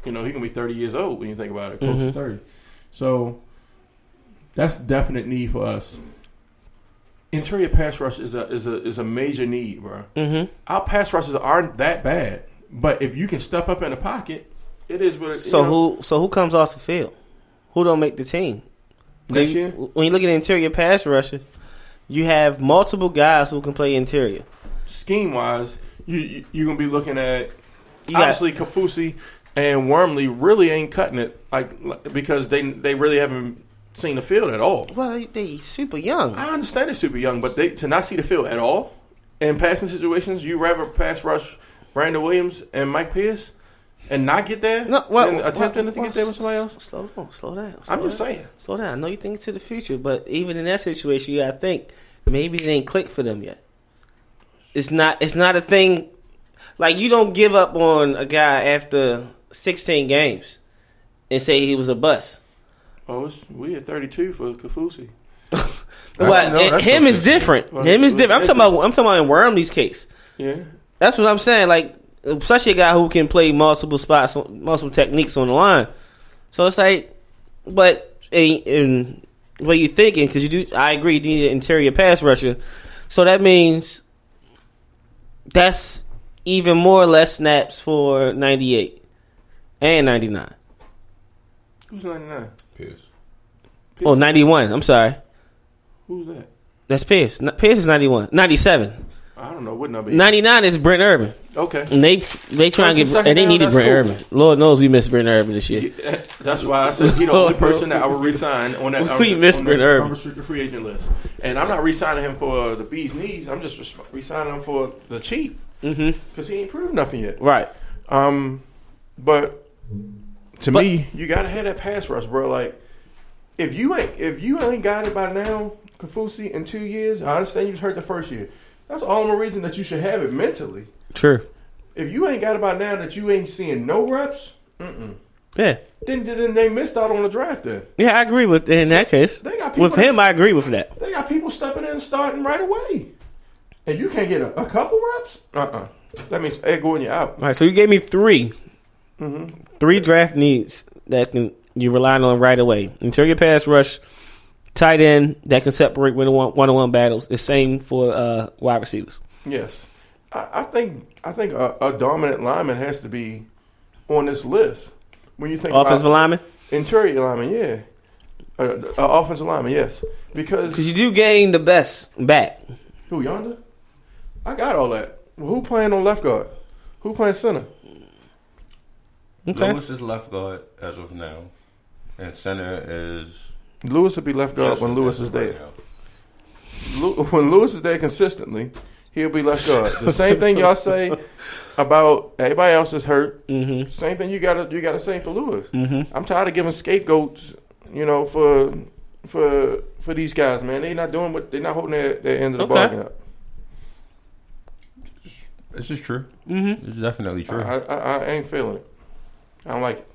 S6: you know, he gonna be thirty years old when you think about it, close to
S1: Mhm.
S6: thirty. So that's definite need for us. Interior pass rush is a is a is a major need, bro.
S1: Mm-hmm.
S6: Our pass rushes aren't that bad, but if you can step up in the pocket, it is what it
S1: So
S6: you know,
S1: who so who comes off the field? Who don't make the team?
S6: Next
S1: you-
S6: year?
S1: When you look at interior pass rusher, you have multiple guys who can play interior.
S6: scheme wise, you, you you're gonna be looking at
S1: You got-
S6: obviously Kaufusi and Wormley really ain't cutting it like- because they they really haven't seen the field at all.
S1: Well, they, they super young.
S6: I understand they're super young, but they to not see the field at all in passing situations, you rather pass rush Brandon Williams and Mike Pierce and not get there
S1: No, well,
S6: than attempting
S1: well,
S6: to
S1: well,
S6: get there with somebody else.
S1: Slow down, slow down.
S6: I'm
S1: slow
S6: just
S1: down.
S6: saying.
S1: Slow down. I know you think to the future, but even in that situation, you gotta think maybe it ain't clicked for them yet. It's not. It's not a thing. Like you don't give up on a guy after 16 games and say he was a bust.
S6: Oh, it's, we at 32 for Kaufusi.
S1: Well,
S2: know,
S1: and him is different.
S6: Well,
S1: him is different. I'm talking about. I'm talking about in Wormley's case.
S6: Yeah,
S1: That's what I'm saying. Like especially a guy who can play multiple spots, multiple techniques on the line. So it's like, but in, in what you thinking? Because you do, I agree, you need an interior pass rusher. So that means that's even more or less snaps for ninety eight and ninety nine.
S6: Who's 99?
S2: Pierce.
S1: Oh, 91. I'm sorry.
S6: Who's that?
S1: That's Pierce. Pierce is 91. 97.
S6: I don't know what number. he-
S1: 99 is Brent Urban.
S6: Okay.
S1: And they they try and get
S6: and
S1: and they
S6: second
S1: needed
S6: down,
S1: Brent
S6: that's
S1: Urban. Lord knows we missed Brent Urban this year.
S6: Yeah, That's why I said he the only person that I would resign on that.
S1: We
S6: on
S1: miss
S6: that
S1: Brent Urban.
S6: unrestricted free agent list, and I'm not resigning him for the bee's knees. I'm just res- resigning him for the cheap
S1: Mm-hmm.
S6: because he ain't proved nothing yet.
S1: Right.
S6: Um, but to
S1: But-
S6: me, you gotta have that pass rush, bro. Like if you ain't if you ain't got it by now, Kaufusi, in two years, I understand you was hurt the first year. That's all the more reason that you should have it mentally.
S1: True.
S6: If you ain't got it by now that you ain't seeing no reps, mm-mm.
S1: Yeah.
S6: then then they missed out on the draft. Then
S1: Yeah, I agree with in that case.
S6: they got people
S1: With him, I agree with that.
S6: They got people stepping in and starting right away, and you can't get a, a couple reps. Uh uh That means hey, going you out.
S1: All right, so you gave me 3
S6: Mm-hmm.
S1: Three draft needs that can you relying on right away. Interior pass rush, tight end that can separate one on one battles. The same for uh, wide receivers.
S6: Yes, I, I think I think a, a dominant lineman has to be on this list. When you think
S1: Offensive lineman,
S6: interior lineman, yeah, uh, uh, offensive lineman, yes, because
S1: because you do gain the best back.
S6: who Yanda? I got all that. Well, who playing on left guard? Who playing center?
S1: Okay.
S2: Lewis is left guard as of now, and center is
S6: Lewis will be left guard when Lewis is
S2: of right
S6: there.
S2: now.
S6: Lew- when Lewis is there consistently, he'll be left guard. The same thing y'all say about everybody else is hurt.
S1: Mm-hmm.
S6: Same thing you gotta you gotta say for Lewis.
S1: Mm-hmm.
S6: I'm tired of giving scapegoats, you know, for for for these guys, man. They're not doing what they're not holding their, their end of the
S1: Okay.
S6: bargain up.
S2: This is true.
S1: Mm-hmm.
S2: It's definitely true.
S6: I, I, I ain't feeling it. I don't like it.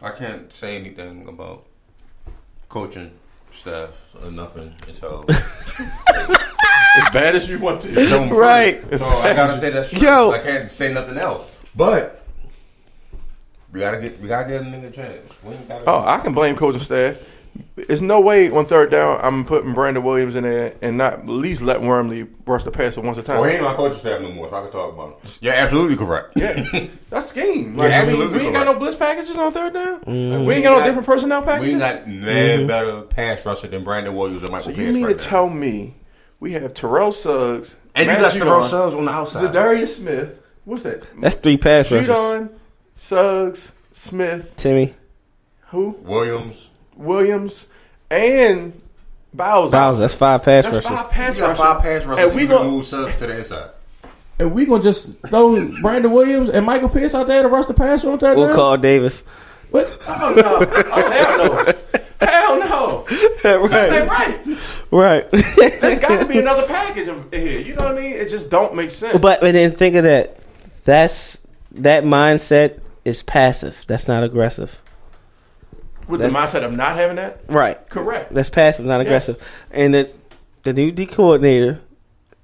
S2: I can't say anything about coaching staff or nothing until
S6: As bad as you want to.
S2: someone
S1: Right.
S2: So I gotta say that's true.
S1: Yo.
S2: I can't say nothing else. But we gotta get we gotta get a nigga a chance. We ain't gotta,
S6: Oh, I can blame coaching staff. There's no way on third down I'm putting Brandon Williams in there and not at least let Wormley rush the passer once a time.
S2: Well, he ain't my coaching staff no more, so I can talk about him. You're absolutely correct.
S6: Yeah, that's scheme. Like,
S2: You're
S6: I mean, we ain't got no blitz packages on third down. Like,
S2: We
S6: we ain't got no different personnel packages.
S2: We
S6: packages.
S2: ain't got no better pass rusher than Brandon Williams and Michael
S6: so
S2: Pierce
S6: you mean
S2: right
S6: to
S2: now.
S6: tell me we have Terrell Suggs
S2: And
S6: Matt
S2: you got
S6: Judon,
S2: Stephon Suggs on the outside.
S6: Za'Darius Smith. What's that?
S1: That's three pass rushes.
S6: Judon, Suggs, Smith,
S1: Timmy
S6: who?
S2: Williams.
S6: Williams, and Bowser.
S1: Bowser. That's five pass
S6: That's
S1: rushes.
S6: five pass
S2: You got
S6: rushers.
S2: five pass rushers.
S6: And we
S2: you
S6: gon-
S2: can move Suggs to the inside.
S5: And we gonna just throw Brandon Williams and Michael Pierce out there to rush the pass on third
S1: We'll
S5: down?
S1: call Davis.
S5: What?
S6: Oh no! Oh hell no! Hell no! Something right.
S1: Right.
S6: There's got to be another package in here. You know what I mean? It just don't make sense.
S1: But but then think of that. That's that mindset is passive. That's not aggressive.
S6: With the mindset of not having that,
S1: Right.
S6: correct?
S1: That's passive, not aggressive. And the the new D coordinator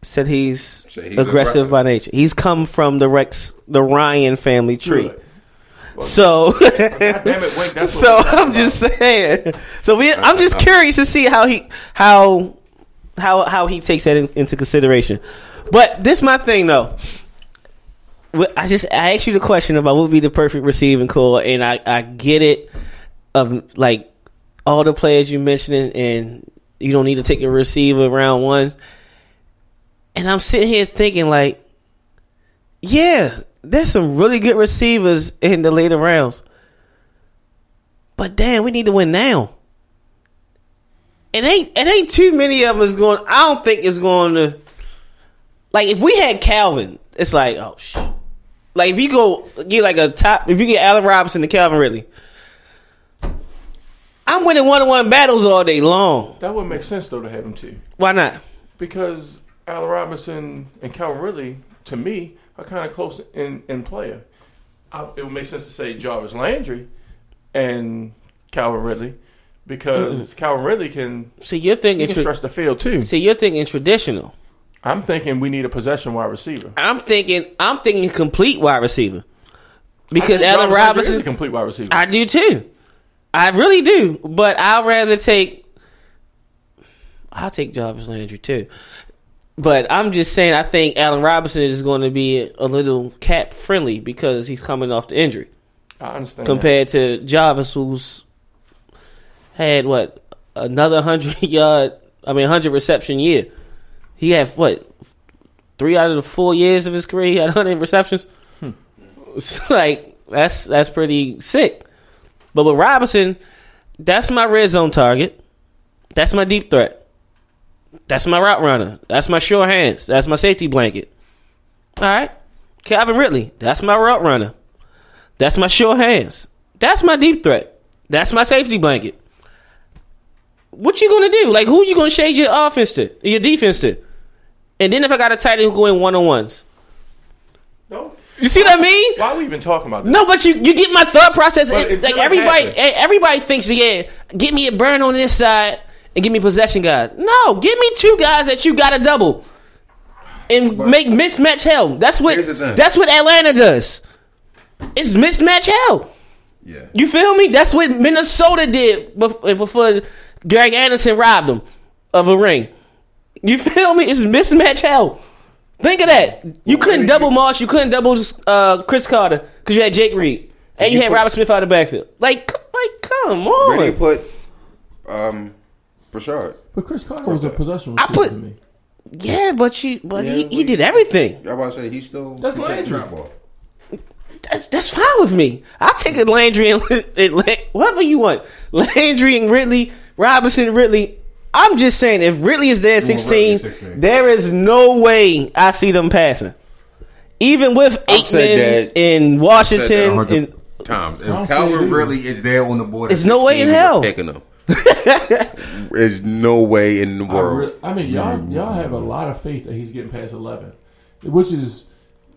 S1: said he's,
S2: Said he's
S1: aggressive,
S2: aggressive.
S1: by nature. He's come from the Rex the Ryan family tree.
S6: Good.
S1: So
S6: God damn it, Wink.
S1: So
S6: what we're talking
S1: I'm just saying. So we I'm just curious to see how he how how how he takes that in, into consideration. But this my thing though. I just I asked you the question about what would be the perfect receiving call, and I I get it of like all the players you mentioned, and you don't need to take a receiver round one. And I'm sitting here thinking like, yeah, there's some really good receivers in the later rounds. But damn, we need to win now. It ain't it ain't too many of us going. I don't think it's going to. Like if we had Calvin, it's like oh shit. Like if you go get like a top, if you get Allen Robinson to Calvin Ridley, I'm winning one on one battles all day long.
S6: That would make sense though to have them too,
S1: Why not?
S6: because Allen Robinson and Calvin Ridley, to me, are kind of close in in player. I, it would make sense to say Jarvis Landry and Calvin Ridley, because Calvin Ridley can,
S1: See, you're thinking.
S6: can
S1: Tra-
S6: stretch the field too.
S1: see, you're thinking traditional.
S6: I'm thinking we need a possession wide receiver.
S1: I'm thinking I'm thinking complete wide receiver. Because Allen
S6: Landry is
S1: Robinson
S6: a complete wide receiver.
S1: I do too. I really do. But I'd rather take I'll take Jarvis Landry too. But I'm just saying I think Allen Robinson is going to be a little cap friendly because he's coming off the injury.
S6: I understand.
S1: compared to Jarvis, who's had what another hundred yard, I mean hundred reception year. He had what three out of the four years of his career, he had hundred receptions. Hmm. It's like that's that's pretty sick. But with Robinson, that's my red zone target. That's my deep threat. That's my route runner. That's my sure hands. That's my safety blanket. All right, Calvin Ridley. That's my route runner. That's my sure hands. That's my deep threat. That's my safety blanket. What you gonna do? Like who you gonna shade your offense to, your defense to? And then if I got a tight end who go in one on ones,
S6: No.
S1: You see what I mean?
S6: Why are we even talking about this?
S1: No, but you you get my thought process. It-
S6: it's
S1: like everybody,
S6: happen.
S1: eh, everybody thinks, yeah, get me a burn on this side and give me possession guys. No, give me two guys that you got to double and make mismatch hell. That's what
S5: Here's the thing.
S1: that's what Atlanta does. It's mismatch hell.
S5: Yeah.
S1: You feel me? That's what Minnesota did before, before Greg Anderson robbed them of a ring. You feel me? It's mismatch hell. Think of that. You couldn't double Moss. You couldn't double uh, Cris Carter because you had Jake Reed and you,
S2: you
S1: had
S2: put-
S1: Robert Smith out of the backfield. Like, like, come
S2: Where do you put um Breshad?
S6: But Cris Carter was a possession
S1: I put-
S6: to me.
S1: Yeah, but you, but
S2: Yeah,
S1: he,
S2: but
S1: he
S2: you-
S1: did everything.
S2: Y'all about to say he still
S6: That's Landry.
S2: drop off.
S1: That's, that's fine with me. I'll take a Landry and, and La- whatever you want. Landry and Ridley, Robinson, Ridley. I'm just saying, if Ridley is there at 16,
S5: 16.
S1: there is no way I see them passing. Even with
S2: I've
S1: Aikman in Washington,
S2: 100
S1: and,
S2: times.
S6: don't
S2: If
S6: see
S2: Calvin
S6: either.
S2: really is there on the board,
S1: There's no way in hell.
S2: we're Picking him. There's no way in the
S6: I,
S2: world.
S6: re- I mean, y'all mm. y'all have a lot of faith that he's getting past eleven, which is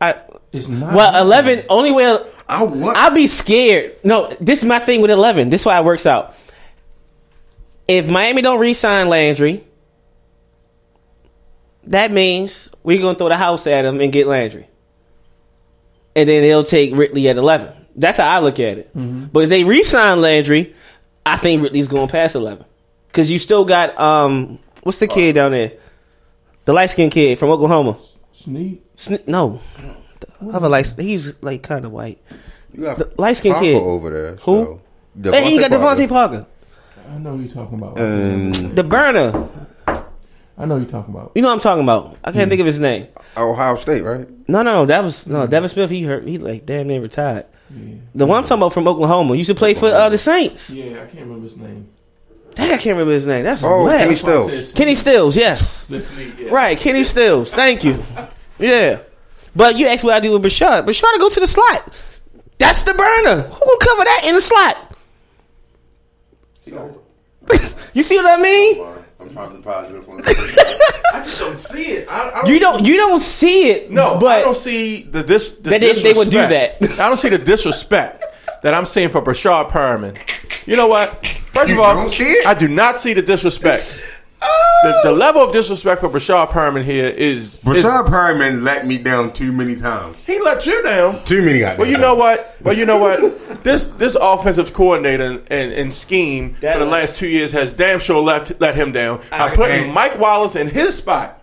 S1: I,
S6: it's not.
S1: well, 11, only way
S2: I want.
S1: I'll be scared. No, this is my thing with 11. This is why it works out. If Miami don't re-sign Landry, that means we're going to throw the house at him and get Landry. And then they'll take Ridley at 11. That's how I look at it. But if they re-sign Landry, I think Ridley's going past 11. Because you still got, um, what's the kid down there? The light-skinned kid from Oklahoma.
S6: Sneak.
S1: Sn- no. The other light, he's like kind of white.
S2: You got
S1: The light-skinned kid.
S2: over there.
S1: Who?
S2: So.
S1: Hey, you got DeVante Parker.
S6: I know who you're talking about.
S2: Um,
S1: The burner.
S6: I know who you're talking about.
S1: You know what I'm talking about. I can't think of his name.
S2: Ohio State, right?
S1: No, no, no. That was no Devin Smith. He hurt. He like damn near retired. The one I'm talking about from Oklahoma used to play for uh, the Saints.
S6: Yeah, I can't remember his name.
S1: Dang, I can't remember his name. That's
S2: Oh,
S1: whack.
S2: Kenny Stills.
S1: Kenny Stills. Yes,
S6: This yeah.
S1: right. Kenny Stills. Thank you. Yeah, but you asked what I do with Breshad. Breshad to go to the slot. That's the burner. Who gonna cover that in the slot? You see what I mean?
S2: I'm trying to be positive.
S6: I just don't see it. I, I
S1: You don't. You don't see it.
S6: No,
S1: but
S6: I don't see the dis. The
S1: That they- they would do
S6: disrespect.
S1: that.
S6: I don't see the disrespect that I'm seeing for Breshad Perriman. You know what? First
S2: You
S6: of all,
S2: don't see it?
S6: I do not see the disrespect. The, the level of disrespect for Breshad Perriman here is, is
S2: Breshad Perriman let me down too many times.
S6: he let you down.
S2: Too many goddamn
S6: Well, you know what? Well, you know what? This this offensive coordinator and, and scheme
S1: That-
S6: for the last two years has damn sure left let him down by
S2: I-
S6: putting Mike Wallace in his spot.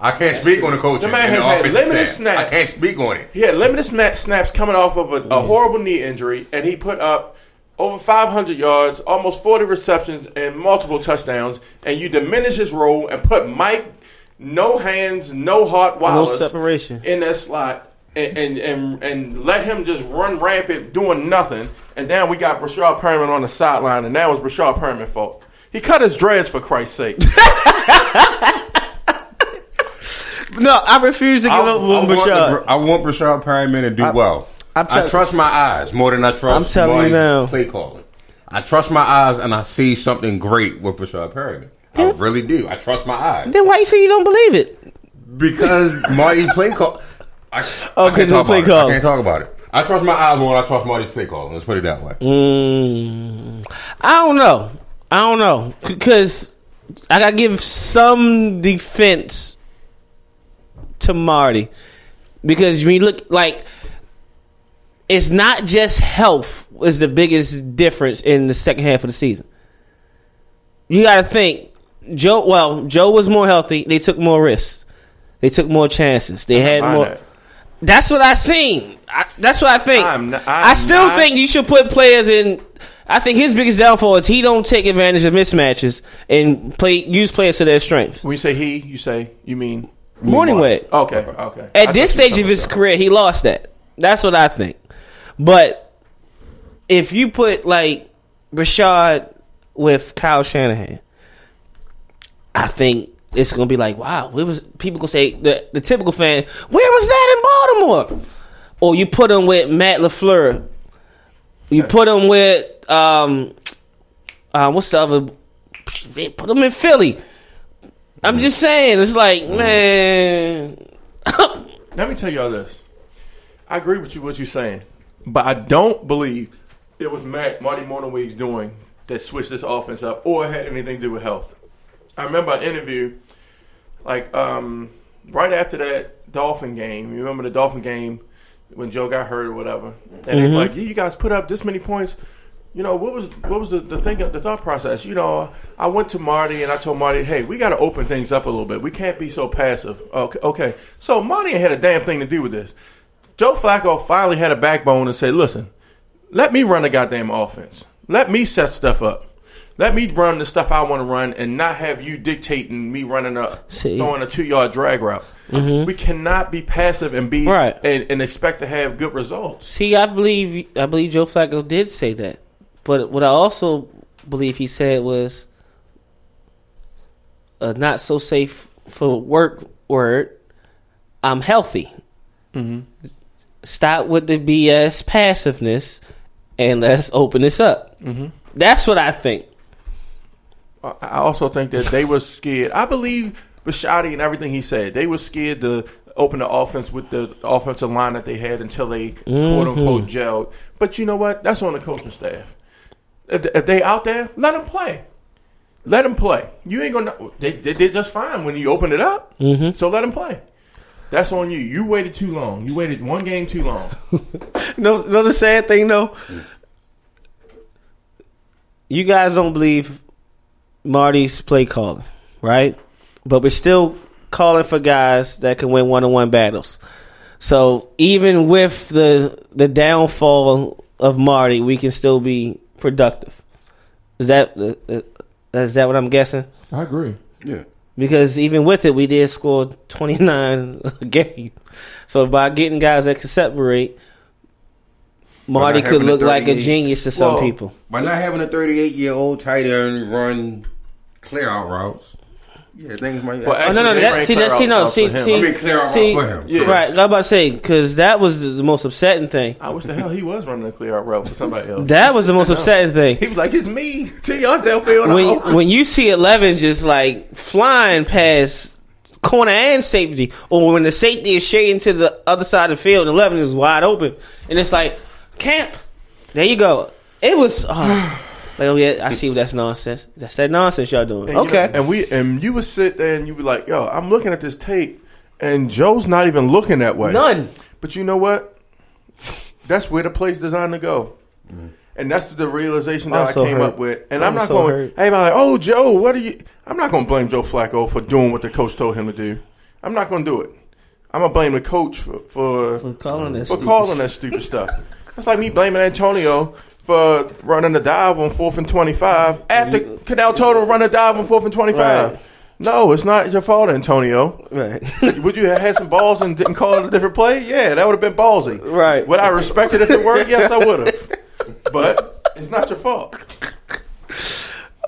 S2: I can't speak on the coaching.
S6: The man
S2: and
S6: has
S2: the
S6: had limited
S2: staff.
S6: snaps.
S2: I can't speak on it.
S6: He had limited sna- snaps coming off of a, a horrible knee injury, and he put up over 500 yards, almost 40 receptions, and multiple touchdowns. And you diminish his role and put Mike, no hands, no heart, Wallace
S1: separation.
S6: in that slot. And, and and and let him just run rampant doing nothing. And now we got Breshad Perriman on the sideline, and that was Breshad Perriman's fault. He cut his dreads for Christ's sake.
S1: no. I refuse to give
S2: I,
S1: up
S2: I
S1: on
S2: want Breshad. I want Breshad Perriman to do well.
S1: I'm
S2: I trust my eyes more than I trust
S1: I'm telling you now.
S2: play calling. I trust my eyes and I see something great with Breshad Perriman. I really do. I trust my eyes.
S1: Then why you say you don't believe it?
S2: Because Marty play call. I,
S1: Oh,
S2: I
S1: 'cause
S2: can't
S1: of
S2: talk
S1: play
S2: about
S1: call.
S2: It. I can't talk about it. I trust my eyes more than I trust Marty's play calling. Let's put it that way.
S1: Mm, I don't know. I don't know because I gotta give some defense to Marty because when you look like it's not just health is the biggest difference in the second half of the season. You got to think Joe. Well, Joe was more healthy. They took more risks. They took more chances. They had more.
S6: that.
S1: That's what I seen. I, that's what I think.
S6: I'm not-
S1: I
S6: I'm
S1: still
S6: not-
S1: think you should put players in. I think his biggest downfall is he don't take advantage of mismatches and play use players to their strengths.
S6: When you say he, you say you mean
S1: Mornhinweg.
S6: Okay, okay.
S1: At
S6: I
S1: this stage of his career, he lost that. That's what I think. But if you put like Rashad with Kyle Shanahan, I think it's gonna be like, wow, it was people gonna say the the typical fan, where was that in Baltimore? Or you put him with Matt LaFleur. You put him with um, uh, what's the other? Put him in Philly. I'm just saying, it's like, man,
S6: Let me tell y'all this. I agree with you what you're saying, but I don't believe it was Matt Marty Mornhinweg's doing that switched this offense up or had anything to do with health. I remember an interview, like um, right after that Dolphin game. You remember the Dolphin game when Joe got hurt or whatever, and he's like, yeah, "You guys put up this many points." You know what was what was the the thing the thought process? You know, I went to Marty and I told Marty, "Hey, we got to open things up a little bit. We can't be so passive." Okay, okay. So Marty had a damn thing to do with this. Joe Flacco finally had a backbone and said, "Listen, let me run the goddamn offense. Let me set stuff up. Let me run the stuff I want to run, and not have you dictating me running a
S1: See.
S6: throwing a two yard drag route. Mm-hmm. We cannot be passive and be
S1: Right.
S6: and, and expect to have good results.
S1: See, I believe I believe Joe Flacco did say that, but what I also believe he said was a not so safe for work word. I'm healthy. Mm-hmm. Stop with the BS passiveness, and let's open this up. That's what I think.
S6: I also think that they were scared. I believe Bisciotti and everything he said. They were scared to open the offense with the offensive line that they had until they quote unquote gelled. But you know what? That's on the coaching staff. If, if they out there, let them play. Let them play. You ain't gonna. They, they did just fine when you opened it up. Mm-hmm. So let them play. That's on you. You waited too long. You waited one game too long.
S1: No, no. The sad thing though, you guys don't believe Marty's play calling, right? But we're still calling for guys that can win one on one battles. So even with the the downfall of Marty, we can still be productive. Is that uh, uh, is that what I'm guessing?
S5: I agree. Yeah.
S1: Because even with it, we did score 29 a game. So by getting guys that can separate, Marty could
S5: a
S1: look like a genius to some
S6: Well,
S1: people.
S5: By not having a 38 year old tight end run clear out routes, yeah, things might.
S6: Well,
S1: Oh, no, no, that, see, that, see, no,
S6: routes
S1: see,
S6: for
S1: see,
S5: I mean, clear out
S1: see,
S5: routes for him.
S6: Yeah.
S1: right. I was about to say because that was the, the most upsetting thing.
S6: I wish the hell he was running a clear out route for somebody else.
S1: That was the most upsetting thing.
S6: He was like, "It's me, two yards downfield."
S1: when when you see eleven just like flying past corner and safety, or when the safety is shading to the other side of the field, eleven is wide open, and it's like camp. There you go. It was. Oh, like, oh yeah, I see that's nonsense. That's that nonsense y'all doing.
S6: And, you
S1: okay.
S6: know, and we and you would sit there and you would be like, "Yo, I'm looking at this tape, and Joe's not even looking that way."
S1: None.
S6: But you know what? That's where the play's designed to go. Mm-hmm. And that's the realization that
S1: I'm
S6: i
S1: so
S6: came
S1: hurt.
S6: up with. And I'm,
S1: I'm
S6: not
S1: so
S6: going.
S1: hurt.
S6: Everybody like, "Oh, Joe, what are you?" I'm not going to blame Joe Flacco for doing what the coach told him to do. I'm not going to do it. I'm going to blame the coach for for,
S1: For calling that
S6: for
S1: stupid
S6: calling that stupid stuff. That's like me blaming Antonio for running the dive on fourth and twenty five after Canal told him to run a dive on fourth and twenty five.
S1: Right.
S6: No, it's not your fault, Antonio.
S1: Right.
S6: Would you have had some balls and didn't call it a different play? Yeah, that would have been ballsy.
S1: Right.
S6: Would I respect it if it worked? Yes, I would have. But it's not your fault.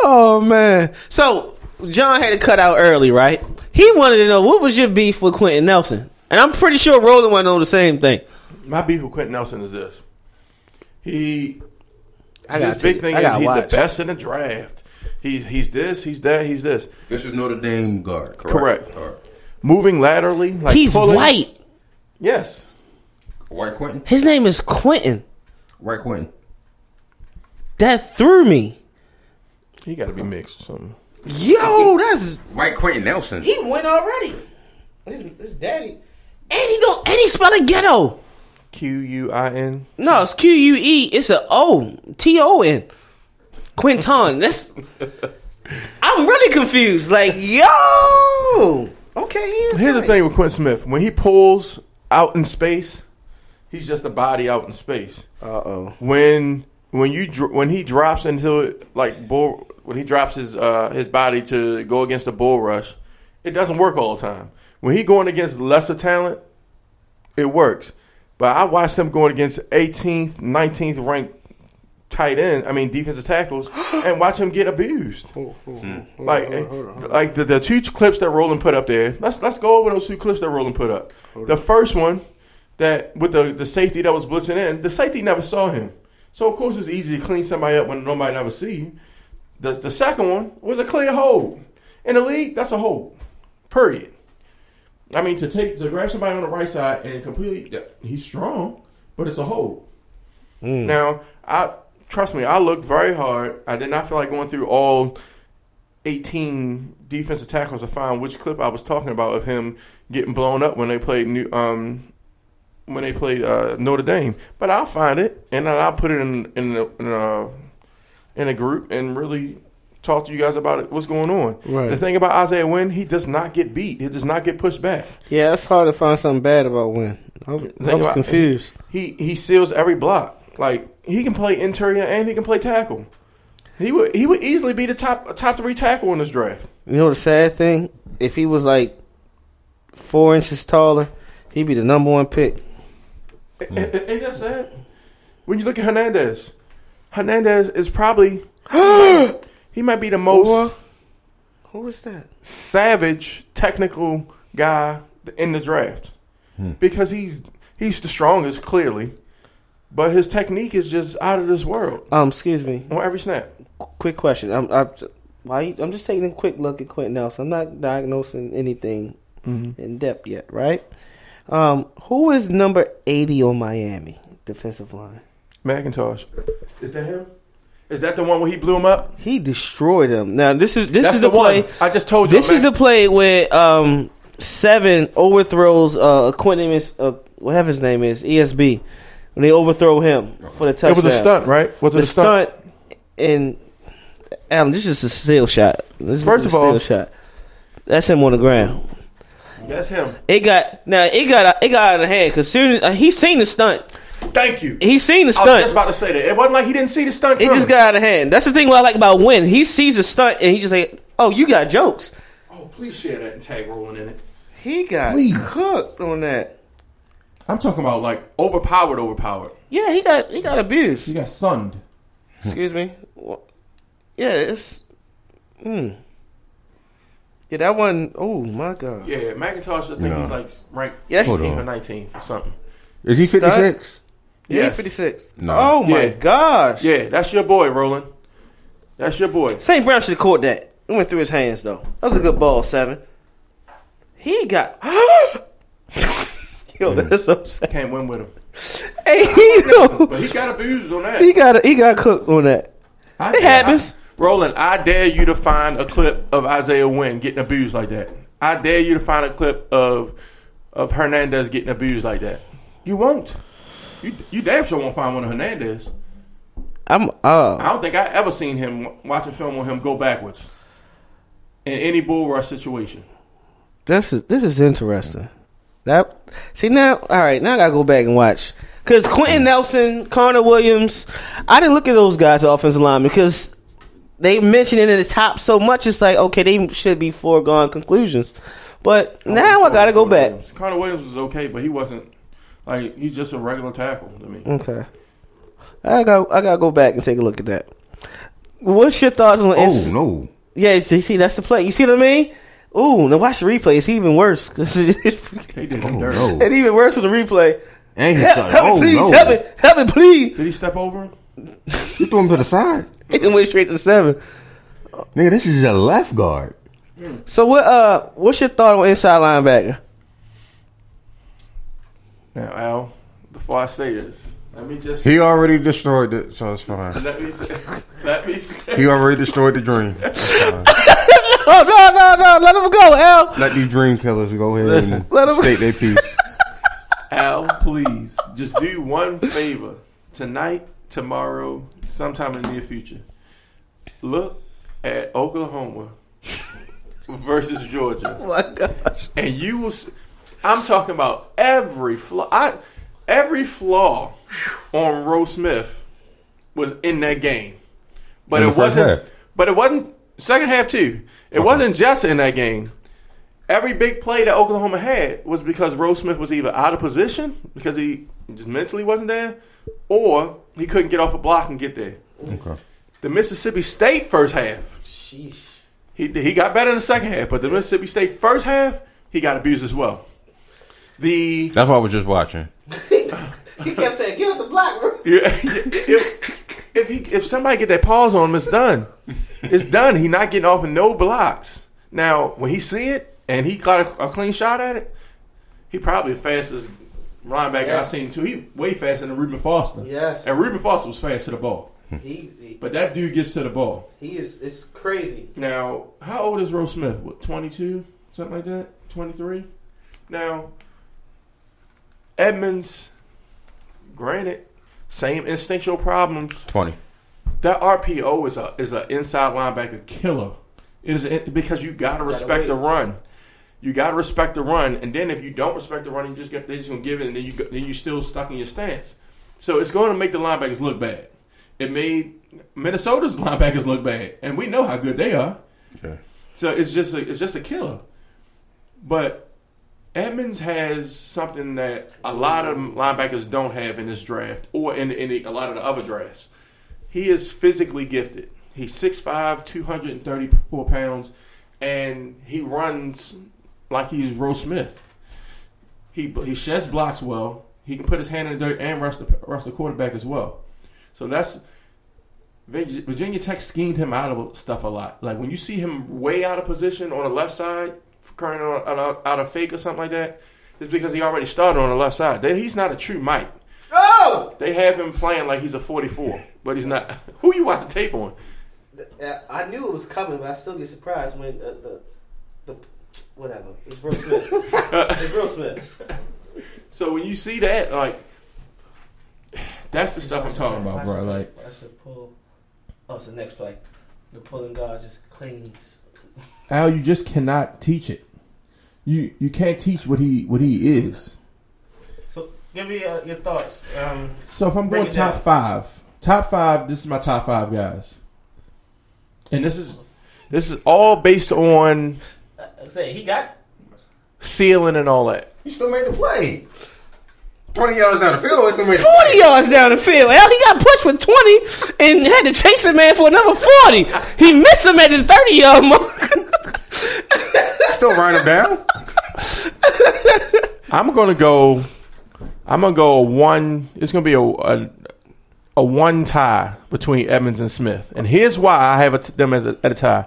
S1: oh man. So John had to cut out early, right? He wanted to know what was your beef with Quenton Nelson, and I'm pretty sure Roland want to know the same thing.
S6: My beef with Quenton Nelson is this. He his big
S1: take-
S6: thing
S1: I
S6: is
S1: gotta
S6: he's the best in the draft. He he's this, he's that, he's this.
S5: This is Notre Dame guard, correct?
S6: Correct.
S5: All right.
S6: Moving laterally, like
S1: He's
S6: pulling-
S1: white.
S6: Yes.
S5: White Quenton?
S1: His name is Quenton.
S5: White Quenton.
S1: That threw me.
S6: He got to be mixed or something.
S1: Yo, that's
S5: White Quenton Nelson.
S1: he went already. his, his daddy, and he don't, and he spell it ghetto.
S6: Q U I N.
S1: No, it's Q U E. It's a O T O N. Quinton. That's. I'm really confused. Like, yo. Okay, he is
S6: Here's the thing with Quentin Smith: when he pulls out in space, he's just a body out in space.
S1: Uh oh.
S6: When when you when he drops into it like bull when he drops his uh, his body to go against a bull rush, it doesn't work all the time. When he going against lesser talent, it works. But I watched him going against 18th, 19th ranked tight end. I mean defensive tackles, and watch him get abused. Hmm. Like, like the, the two clips that Roland put up there. Let's let's go over those two clips that Roland put up. The first one that with the the safety that was blitzing in, the safety never saw him. So of course it's easy to clean somebody up when nobody never see you. The the second one was a clear hold. In the league, that's a hold. Period. I mean to take to grab somebody on the right side and completely he's strong, but it's a hold. Now, I trust me, I looked very hard. I did not feel like going through all 18 defensive tackles to find which clip I was talking about of him getting blown up when they played New um when they played uh, Notre Dame. But I'll find it and then I'll put it in in a, in a, in a group and really talk to you guys about it, what's going on.
S1: Right.
S6: The thing about Isaiah Wynn, he does not get beat. He does not get pushed back.
S1: Yeah, it's hard to find something bad about Wynn. I was, I was confused.
S6: He he seals every block. Like he can play interior and he can play tackle. He would he would easily be the top top three tackle in this draft.
S1: You know the sad thing? If he was like four inches taller, he'd be the number one pick.
S6: And that's sad. When you look at Hernandez, Hernandez is probably he might be the most
S1: Who is that?
S6: savage technical guy in the draft because he's he's the strongest clearly, but his technique is just out of this world
S1: Um, excuse me.
S6: on every snap.
S1: Quick question. I'm I'm, why you, I'm just taking a quick look at Quenton Nelson. I'm not diagnosing anything in depth yet, right? Um, who is number eighty on Miami defensive line?
S6: McIntosh, is that him? Is that the one where he blew him up?
S1: He destroyed him. Now this is this
S6: That's
S1: is
S6: the,
S1: the, play.
S6: one. I just told you.
S1: This is the play where um seven overthrows uh Quentin is uh, whatever his name is ESB when they overthrow him for the touchdown.
S6: It was a stunt, right? Was it
S1: The
S6: a stunt?
S1: stunt and Alan, this is a steal shot. This is
S6: First
S1: a
S6: of all-
S1: shot. That's him on the ground.
S6: That's him.
S1: It got now. It got it got out of hand because soon uh, he seen the stunt.
S6: Thank you.
S1: He seen the stunt.
S6: I was just about to say that. It wasn't like he didn't see the stunt.
S1: It just got out of hand. That's the thing. What I like about Wynn. He sees the stunt and he just like, "Oh, you got jokes."
S6: Oh, please share that and tag rolling in it.
S1: He got
S5: Please.
S1: cooked on that.
S6: I'm talking about like overpowered, overpowered.
S1: Yeah, he got he got abused.
S6: He got sunned.
S1: Excuse me. Wha- Yeah, it's. Hmm. Yeah, that one oh my god.
S6: Yeah, McIntosh. I think
S5: No.
S6: he's like ranked
S1: Yeah, that's-
S6: 18th
S5: Hold
S6: or
S5: on.
S6: 19th or something.
S5: Is he
S1: Stunt?
S5: 56?
S1: Yeah,
S6: Yes.
S1: 56.
S5: No.
S1: Oh my
S6: Yeah.
S1: gosh.
S6: Yeah, that's your boy, Roland. That's your boy.
S1: St. Brown should have caught that. It went through his hands though. That was a good ball, seven. He got. Yo, mm. that's so sad.
S6: Can't win with him,
S1: Hey, yo,
S6: but he got abused on that.
S1: he got he got cooked on that.
S6: I
S1: It
S6: dare-
S1: happens.
S6: I- Roland, I dare you to find a clip of Isaiah Wynn getting abused like that. I dare you to find a clip of of Hernandez getting abused like that. You won't. You you damn sure won't find one of Hernandez.
S1: I'm uh
S6: I don't think I ever seen him watching film on him go backwards in any bull rush situation.
S1: this is this is interesting. That see now, all right. Now I gotta go back and watch because Quenton Nelson, Connor Williams. I didn't look at those guys' offensive line because they mentioned it in the top so much. It's like okay, they should be foregone conclusions. But now I gotta go
S6: Connor
S1: back.
S6: Williams. Connor Williams was okay, but he wasn't like he's just a regular tackle to me.
S1: Okay, I got I gotta go back and take a look at that. What's your thoughts on? Inside?
S5: Oh, no.
S1: Yeah, see, see, that's the play. You see what I mean? Ooh, now watch the replay. It's even worse. 'cause it-
S6: He did
S5: Oh,
S6: dirty.
S5: no.
S1: it's even worse with the replay.
S5: And he
S1: Help,
S5: thought,
S1: help
S5: oh,
S1: me, please,
S5: no.
S1: help me, help me, please.
S6: Did he step over him?
S5: You threw him to the side.
S1: It went straight to seven.
S5: Nigga, this is a left guard.
S1: So what? Uh, what's your thought on inside linebacker?
S6: Now, Al, before I say this, let me just
S5: He already destroyed it, so it's fine.
S6: let me say, let me say,
S5: He already destroyed the dream. It's fine.
S1: no, no, no. Let him go, Al.
S5: Let these dream killers go ahead
S1: Listen,
S5: and
S1: let 'em-
S5: state their piece.
S6: Al, please, just do one favor tonight, tomorrow, sometime in the near future. Look at Oklahoma versus Georgia.
S1: Oh my gosh.
S6: and you will. S- I'm talking about every flaw. I, every flaw on Rose Smith was in that game, but
S2: In
S6: it wasn't.
S2: half.
S6: But it wasn't second half too. It wasn't just in that game. Every big play that Oklahoma had was because Rose Smith was either out of position because he just mentally wasn't there, or he couldn't get off a block and get there.
S2: Okay.
S6: The Mississippi State first half,
S1: Sheesh.
S6: he he got better in the second half, but the Mississippi State first half, he got abused as well. The
S2: That's what I was just watching.
S1: He kept saying, "Get out the block, bro."
S6: yeah, if if, he, if somebody get that pause on him, it's done. It's done. He not getting off in no blocks. Now, when he see it and he got a, a clean shot at it, he probably the fastest linebacker
S1: Yeah.
S6: I've seen too. He way faster than Reuben Foster.
S1: Yes.
S6: and Reuben Foster was fast to the ball,
S1: He, he,
S6: but that dude gets to the ball.
S1: he is. It's crazy.
S6: Now, how old is Rose Smith? What, 22? Something like that? 23? Now, Edmunds, granted, same instinctual problems.
S2: Twenty.
S6: That RPO is a is an inside linebacker killer. It is a, because you got to respect the run. You got to respect the run, and then if you don't respect the run, you just get they just gonna give it, and then you go, then you still stuck in your stance. So it's going to make the linebackers look bad. It made Minnesota's linebackers look bad, and we know how good they are.
S2: Yeah.
S6: So it's just a, it's just a killer. But Edmunds has something that a lot of linebackers don't have in this draft or in, in the, a lot of the other drafts. He is physically gifted. He's 6'5", 234 pounds, and he runs like he's Rose Smith. He he sheds blocks well. He can put his hand in the dirt and rush the rush the quarterback as well. So that's Virginia Tech schemed him out of stuff a lot. Like when you see him way out of position on the left side, current out, out, out of fake or something like that is because he already started on the left side. Then he's not a true Mike.
S1: Oh,
S6: They have him playing like he's a 44, but he's not. Who you watching tape on?
S1: Uh, I knew it was coming, but I still get surprised when uh, the the whatever. It's Will Smith. it's Will Smith.
S6: So when you see that, like, that's the stuff I'm talking about, bro. Like,
S1: I should pull. Oh, it's the next play. The pulling guard just cleans.
S6: Al, you just cannot teach it. You you can't teach what he what he is.
S1: So, give me uh, your thoughts. Um,
S6: So if I'm going top
S1: down.
S6: five, top five, this is my top five guys, and this is this is all based on
S1: I say he got
S6: ceiling and all that.
S5: He still made the play. 20 yards down the field, it's going to make
S1: 40 yards down the field. Hell, he got pushed for 20 and had to chase a man for another 40. He missed him at the 30 yard mark.
S5: Still run them down.
S6: I'm gonna go. I'm gonna go a one. It's gonna be a a, a one tie between Evans and Smith, and here's why I have t- them as a, at a tie.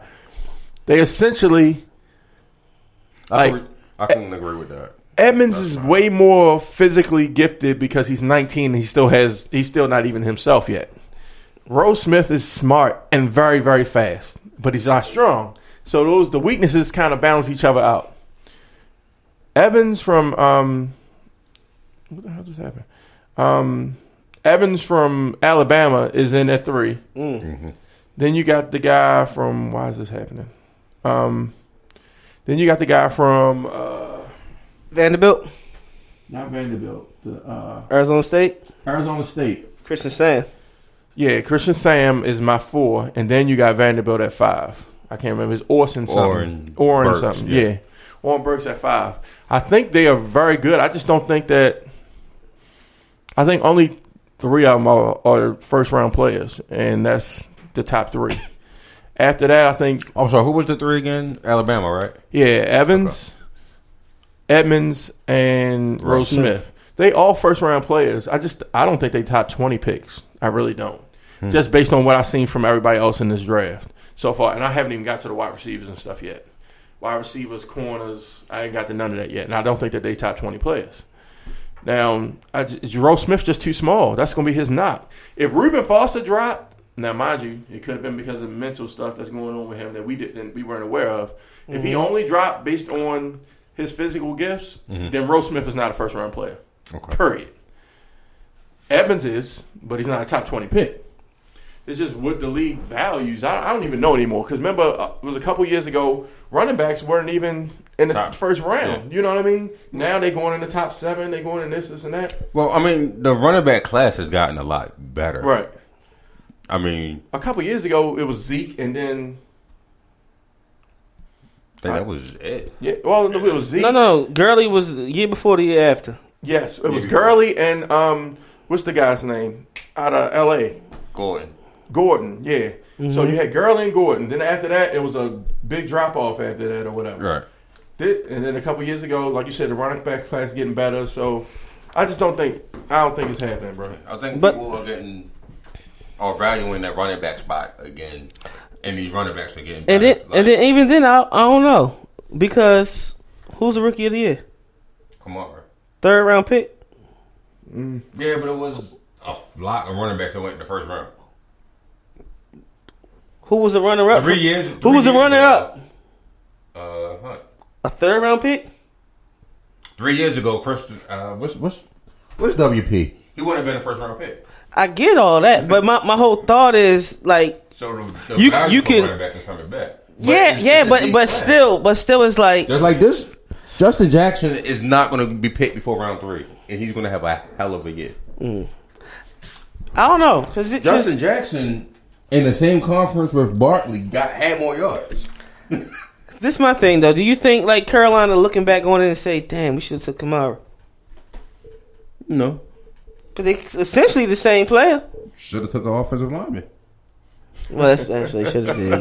S6: They essentially
S2: I,
S6: Like-
S2: agree- I can agree with that.
S6: Edmunds is way more physically gifted because he's 19 and he still has he's still not even himself yet. Rose Smith is smart and very very fast, but he's not strong. So those the weaknesses kind of balance each other out. Evans from um what the hell just happened? Um Evans from Alabama is in at 3. Then you got the guy from why is this happening? Um then you got the guy from uh
S1: Vanderbilt,
S6: not Vanderbilt, the uh,
S1: Arizona State,
S6: Arizona State.
S1: Christian Sam.
S6: Yeah, Christian Sam is my four, and then you got Vanderbilt at five. I can't remember. It's Orson something.
S2: Oren
S6: Oren
S2: Burks,
S6: something.
S2: yeah.
S6: Yeah. Oren Burks at five. I think they are very good. I just don't think that. I think only three of them are, are first round players, and that's the top three. After that, I think oh,
S2: I'm sorry. Who was the three again? Alabama, right?
S6: Yeah, Evans, Edmunds, and Rose Smith. They all first round players. I just I don't think they top twenty picks. I really don't. Hmm. Just based on what I've seen from everybody else in this draft so far, and I haven't even got to the wide receivers and stuff yet. Wide receivers, corners, I ain't got to none of that yet, and I don't think that they top twenty players. Now, I, j- Rose Smith just too small. That's going to be his knock. If Reuben Foster dropped, Now, mind you, it could have been because of mental stuff that's going on with him that we didn't, we weren't aware of. If
S1: Mm-hmm.
S6: he only dropped based on his physical gifts, then Rose Smith is not a first round player.
S2: Okay.
S6: Period. Edmunds is, but he's not a top twenty pick. It's just what the league values. I, I don't even know anymore. Because remember, uh, it was a couple years ago, running backs weren't even in the
S2: Top.
S6: first round. You know what I mean? Now they're going in the top seven. They're going in this, this, and that.
S2: Well, I mean, the running back class has gotten a lot better.
S6: Right.
S2: I mean,
S6: A couple years ago, it was Zeke, and then
S2: I that was it.
S6: yeah, well, no, it was Zeke.
S1: No, no, Gurley was the year before the year after.
S6: Yes, it was
S2: Yeah.
S6: Gurley and um, what's the guy's name out of L.A.
S2: Gordon.
S6: Gordon. Yeah. So mm-hmm. you had Gurley and Gordon. Then after that, it was a big drop off after that or whatever.
S2: Right.
S6: Did- And then a couple years ago, like you said, the running backs class is getting better. So I just don't think I don't think it's happening, bro.
S2: I think
S1: But-
S2: people are getting are valuing that running back spot again, and these running backs are getting better.
S1: And then,
S2: Like,
S1: and then even then, I, I don't know because who's the rookie of the year?
S2: come on, bro.
S1: Third round pick. Mm.
S2: Yeah, but it was a lot of running backs that went in the first round.
S1: Who was the runner up?
S2: Three years.
S1: Who was the
S2: years
S1: runner
S2: ago,
S1: up?
S2: Uh, huh.
S1: A third round pick.
S2: Three years ago, Chris. Uh, what's
S5: What's what's WP?
S2: he wouldn't have been a first round pick.
S1: I get all that, but my, my whole thought is like,
S2: So the, the
S1: You- you can-
S2: running back is coming back. But
S1: yeah,
S2: it's-
S1: yeah,
S2: it's
S1: but but
S2: class.
S1: still, but still, it's like
S5: Just like this, Justin Jackson.
S2: is not going to be picked before round three, and he's going to have a hell of a year.
S1: I don't know because
S5: Justin Jackson in the same conference with Barkley got had more yards.
S1: this is my thing though. Do you think like Carolina looking back on it and say, "Damn, we should have took Kamara"?
S5: No,
S1: Because they essentially the same player.
S5: should have took an offensive lineman.
S1: Well, that's, that's what they should have did.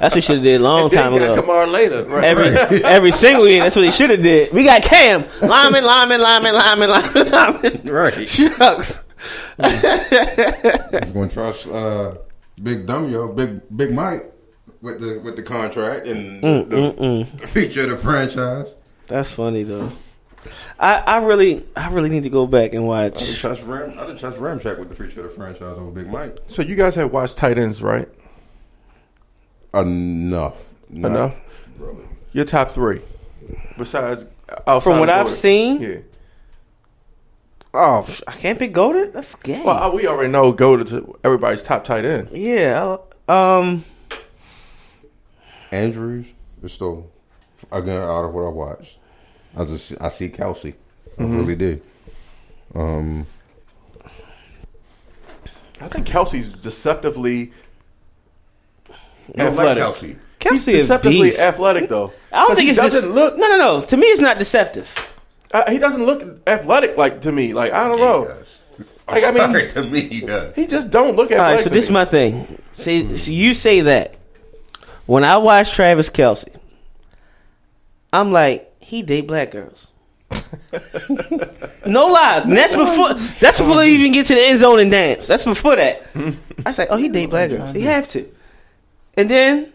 S1: That's what should have did a long time ago.
S6: Kamar later. Right.
S1: Every every single year, that's what he should have did. We got Cam, lineman, lineman, lineman, lineman, lineman, lineman.
S5: Right.
S1: Shucks.
S5: He's going to trust uh, Big Dummy, yo, Big Big Mike, with the with the contract and the, mm, mm, mm. the feature of the franchise.
S1: That's funny though. I, I really I really need to go back and watch.
S5: I didn't
S1: watch.
S5: trust Ram. I didn't trust Ramjack with the feature of the franchise over Big Mike.
S6: So you guys have watched tight ends, right?
S5: Enough. Not
S6: Enough.
S5: really.
S6: Your top three, besides
S1: From what I've seen?
S6: Yeah.
S1: Oh, I can't pick Golden. That's gay.
S6: Well, uh, we already know go to everybody's top tight end.
S1: yeah. Um.
S5: Andrews is still again out of what I watched. I just I see Kelce. I really do. Um,
S6: I think Kelce's deceptively
S2: You like
S6: athletic.
S2: Kelce.
S1: Kelce
S6: He's
S1: is
S6: deceptively athletic, though.
S1: I don't think
S6: he
S1: it's
S6: doesn't
S1: dece-
S6: look.
S1: No, no, no. To me, it's not deceptive.
S6: Uh, he doesn't look athletic like to me. Like I don't
S2: He
S6: know.
S2: does.
S6: Like, I mean-
S2: Sorry, to me, he does.
S6: He just don't look
S1: All
S6: athletic.
S1: right, so
S6: to
S1: this is
S6: me.
S1: my thing. See, so you say that when I watch Travis Kelce, I'm like, he date black girls. no lie. And that's before. That's before they even get to the end zone and dance. That's before that. I say, oh, he date black girls. He have to. And then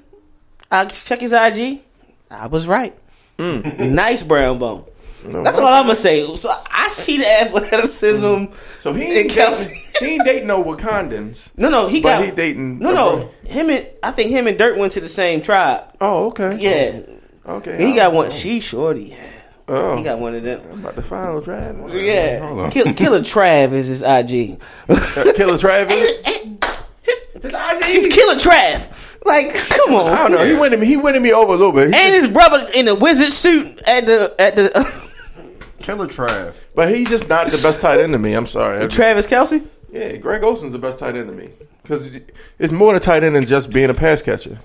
S1: I check his IG. I was right. Nice brown bone. That's all I'm gonna say. So I see the athleticism. Mm.
S6: So he
S1: in
S6: ain't dating, he ain't dating no Wakandans.
S1: No, no, he
S6: But
S1: got
S6: he dating
S1: No, no,
S6: bro-
S1: him and I think him and Dirt went to the same tribe.
S6: Oh, okay.
S1: Yeah,
S6: Okay.
S1: he got one. She shorty.
S6: Oh,
S1: he got one of them.
S6: I'm about to final drive.
S1: Yeah, Kill, Killer Trav is his IG.
S6: Uh, Killer Travis.
S1: His IG, he's Killer Trav. Like, come on.
S6: I don't know. He winning me. He winning me over a little bit. He
S1: And
S6: just-
S1: his brother in the wizard suit at the at the
S2: Killer Trav.
S6: but he's just not the best tight end to me. I'm sorry.
S1: Travis Kelce.
S6: Yeah, Greg Olsen's the best tight end to me because it's more to tight end than just being a pass catcher.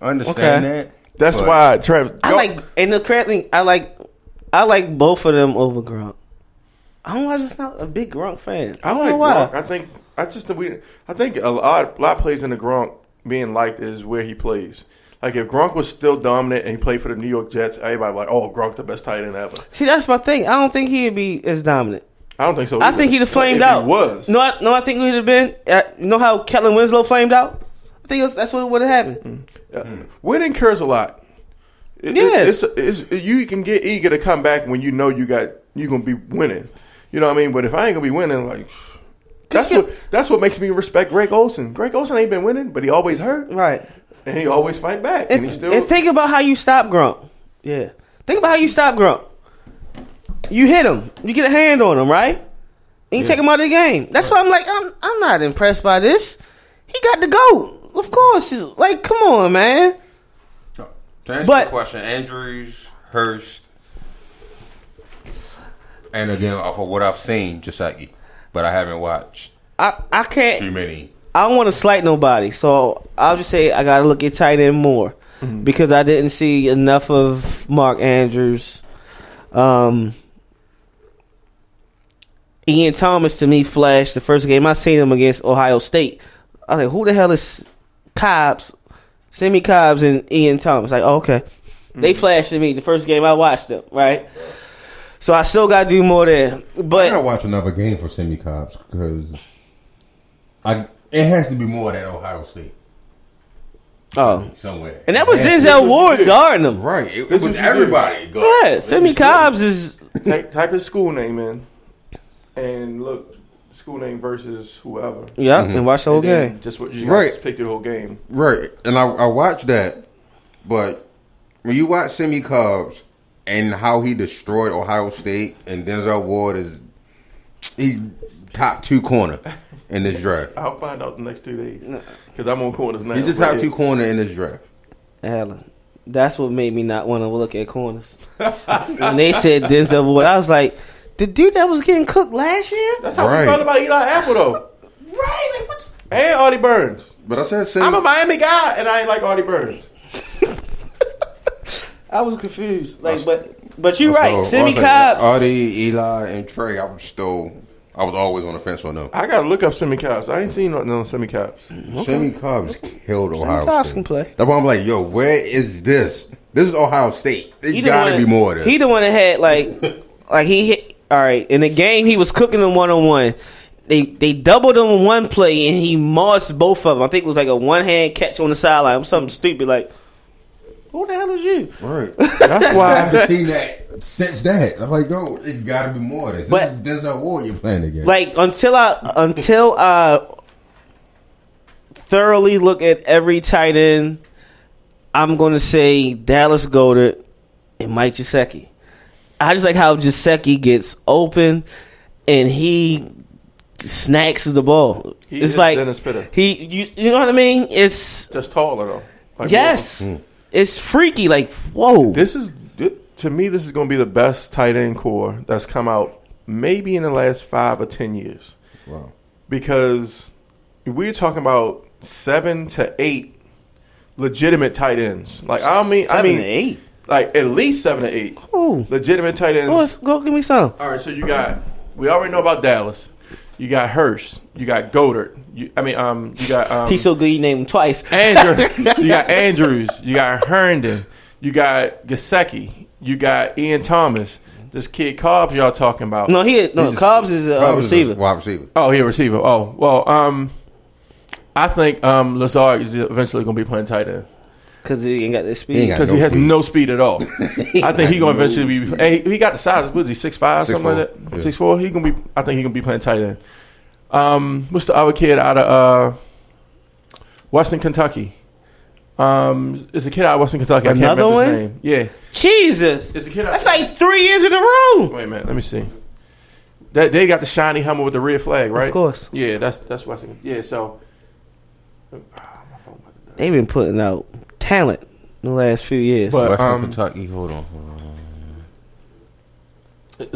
S2: I understand
S1: Okay.
S2: that.
S6: That's
S2: but
S6: why Travis.
S1: I like and the correctly, I like I like both of them over Gronk. I don't. I'm just not a big Gronk fan.
S6: I
S1: don't
S6: like
S1: know why.
S6: Gronk. I think I just we. I think a lot, a lot plays in the Gronk being liked is where he plays. Like if Gronk was still dominant and he played for the New York Jets, everybody like, oh, Gronk the best tight end ever.
S1: See, that's my thing. I don't think he'd be as dominant.
S6: I don't think so.
S1: I think he'd have flamed out.
S6: He was.
S1: No, I, no, I think he'd have been. Uh, you know how Kellen Winslow flamed out? I think was, that's what would have happened.
S6: Yeah. Winning cures a lot. It,
S1: Yeah.
S6: it- it's, it's, you can get eager to come back when you know you got you gonna be winning. You know what I mean? But if I ain't gonna be winning, like That's what that's what makes me respect Greg Olsen. Greg Olsen ain't been winning, but he always hurt
S1: right.
S6: And he always fight back, and,
S1: And,
S6: he still.
S1: and think about how you stop Gronk. Yeah. Think about how you stop Gronk. You hit him. You get a hand on him, right? And you take him out of the game. That's why I'm like, I'm, I'm not impressed by this. He got the goat. Of course. Like, come on, man.
S2: To answer
S1: But-
S2: the question, Andrews, Hurst, and again, off of what I've seen, Gesicki, but I haven't watched
S1: I, I can't.
S2: too many.
S1: I don't want to slight nobody, so I'll just say I got to look at tight end more because I didn't see enough of Mark Andrews. Um, Ian Thomas to me flashed the first game I seen him against Ohio State. I was like, who the hell is Cobbs, Simmie Cobbs, and Ian Thomas? Like, oh, okay, they flashed to me the first game I watched them, right? So I still got to do more there,
S5: I
S1: but
S5: gotta watch another game for Simmie Cobbs because I it has to be more than Ohio State
S1: oh,
S5: somewhere.
S1: and that was
S5: It has
S1: Denzel
S5: be-
S1: Ward guarding him.
S5: Right, it, it
S6: This
S5: was
S6: is
S5: everybody. guard.
S1: Yeah, Simmie Cobbs is
S6: type, type his school name in, and look school name versus whoever.
S1: yeah, mm-hmm. and watch the whole game.
S6: Just what you
S5: Right.
S6: guys picked the whole game.
S5: Right, and I, I watched that, but when you watch Simmie Cobbs and how he destroyed Ohio State, and Denzel Ward is he's top two corner in this draft.
S6: I'll find out the next two days because I'm on corners now.
S5: He's the
S6: But
S5: top
S6: yeah.
S5: two corner in this draft.
S1: Alan, that's what made me not want to look at corners. when they said Denzel Ward, I was like, the dude that was getting cooked last year,
S6: That's how
S5: Right.
S6: we felt about Eli Apple though,
S1: right? Like what?
S6: and Artie Burns.
S5: But I said Simmie.
S6: I'm a Miami guy, and I ain't like Artie Burns.
S1: I was confused. Like, but but you're right.
S5: So,
S1: Simmie
S5: I was like,
S1: Cobbs.
S5: Audie, Eli, and Trey. I was still, I was always on the fence on them.
S6: I gotta look up Simmie Cobbs. I ain't seen nothing on Simmie Cobbs.
S5: Simmie Cobbs killed Ohio
S1: Cobbs
S5: State.
S1: can play.
S5: That's why I'm like, yo, where is this? This is Ohio State. There's
S1: the
S5: got to
S1: one-
S5: be more of this.
S1: He the one that had like, like he hit. All right, in the game he was cooking them one on one. They they doubled him in one play and he mossed both of them. I think it was like a one hand catch on the sideline, something stupid like. Who the hell is you?
S5: right.
S6: That's why I
S5: haven't seen that since that. I'm like, yo, it's got to be more of this.
S1: But-
S5: this is Denzel Ward you're playing against.
S1: Like until I until I thoroughly look at every tight end, I'm going to say Dallas Goedert and Mike Gesicki. I just like how Gesicki gets open and he snacks the ball.
S6: He
S1: it's
S6: is
S1: like
S6: Dennis Pitta.
S1: he, you, you know what I mean? It's
S6: Just taller though. Like
S1: yes, it's freaky. Like whoa,
S6: This is thi- to me. This is going to be the best tight end core that's come out maybe in the last five or ten years.
S5: wow.
S6: Because we're talking about seven to eight legitimate tight ends. Like I mean, I mean,
S1: to eight.
S6: like at least seven to eight
S1: Ooh.
S6: legitimate tight ends.
S1: Go, let's go give me some.
S6: All right, so you got we already know about Dallas. You got Hurst. You got Goedert. You, I mean, um, you got um,
S1: He's so good you named him twice.
S6: Andrew. you got Andrews. You got Herndon. You got Gesicki. You got Ian Thomas. This kid Cobbs y'all talking about.
S1: No, he no
S5: He's a-
S1: Cobbs is a uh,
S5: Cobbs is a
S1: receiver.
S5: Wide receiver.
S6: Oh, he a receiver. Oh, well, um, I think um, Lazard is eventually going to be playing tight end
S1: Because he ain't got that speed.
S5: He ain't got
S6: because
S5: no
S6: he has
S5: speed.
S6: no speed at all. I think he going to eventually be. And he, he got the size. What is he? Six five, something like
S5: 6'4",
S6: that.
S5: yeah.
S6: Six four. He gonna be. I think he gonna be playing tight end. Um, what's the other kid out of uh, Western Kentucky? Um, it's a kid out of Western Kentucky. I can't
S1: Another
S6: remember
S1: one?
S6: his name. Yeah.
S1: Jesus,
S6: It's a kid out-
S1: That's like three years in a row.
S6: Wait a minute. Let me see. That they got the shiny helmet with the red flag, right?
S1: Of course,
S6: Yeah, that's that's Western. Yeah, so. Ah, my phone about to die.
S1: they've been putting out talent in the last few years.
S6: But-
S2: Western
S6: um,
S2: Kentucky, hold on. hold on.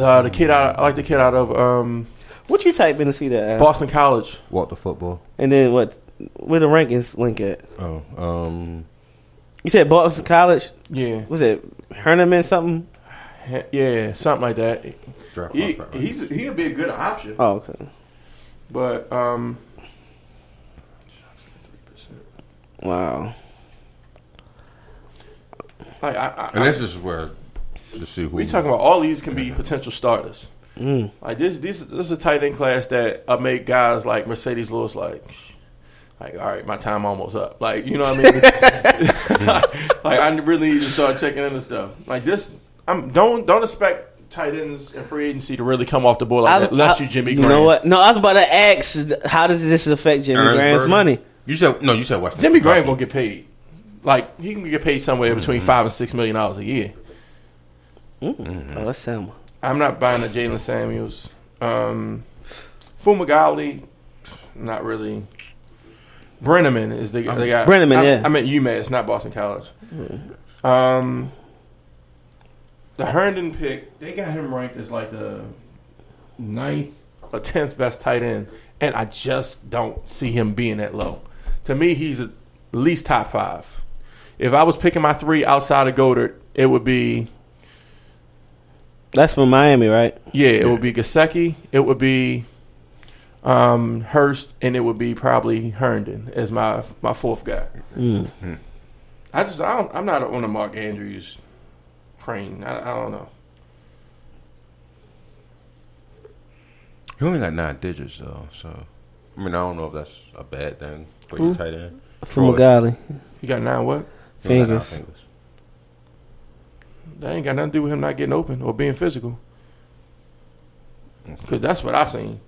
S6: Uh, the kid out. I like the kid out of um,
S1: what you type in to see that? Al?
S6: Boston College.
S5: Walk the football.
S1: And then what? Where the rankings link at?
S5: Oh, um,
S1: You said Boston College.
S6: Yeah,
S1: Was it Herneman something?
S6: yeah, something like that.
S5: draft
S6: He, he's he'll be a good option,
S1: Oh, okay.
S6: but um,
S1: Wow.
S6: like I, I,
S5: and this is where to see who
S6: we talking about all these can be potential starters.
S1: Mm.
S6: Like this, this, this is a tight end class that uh, make guys like Marcedes Lewis like, shh. Like all right, my time almost up. Like you know what I mean? like I really need to start checking into stuff. Like this, I'm don't don't expect tight ends and free agency to really come off the board like that, unless you Jimmy
S1: you
S6: Graham.
S1: know what? No, I was about to ask, how does this affect Jimmy
S2: Aaron's
S1: Graham's
S2: burden?
S1: money?
S2: You said no. You said West.
S6: Jimmy Graham gonna get paid. Like he can get paid somewhere between
S2: Mm-hmm.
S6: five and six million dollars a year.
S1: Oh, that's Sam.
S6: I'm not buying the Jaylen Samuels. Um, Fumagalli, not really. Breneman is the, the guy.
S1: Breneman,
S6: I,
S1: yeah.
S6: I meant UMass, not Boston College. Um, the Herndon pick, they got him ranked as like the ninth or tenth best tight end, and I just don't see him being that low. To me, he's at least top five. If I was picking my three outside of Goedert, it would be
S1: That's from Miami, right?
S6: yeah, it would be Gesicki, it would be um, Hurst, and it would be probably Herndon as my my fourth guy. Mm. I just I don't, I'm not on the Mark Andrews train. I, I don't know.
S2: He only got nine digits though, so I mean I don't know if that's a bad thing for your hmm? tight end.
S1: From
S2: Troy.
S1: Magali.
S6: He got nine what?
S2: He only got nine
S1: Fingers.
S6: That ain't got nothing to do with him not getting open or being physical. Mm. Because that's what I seen.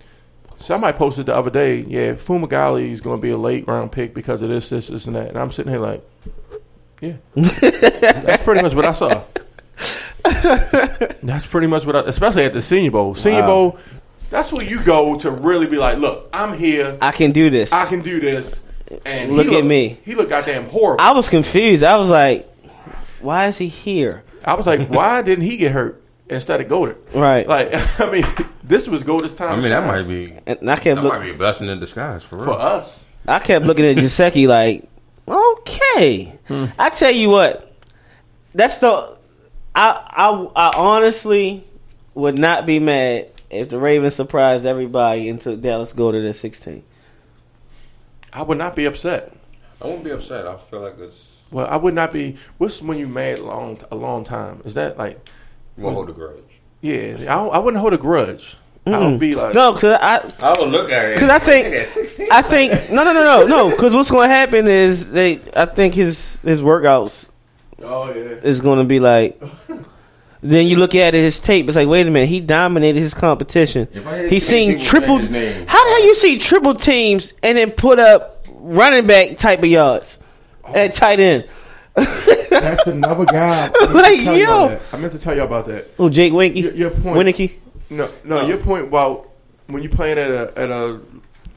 S6: Somebody posted the other day, yeah, Fumagalli is going to be a late round pick because of this, this, this, and that. And I'm sitting here like, yeah. that's pretty much what I saw. that's pretty much what I, especially at the Senior Bowl. Senior
S1: Wow.
S6: Bowl, that's where you go to really be like, look, I'm here.
S1: I can do this.
S6: I can do this. And
S1: Look
S6: he
S1: at me.
S6: He looked goddamn horrible.
S1: I was confused. I was like, why is he here?
S6: I was like, why didn't he get hurt instead of Goedert?
S1: Right.
S6: Like, I mean, this was Goedert's time.
S2: I mean that might be
S1: and I kept
S2: that
S1: look,
S2: might be a blessing in disguise for real.
S6: for us.
S1: I kept looking at Gesicki like, okay. Hmm. I tell you what, that's the. I I I honestly would not be mad if the Ravens surprised everybody and took Dallas Goedert at sixteen.
S6: I would not be upset.
S2: I won't be upset. I feel like it's
S6: Well, I would not be. What's when you mad long a long time? Is that like,
S2: you won't hold a grudge.
S6: yeah? I, don't- I wouldn't hold a grudge. I would mm. be like,
S1: No, because I
S2: I would look at it
S1: because I think
S2: at sixteen.
S1: I think no no no no no because what's going to happen is they I think his his workouts
S6: oh yeah.
S1: is going to be like. Then you look at it, his tape. It's like, wait a minute, he dominated his competition.
S2: If I had
S1: He's
S2: ten
S1: seen
S2: people
S1: triple.
S2: his name,
S1: How the hell you see triple teams and then put up running back type of yards oh. at tight end?
S6: That's another guy. I meant to
S1: Like,
S6: tell you
S1: yo.
S6: about that. I meant to tell you about that.
S1: Oh, Jake Winky,
S6: Your, your point.
S1: Winicky.
S6: No, no, your point about when you playing at a at a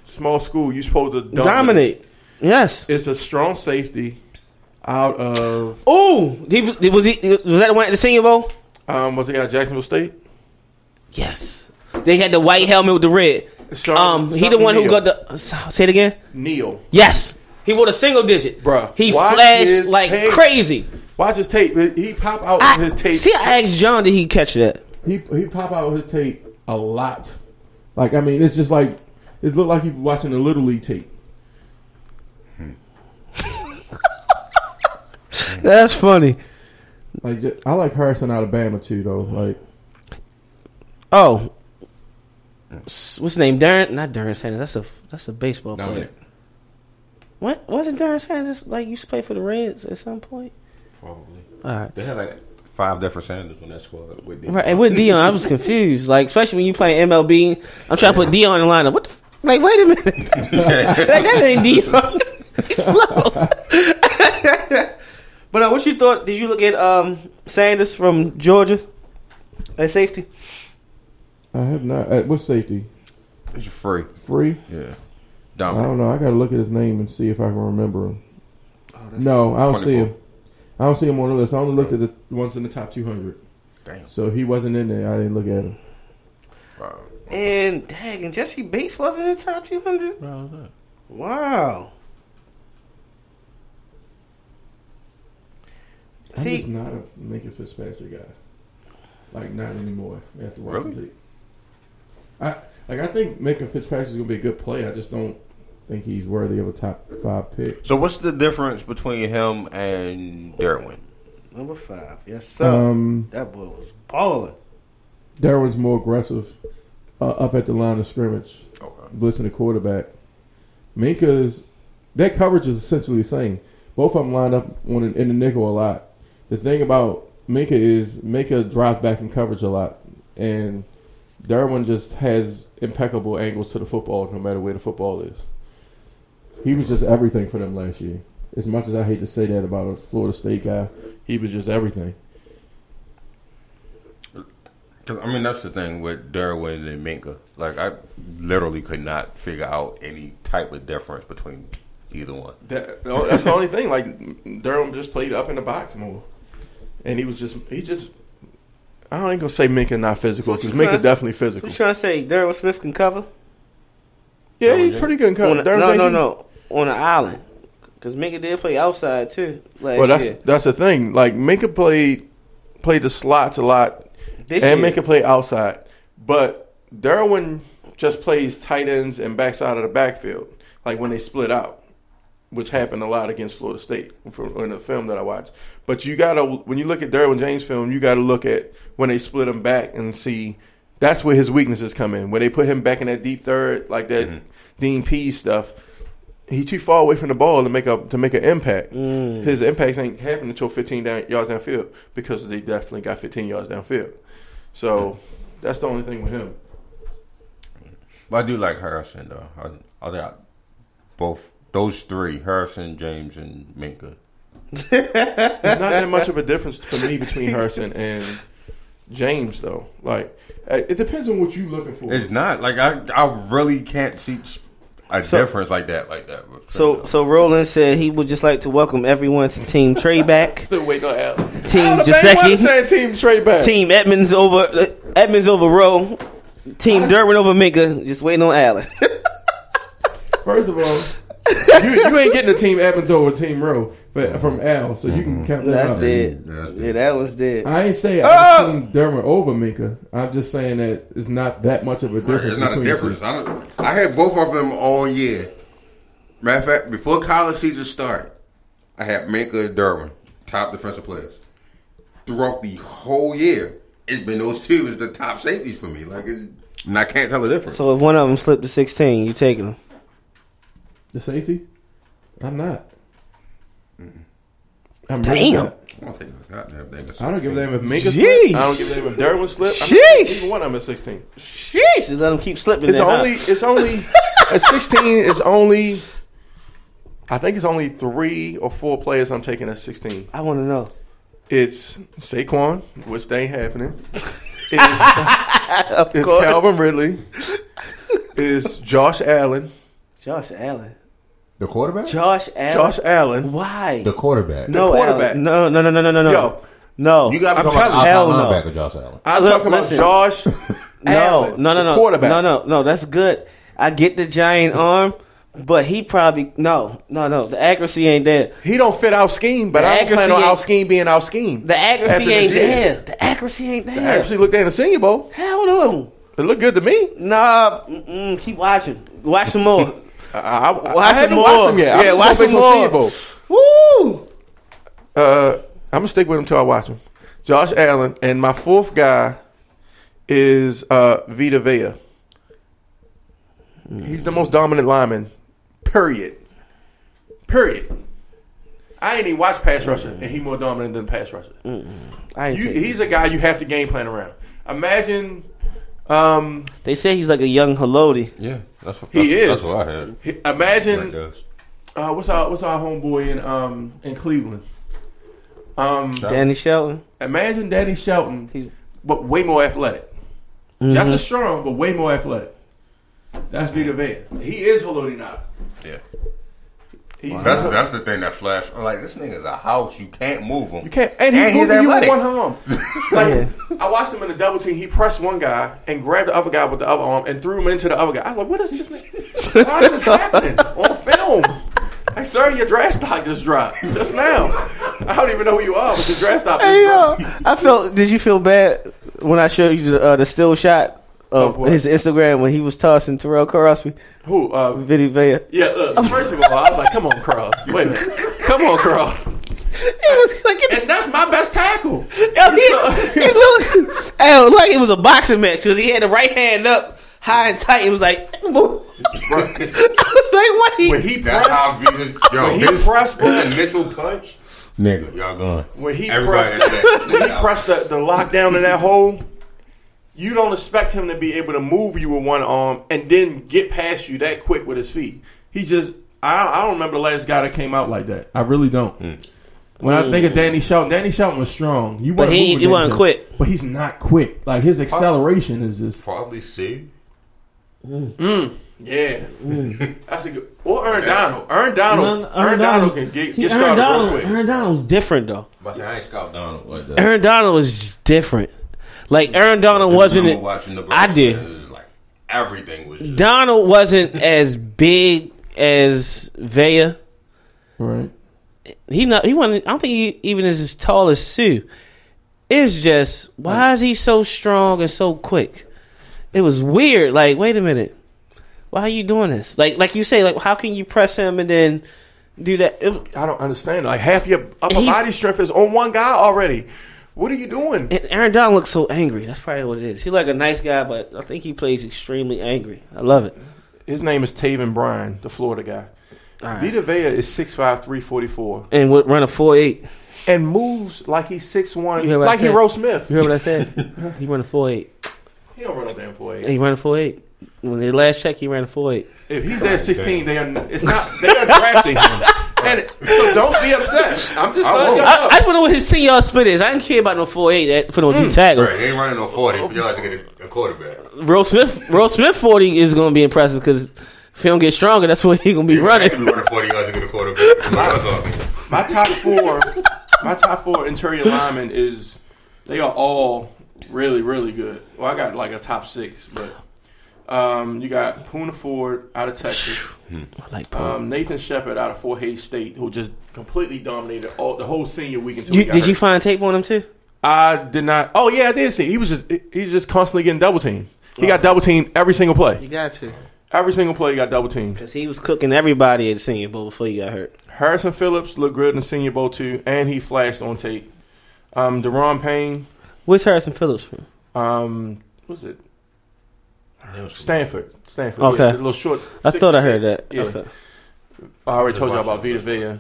S6: small school, you're supposed to dominate.
S1: dominate. Yes.
S6: It's a strong safety out of
S1: Oh, he was. Was he? Was that the one at the Senior Bowl?
S6: um was he at Jacksonville State?
S1: Yes. They had the white helmet with the red.
S6: Sean-
S1: Um, he the
S6: something
S1: one who
S6: Neal.
S1: got the. Say it again.
S6: Neil.
S1: Yes. He wore a single digit,
S6: Bruh,
S1: He
S6: watch
S1: flashed like
S6: tape.
S1: crazy.
S6: Watch his tape. He pop out
S1: I,
S6: on his tape.
S1: see, I asked John, did he catch that?
S6: he he pop out on his tape a lot. Like I mean, it's just like it looked like he was watching a little league tape.
S1: That's funny.
S6: Like I like Harrison, Alabama too, though. Like
S1: Oh, what's his name? Darren? Not Darren Sanders. That's a that's a baseball player.
S2: Dominic.
S1: What wasn't Darren Sanders like used to play for the Reds at some point?
S2: Probably.
S1: All right.
S2: They had like five different Sanders on that squad with them.
S1: Right, and with Deion, I was confused. Like, especially when you play MLB, I'm trying to put Deion in the lineup. What the? F- like, wait a minute, like, that ain't Deion. He's slow. but uh, what you thought? Did you look at um, Sanders from Georgia at safety?
S6: I have not. At what safety?
S2: It's free.
S6: Free?
S2: Yeah.
S6: I don't know. I got to look at his name and see if I can remember him. no, I don't see him. I don't see him on the list. I only looked at the ones in the top 200.
S2: Damn.
S6: So he wasn't in there. I didn't look at him.
S2: Wow.
S1: And dang, and Jessie Bates wasn't in top 200. Wow.
S6: I'm
S1: See,
S6: just not a Minkah Fitzpatrick guy. Like not anymore. After watching
S2: Really?
S6: tape. I like. I think Minkah Fitzpatrick is gonna be a good play. I just don't think he's worthy of a top five pick.
S2: So what's the difference between him and Derwin?
S1: number five. Yes, sir.
S6: Um,
S1: that boy was balling.
S6: Derwin's more aggressive uh, up at the line of scrimmage,
S2: Okay.
S6: blitzing the quarterback. Minkah's that coverage is essentially the same. Both of them lined up on in the nickel a lot. The thing about Minkah is Minkah drives back in coverage a lot. and Derwin just has impeccable angles to the football, no matter where the football is. He was just everything for them last year. As much as I hate to say that about a Florida State guy, he was just everything.
S2: Cause I mean that's the thing with Derwin and Minkah. Like I literally could not figure out any type of difference between either one.
S6: That, that's the only thing. Like Durham just played up in the box more, and he was just he just. I ain't gonna say Minkah not physical
S1: what
S6: because
S1: you
S6: Minkah
S1: trying to-
S6: definitely
S1: What
S6: physical.
S1: you trying to say? Darryl Smith can cover?
S6: Yeah, he's pretty good in cover.
S1: On
S6: Durham
S1: no, no, no. On an island. Because Minkah did play outside too last
S6: Well, that's
S1: year.
S6: that's the thing. Like Minkah played played the slots a lot,
S1: This
S6: and
S1: year.
S6: Minkah played outside. But Derwin just plays tight ends and backside of the backfield, like when they split out, which happened a lot against Florida State in the film that I watched. But you gotta when you look at Derwin James film, you gotta look at when they split him back and see that's where his weaknesses come in. When they put him back in that deep third, like that mm-hmm. Dean P stuff. He's too far away from the ball to make a to make an impact. His impacts ain't happening until 15 down, yards downfield because they definitely got 15 yards downfield. So that's the only thing with him.
S2: But I do like Harrison though. I, I got both those three: Harrison, James, and Minkah.
S6: There's not that much of a difference for me between Harrison and James, though. Like uh, it depends on what you're looking for.
S2: It's not like I I really can't see a
S1: So-
S2: difference like that like that.
S1: So, so Roland said he would just like to welcome everyone to Team Trey back,
S6: Still waiting on Al.
S1: Team
S6: Alabama
S1: Giuseppe,
S6: saying team trade back.
S1: Team Edmunds over uh, Edmunds over Rowe, Team Derwin over Minkah. Just waiting on Allen.
S6: First of all, you, you ain't getting a team Edmunds over team Rowe but, uh-huh. from Al, so you can mm-hmm. count that
S1: That's
S6: out.
S1: dead.
S5: That's
S1: Yeah, that was dead.
S6: I ain't saying
S1: Oh!
S6: I've seen Derwin over Minkah. I'm just saying that it's not that much of a difference.
S5: It's not a difference. I, don't, I had both of them all year. Matter of fact, before college season started, I had Minkah and Derwin, top defensive players. Throughout the whole year, it's been those two as the top safeties for me. Like, it's, and I can't tell the difference.
S1: So if one of them slipped to sixteen, you taking them?
S6: The safety? I'm not. I'm really
S1: Damn.
S5: I don't think I got that.
S6: I don't give a damn if Minkah
S1: Jeez.
S6: I don't give a damn if Derwin slip. I'm
S1: Sheesh.
S6: Even one of them at 16.
S1: Sheesh, just let them keep slipping.
S6: It's
S1: there, huh?
S6: only. It's only at 16. It's only. I think it's only three or four players I'm taking at 16.
S1: I want to know.
S6: It's Saquon, which they ain't happening. It's, it's
S1: course.
S6: Calvin Ridley. It's Josh Allen.
S1: Josh Allen.
S5: The quarterback?
S1: Josh Allen.
S6: Josh Allen.
S1: Why?
S5: The quarterback.
S1: no,
S6: quarterback.
S1: Allen. No, no, no, no, no, no, no.
S6: Yo,
S1: no.
S2: you got
S6: I'm
S2: to talk about
S6: telling
S2: outside
S6: you.
S1: Hell no.
S2: linebacker Josh Allen.
S6: I'm
S1: Look,
S6: talking about
S1: listen.
S6: Josh
S1: no,
S6: Allen,
S1: no, no, no,
S6: quarterback.
S1: no, no, no. That's good. I get the giant arm, but he probably no, no, no. The accuracy ain't there.
S6: He don't fit our scheme, but
S1: The
S6: I don't plan
S1: accuracy
S6: on our scheme being our scheme.
S1: The accuracy ain't
S6: year.
S1: there. The accuracy ain't there.
S6: I actually looked at the Senior Bowl.
S1: Hell no.
S6: It looked good to me.
S1: Nah, mm-mm, keep watching. Watch some more.
S6: I, I, I haven't
S1: some
S6: watched
S1: more.
S6: him yet. I'm
S1: Yeah, watch
S6: gonna
S1: some more.
S6: Senior
S1: Woo!
S6: Uh, I'm gonna stick with him till I watch him. Josh Allen and my fourth guy is uh, Vita Vea. He's the most dominant lineman. Period. Period. I ain't even watched pass rusher, and he more dominant than pass rusher.
S1: I ain't
S6: You, he's a guy you have to game plan around. Imagine, um,
S1: they say he's like a young Haloti.
S2: Yeah, that's what
S6: He is.
S2: That's what I had.
S6: he- imagine
S2: Right
S6: uh, what's our what's our homeboy in um in Cleveland. Um,
S1: Danny Shelton.
S6: imagine Danny Shelton,
S1: He's-
S6: but way more athletic. Just as strong, but way more athletic. That's Vita Vea. He is Haloti now.
S2: Yeah.
S6: He's
S2: That's that's the thing that flashed. I'm like, this nigga's a house. You can't move him.
S6: You can't, and he's
S2: And he's
S6: moving you with one arm. Like I watched him in the double team. He pressed one guy and grabbed the other guy with the other arm and threw him into the other guy. I was like, "What is this? nigga? Why is this happening on film?" Like, sir, your draft stock just dropped just now. I don't even know who you are, but your draft stock just
S1: Hey yo. I felt. Did you feel bad when I showed you the, uh, the still shot of
S6: Of
S1: his Instagram when he was tossing Tyrell Crosby,
S6: Who? Uh,
S1: Vinny Vea?
S6: yeah. Look, first of all, I was like, "Come on, Cross. Wait a minute. Come on, Cross."
S1: It was like
S6: And that's my best tackle.
S1: Yo, he, it looked, hey, it looked like it was a boxing match because he had the right hand up high and tight. It was like, I was like, what? He,
S6: When he
S2: That's how
S6: pressed,
S2: Vita. Yo,
S6: when he
S2: his,
S6: pressed, bro.
S2: his initial punch, nigga, y'all gone.
S6: when he
S2: Everybody
S6: pressed,
S2: that-
S6: when he pressed the, the lockdown in that hole, you don't expect him to be able to move you with one arm and then get past you that quick with his feet. He just I, I don't remember the last guy that came out like that. I really don't. Hmm. When I think of hmm. Danny Shelton, Danny Shelton was strong. You
S1: But
S6: wasn't
S1: he- he wasn't
S6: Shelton.
S1: quick.
S6: But he's not quick. Like his acceleration is just
S2: Probably C. Mm. Mm.
S6: yeah. Mm. That's a good. Or Aaron Donald. Aaron Donald.
S1: Aaron
S6: Aaron Donald can get,
S1: See,
S6: get
S1: Aaron
S6: started
S1: Donald,
S6: real quick.
S1: Aaron Donald was different though.
S2: But I ain't Scott Donald like that.
S1: Aaron Donald was just different. Like Aaron Donald wasn't.
S2: remember watching the
S1: I did.
S2: It was like everything was just
S1: Donald wasn't as big as Vea.
S6: Right.
S1: He not. He wasn't. I don't think he even is as tall as Sue. It's just why is he so strong and so quick? It was weird. Like, wait a minute, why are you doing this? Like, like you say, like, how can you press him and then do that? It-
S6: I don't understand. Like half your upper body strength is on one guy already. What are you doing?
S1: and Aaron Donald looks so angry. That's probably what it is. He's like a nice guy, but I think he plays extremely angry. I love it.
S6: His name is Taven Bryan, the Florida guy.
S1: All right.
S6: Vita Vea is 6'5", 344,
S1: And would run a four eight.
S6: and moves like he's 6'1",
S1: You heard what I
S6: like he
S1: said?
S6: Rose Smith.
S1: You heard what I said? he run a four eight.
S6: He don't run no damn 4'8".
S1: He ran a four eight. When the last check, he ran a four eight.
S6: If he's at 16, they are, it's not, they are drafting him. And so don't be upset. I'm just letting y'all
S1: I. I just want to know what his ten yard split is. I didn't care about no four eight for no
S6: Mm.
S1: D tackle.
S2: Right, they ain't running no forty for y'all to get a, a quarterback.
S1: Roll Smith, Roll Smith forty is going to be impressive because if he don't get stronger, that's what he going to be
S2: They
S1: running.
S2: could be running forty yards to get a quarterback. That's what I'm talking.
S6: My top four, my top four interior linemen is they are all really really good. Well, I got like a top six, but um, you got Poona Ford out of Texas,
S1: I like Paul.
S6: um, Nathan Shepherd out of Fort Hays State, who just completely dominated all the whole senior week until
S1: you,
S6: he got
S1: did you find tape on him too?
S6: I did not. Oh yeah, I did see. He was just he's just constantly getting double teamed. He got double teamed every single play.
S1: You got to
S6: Every single play, he got double teamed.
S1: because he was cooking everybody at the Senior Bowl before he got hurt.
S6: Harrison Phillips looked good in the Senior Bowl too, and he flashed on tape. Um, Deron Payne,
S1: Where's Harrison Phillips from?
S6: um, what's it? Stanford, Stanford.
S1: Okay.
S6: yeah, the little short.
S1: I thought I heard
S6: 6'6".
S1: that.
S6: Yeah,
S1: Okay.
S6: I already told you
S2: Watch
S6: about
S2: that.
S6: Vita Vea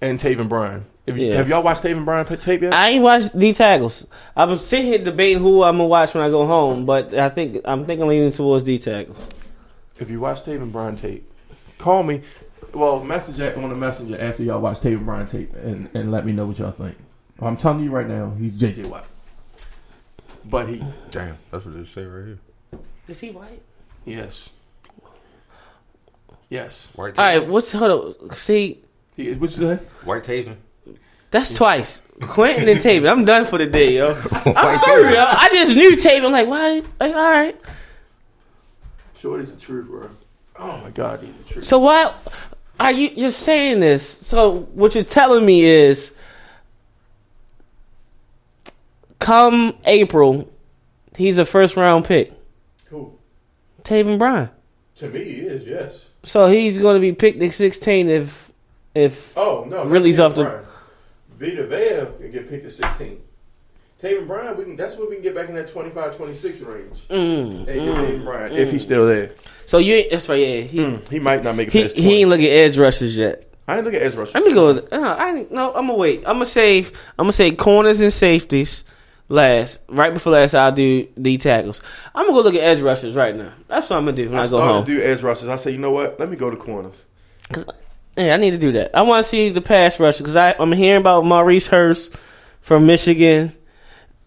S6: and Taven Bryan. Have, you,
S1: Yeah.
S6: have y'all watched Taven Bryan tape yet?
S1: I ain't watched D tackles. I've been sitting here debating who I'm gonna watch when I go home, but I think I'm thinking leaning towards D tackles.
S6: if you watch Taven Bryan tape, call me. Well, message that on the messenger after y'all watch Taven Bryan tape and, and let me know what y'all think. I'm telling you right now, he's JJ Watt. But he,
S2: Damn, that's what they say right here.
S1: Is he white?
S6: yes, yes.
S2: White.
S1: All
S2: Taven.
S1: right, what's hold up? See,
S6: He, what's that?
S2: White Taven.
S1: that's twice. Quentin and Taven. I'm done for the day, yo.
S5: White
S1: I'm
S5: Taven.
S1: yo. I just knew Taven. I'm like, why? Like, all right.
S6: Shorty's the truth, bro. Oh my God, he's the truth.
S1: So why are you you're saying this? So what you're telling me is, come April, he's a first round pick. Taven Bryan.
S6: To me, he is. Yes.
S1: So he's going to be picked at 16 if if
S6: Oh no,
S1: Really, he's off the-.
S6: Vita Vea can get picked at 16. Taven Bryan, we can. That's when we can get back in that 25-26 range.
S1: mm,
S6: And get mm, Taven Bryan if mm. he's still there.
S1: so you ain't- that's right. Yeah, he mm,
S6: He might not make it
S1: he,
S6: past 20.
S1: he ain't looking at edge rushers yet.
S6: I ain't looking at Ezra.
S1: Let me go. With, no, I no. I'm gonna wait. I'm gonna save. I'm gonna say corners and safeties last. Right before last, I'll do D tackles. I'm gonna go look at edge rushers right now. That's what I'm gonna do when I,
S6: I
S1: go home.
S6: To do edge rushes. I say, you know what? Let me go to corners.
S1: Cause, Yeah, I need to do that. I want to see the pass rusher because I'm hearing about Maurice Hurst from Michigan.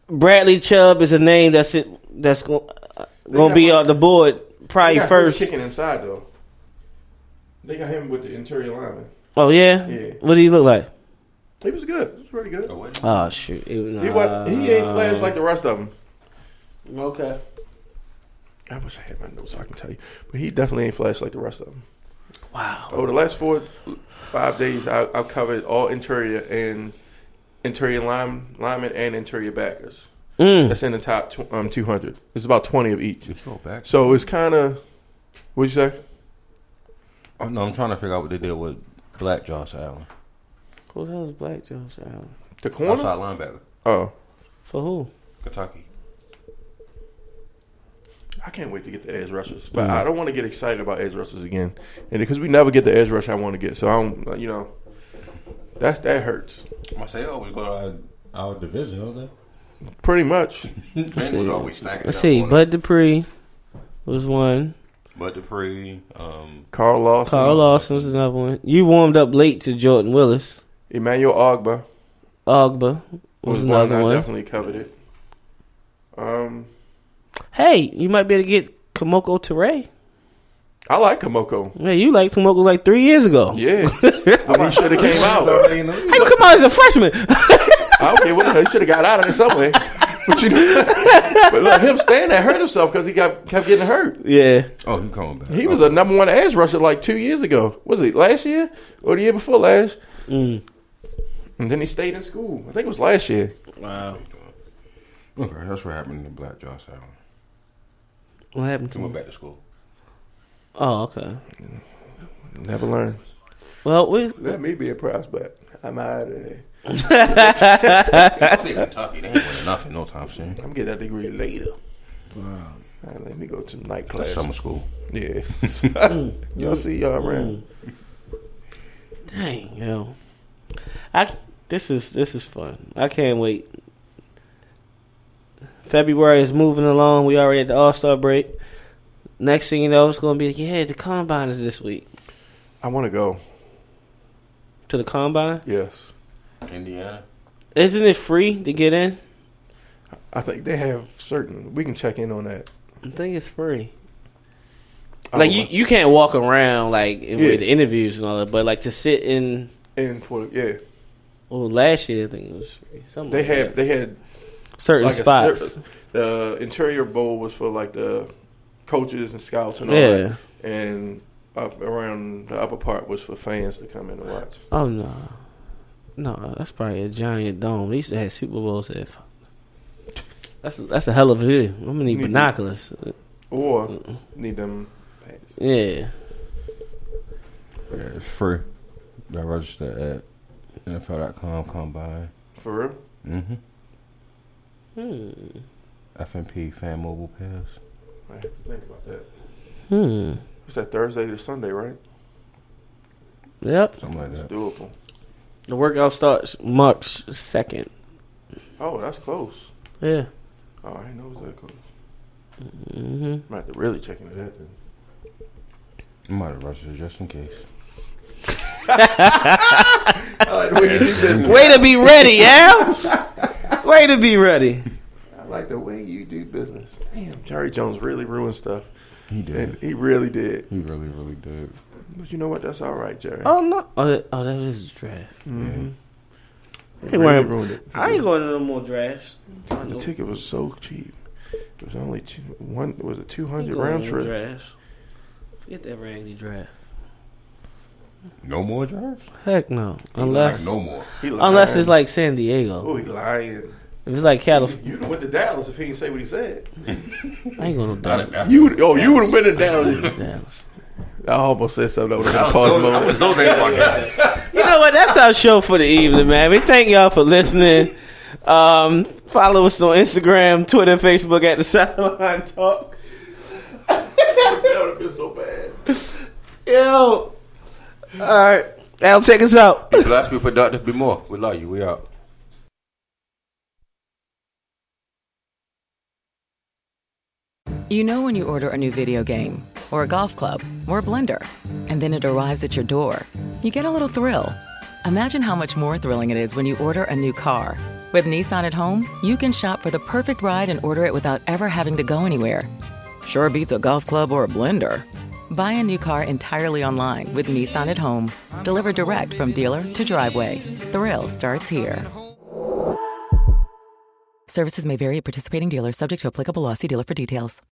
S1: Bradley Chubb is a name that's it. That's going to be on the board
S6: They
S1: probably first.
S6: kicking inside though. They got him with the interior lineman.
S1: Oh yeah?
S6: Yeah.
S1: What do you look like?
S6: He was good. He was pretty good.
S2: Oh.
S1: Oh shoot! It,
S6: He was, he ain't flashed like the rest of them.
S1: okay.
S6: I wish I had my notes so I can tell you, but he definitely ain't flashed like the rest of them.
S1: Wow.
S6: Over the last four, five days, I, I've covered all interior and interior line, linemen and interior backers.
S1: Mm.
S6: That's in the top tw- um, 200. It's about 20 of each.
S2: Go back.
S6: So it's kind of, what'd you say?
S2: Oh, no, I'm trying to figure out what they did with Black Josh Allen.
S1: Who the hell is Black Josh Allen?
S6: The corner?
S2: Outside linebacker,
S6: Oh,
S1: For who?
S2: Kentucky.
S6: I can't wait to get the edge rushers, but I don't want to get excited about edge rushers again, and because we never get the edge rush I want to get, so I don't, you know, that's that hurts.
S2: I say, oh, we go to our, our division, don't they?
S6: Pretty much.
S2: Ben was always stacking.
S1: Let's
S2: up
S1: see.
S2: on it.
S1: Bud Dupree was one.
S2: Bud Dupree. Um,
S6: Carl Lawson.
S1: Carl Lawson was another one. You warmed up late to Jordan Willis.
S6: Emmanuel Ogbah
S1: Ogbah
S6: was,
S1: was
S6: one
S1: another
S6: I
S1: one.
S6: definitely coveted. Um,
S1: Hey, you might be able to get Kamoko Ture.
S6: I like Kamoko.
S1: Yeah, you liked Kamoko like three years ago.
S6: Yeah, when he should have came out.
S5: already in the league.
S1: Hey, well, come on, as a freshman.
S6: Okay, well, he should have got out of there some way. But you know, but look, him staying there hurt himself because he got kept getting hurt.
S1: yeah.
S5: Oh, he coming back.
S6: He was a number one edge rusher like two years ago. Was it last year or the year before last?
S1: Mm.
S6: And then he stayed in school. I think it was last year.
S1: Wow.
S5: Okay, that's what happened to the Black Josh Allen.
S1: What happened to
S2: he went
S1: him?
S2: back to school.
S1: Oh, okay.
S6: Never learned.
S1: Well, we,
S6: Let me be a prospect. I'm out of there.
S2: I think Kentucky. They ain't winning nothing no time soon.
S6: I'm getting that degree later. Wow. let me go to night
S2: That's
S6: class.
S2: summer school.
S6: Yeah. y'all see y'all around. Mm.
S1: dang, yo. I this is this is fun. I can't wait. February is moving along. We already at the All Star break. Next thing you know, it's gonna be yeah. The combine is this week.
S6: I want to go.
S1: To the combine,
S6: Yes.
S2: Indiana.
S1: isn't it free to get in?
S6: I think they have certain. We can check in on that.
S1: I think it's free.
S6: I
S1: Like you, you can't walk around like
S6: Yeah.
S1: with interviews and all that, but like to sit in.
S6: and for yeah,
S1: Well, last year I think it was free. Something
S6: they
S1: like
S6: had
S1: that.
S6: they had
S1: certain
S6: like
S1: spots.
S6: cer- the interior bowl was for like the coaches and scouts and all
S1: Yeah.
S6: that, and up around the upper part was for fans to come in and watch.
S1: Oh no, no, that's probably a giant dome. They used to have Super Bowls there. That's that's a hell of a view. I'm gonna need
S6: Need-
S1: binoculars.
S6: Or need them. pants.
S1: Yeah,
S5: Yeah, it's free. You got register at NFL.com combine.
S6: For real?
S5: Mm-hmm.
S1: hmm,
S5: FNP fan mobile pass.
S6: I have to think about that.
S1: hmm,
S6: It's that Thursday to Sunday, right?
S1: yep.
S5: Something like
S6: It's
S5: that.
S6: doable.
S1: The workout starts March second.
S6: Oh, that's close.
S1: Yeah.
S6: Oh, I didn't know it was that close.
S1: Mm-hmm.
S6: Might have to really check into that then.
S5: I might have rushed it just in case.
S1: Way to be ready, Al. Way to be ready.
S6: I like the way you do business. Damn, Jerry Jones really ruined stuff.
S5: He did.
S6: And he really did.
S5: He really, really did.
S6: But you know what? That's all right, Jerry.
S1: Oh no! Oh, that, oh, that is a draft.
S6: Mm-hmm.
S1: He
S6: He really ruined it.
S1: I ain't going to no more drafts.
S6: The ticket was so cheap. It was only two, one. It was a two
S1: I ain't
S6: hundred
S1: going
S6: round trip.
S1: Drafts. Forget that raggedy draft.
S5: No more drafts?
S1: Heck no.
S2: He
S1: Unless
S2: lying no more.
S6: He
S1: unless it's like San Diego.
S6: oh, he lying.
S1: If it's like California,
S6: You went to Dallas if he didn't say what he said.
S1: I ain't going to Dallas.
S6: You would, oh, you would have been to Dallas.
S1: Dallas.
S6: I almost said something that would
S2: I
S6: have
S2: was
S6: been pause
S2: no, I
S6: moment.
S2: was no name on.
S1: You know what? That's our show for the evening, man. We thank y'all for listening. Um, follow us on Instagram, Twitter, Facebook at the Sideline Talk.
S6: that would have been so bad.
S1: Yo. All right. Al, check us out.
S2: Be blessed, be productive, be more. We love you. We out.
S7: You know when you order a new video game, or a golf club, or a blender, and then it arrives at your door, you get a little thrill. Imagine how much more thrilling it is when you order a new car. With Nissan at home, you can shop for the perfect ride and order it without ever having to go anywhere. Sure beats a golf club or a blender. Buy a new car entirely online with Nissan at home. Delivered direct from dealer to driveway. Thrill starts here. Services may vary at participating dealers, subject to applicable. See dealer for details.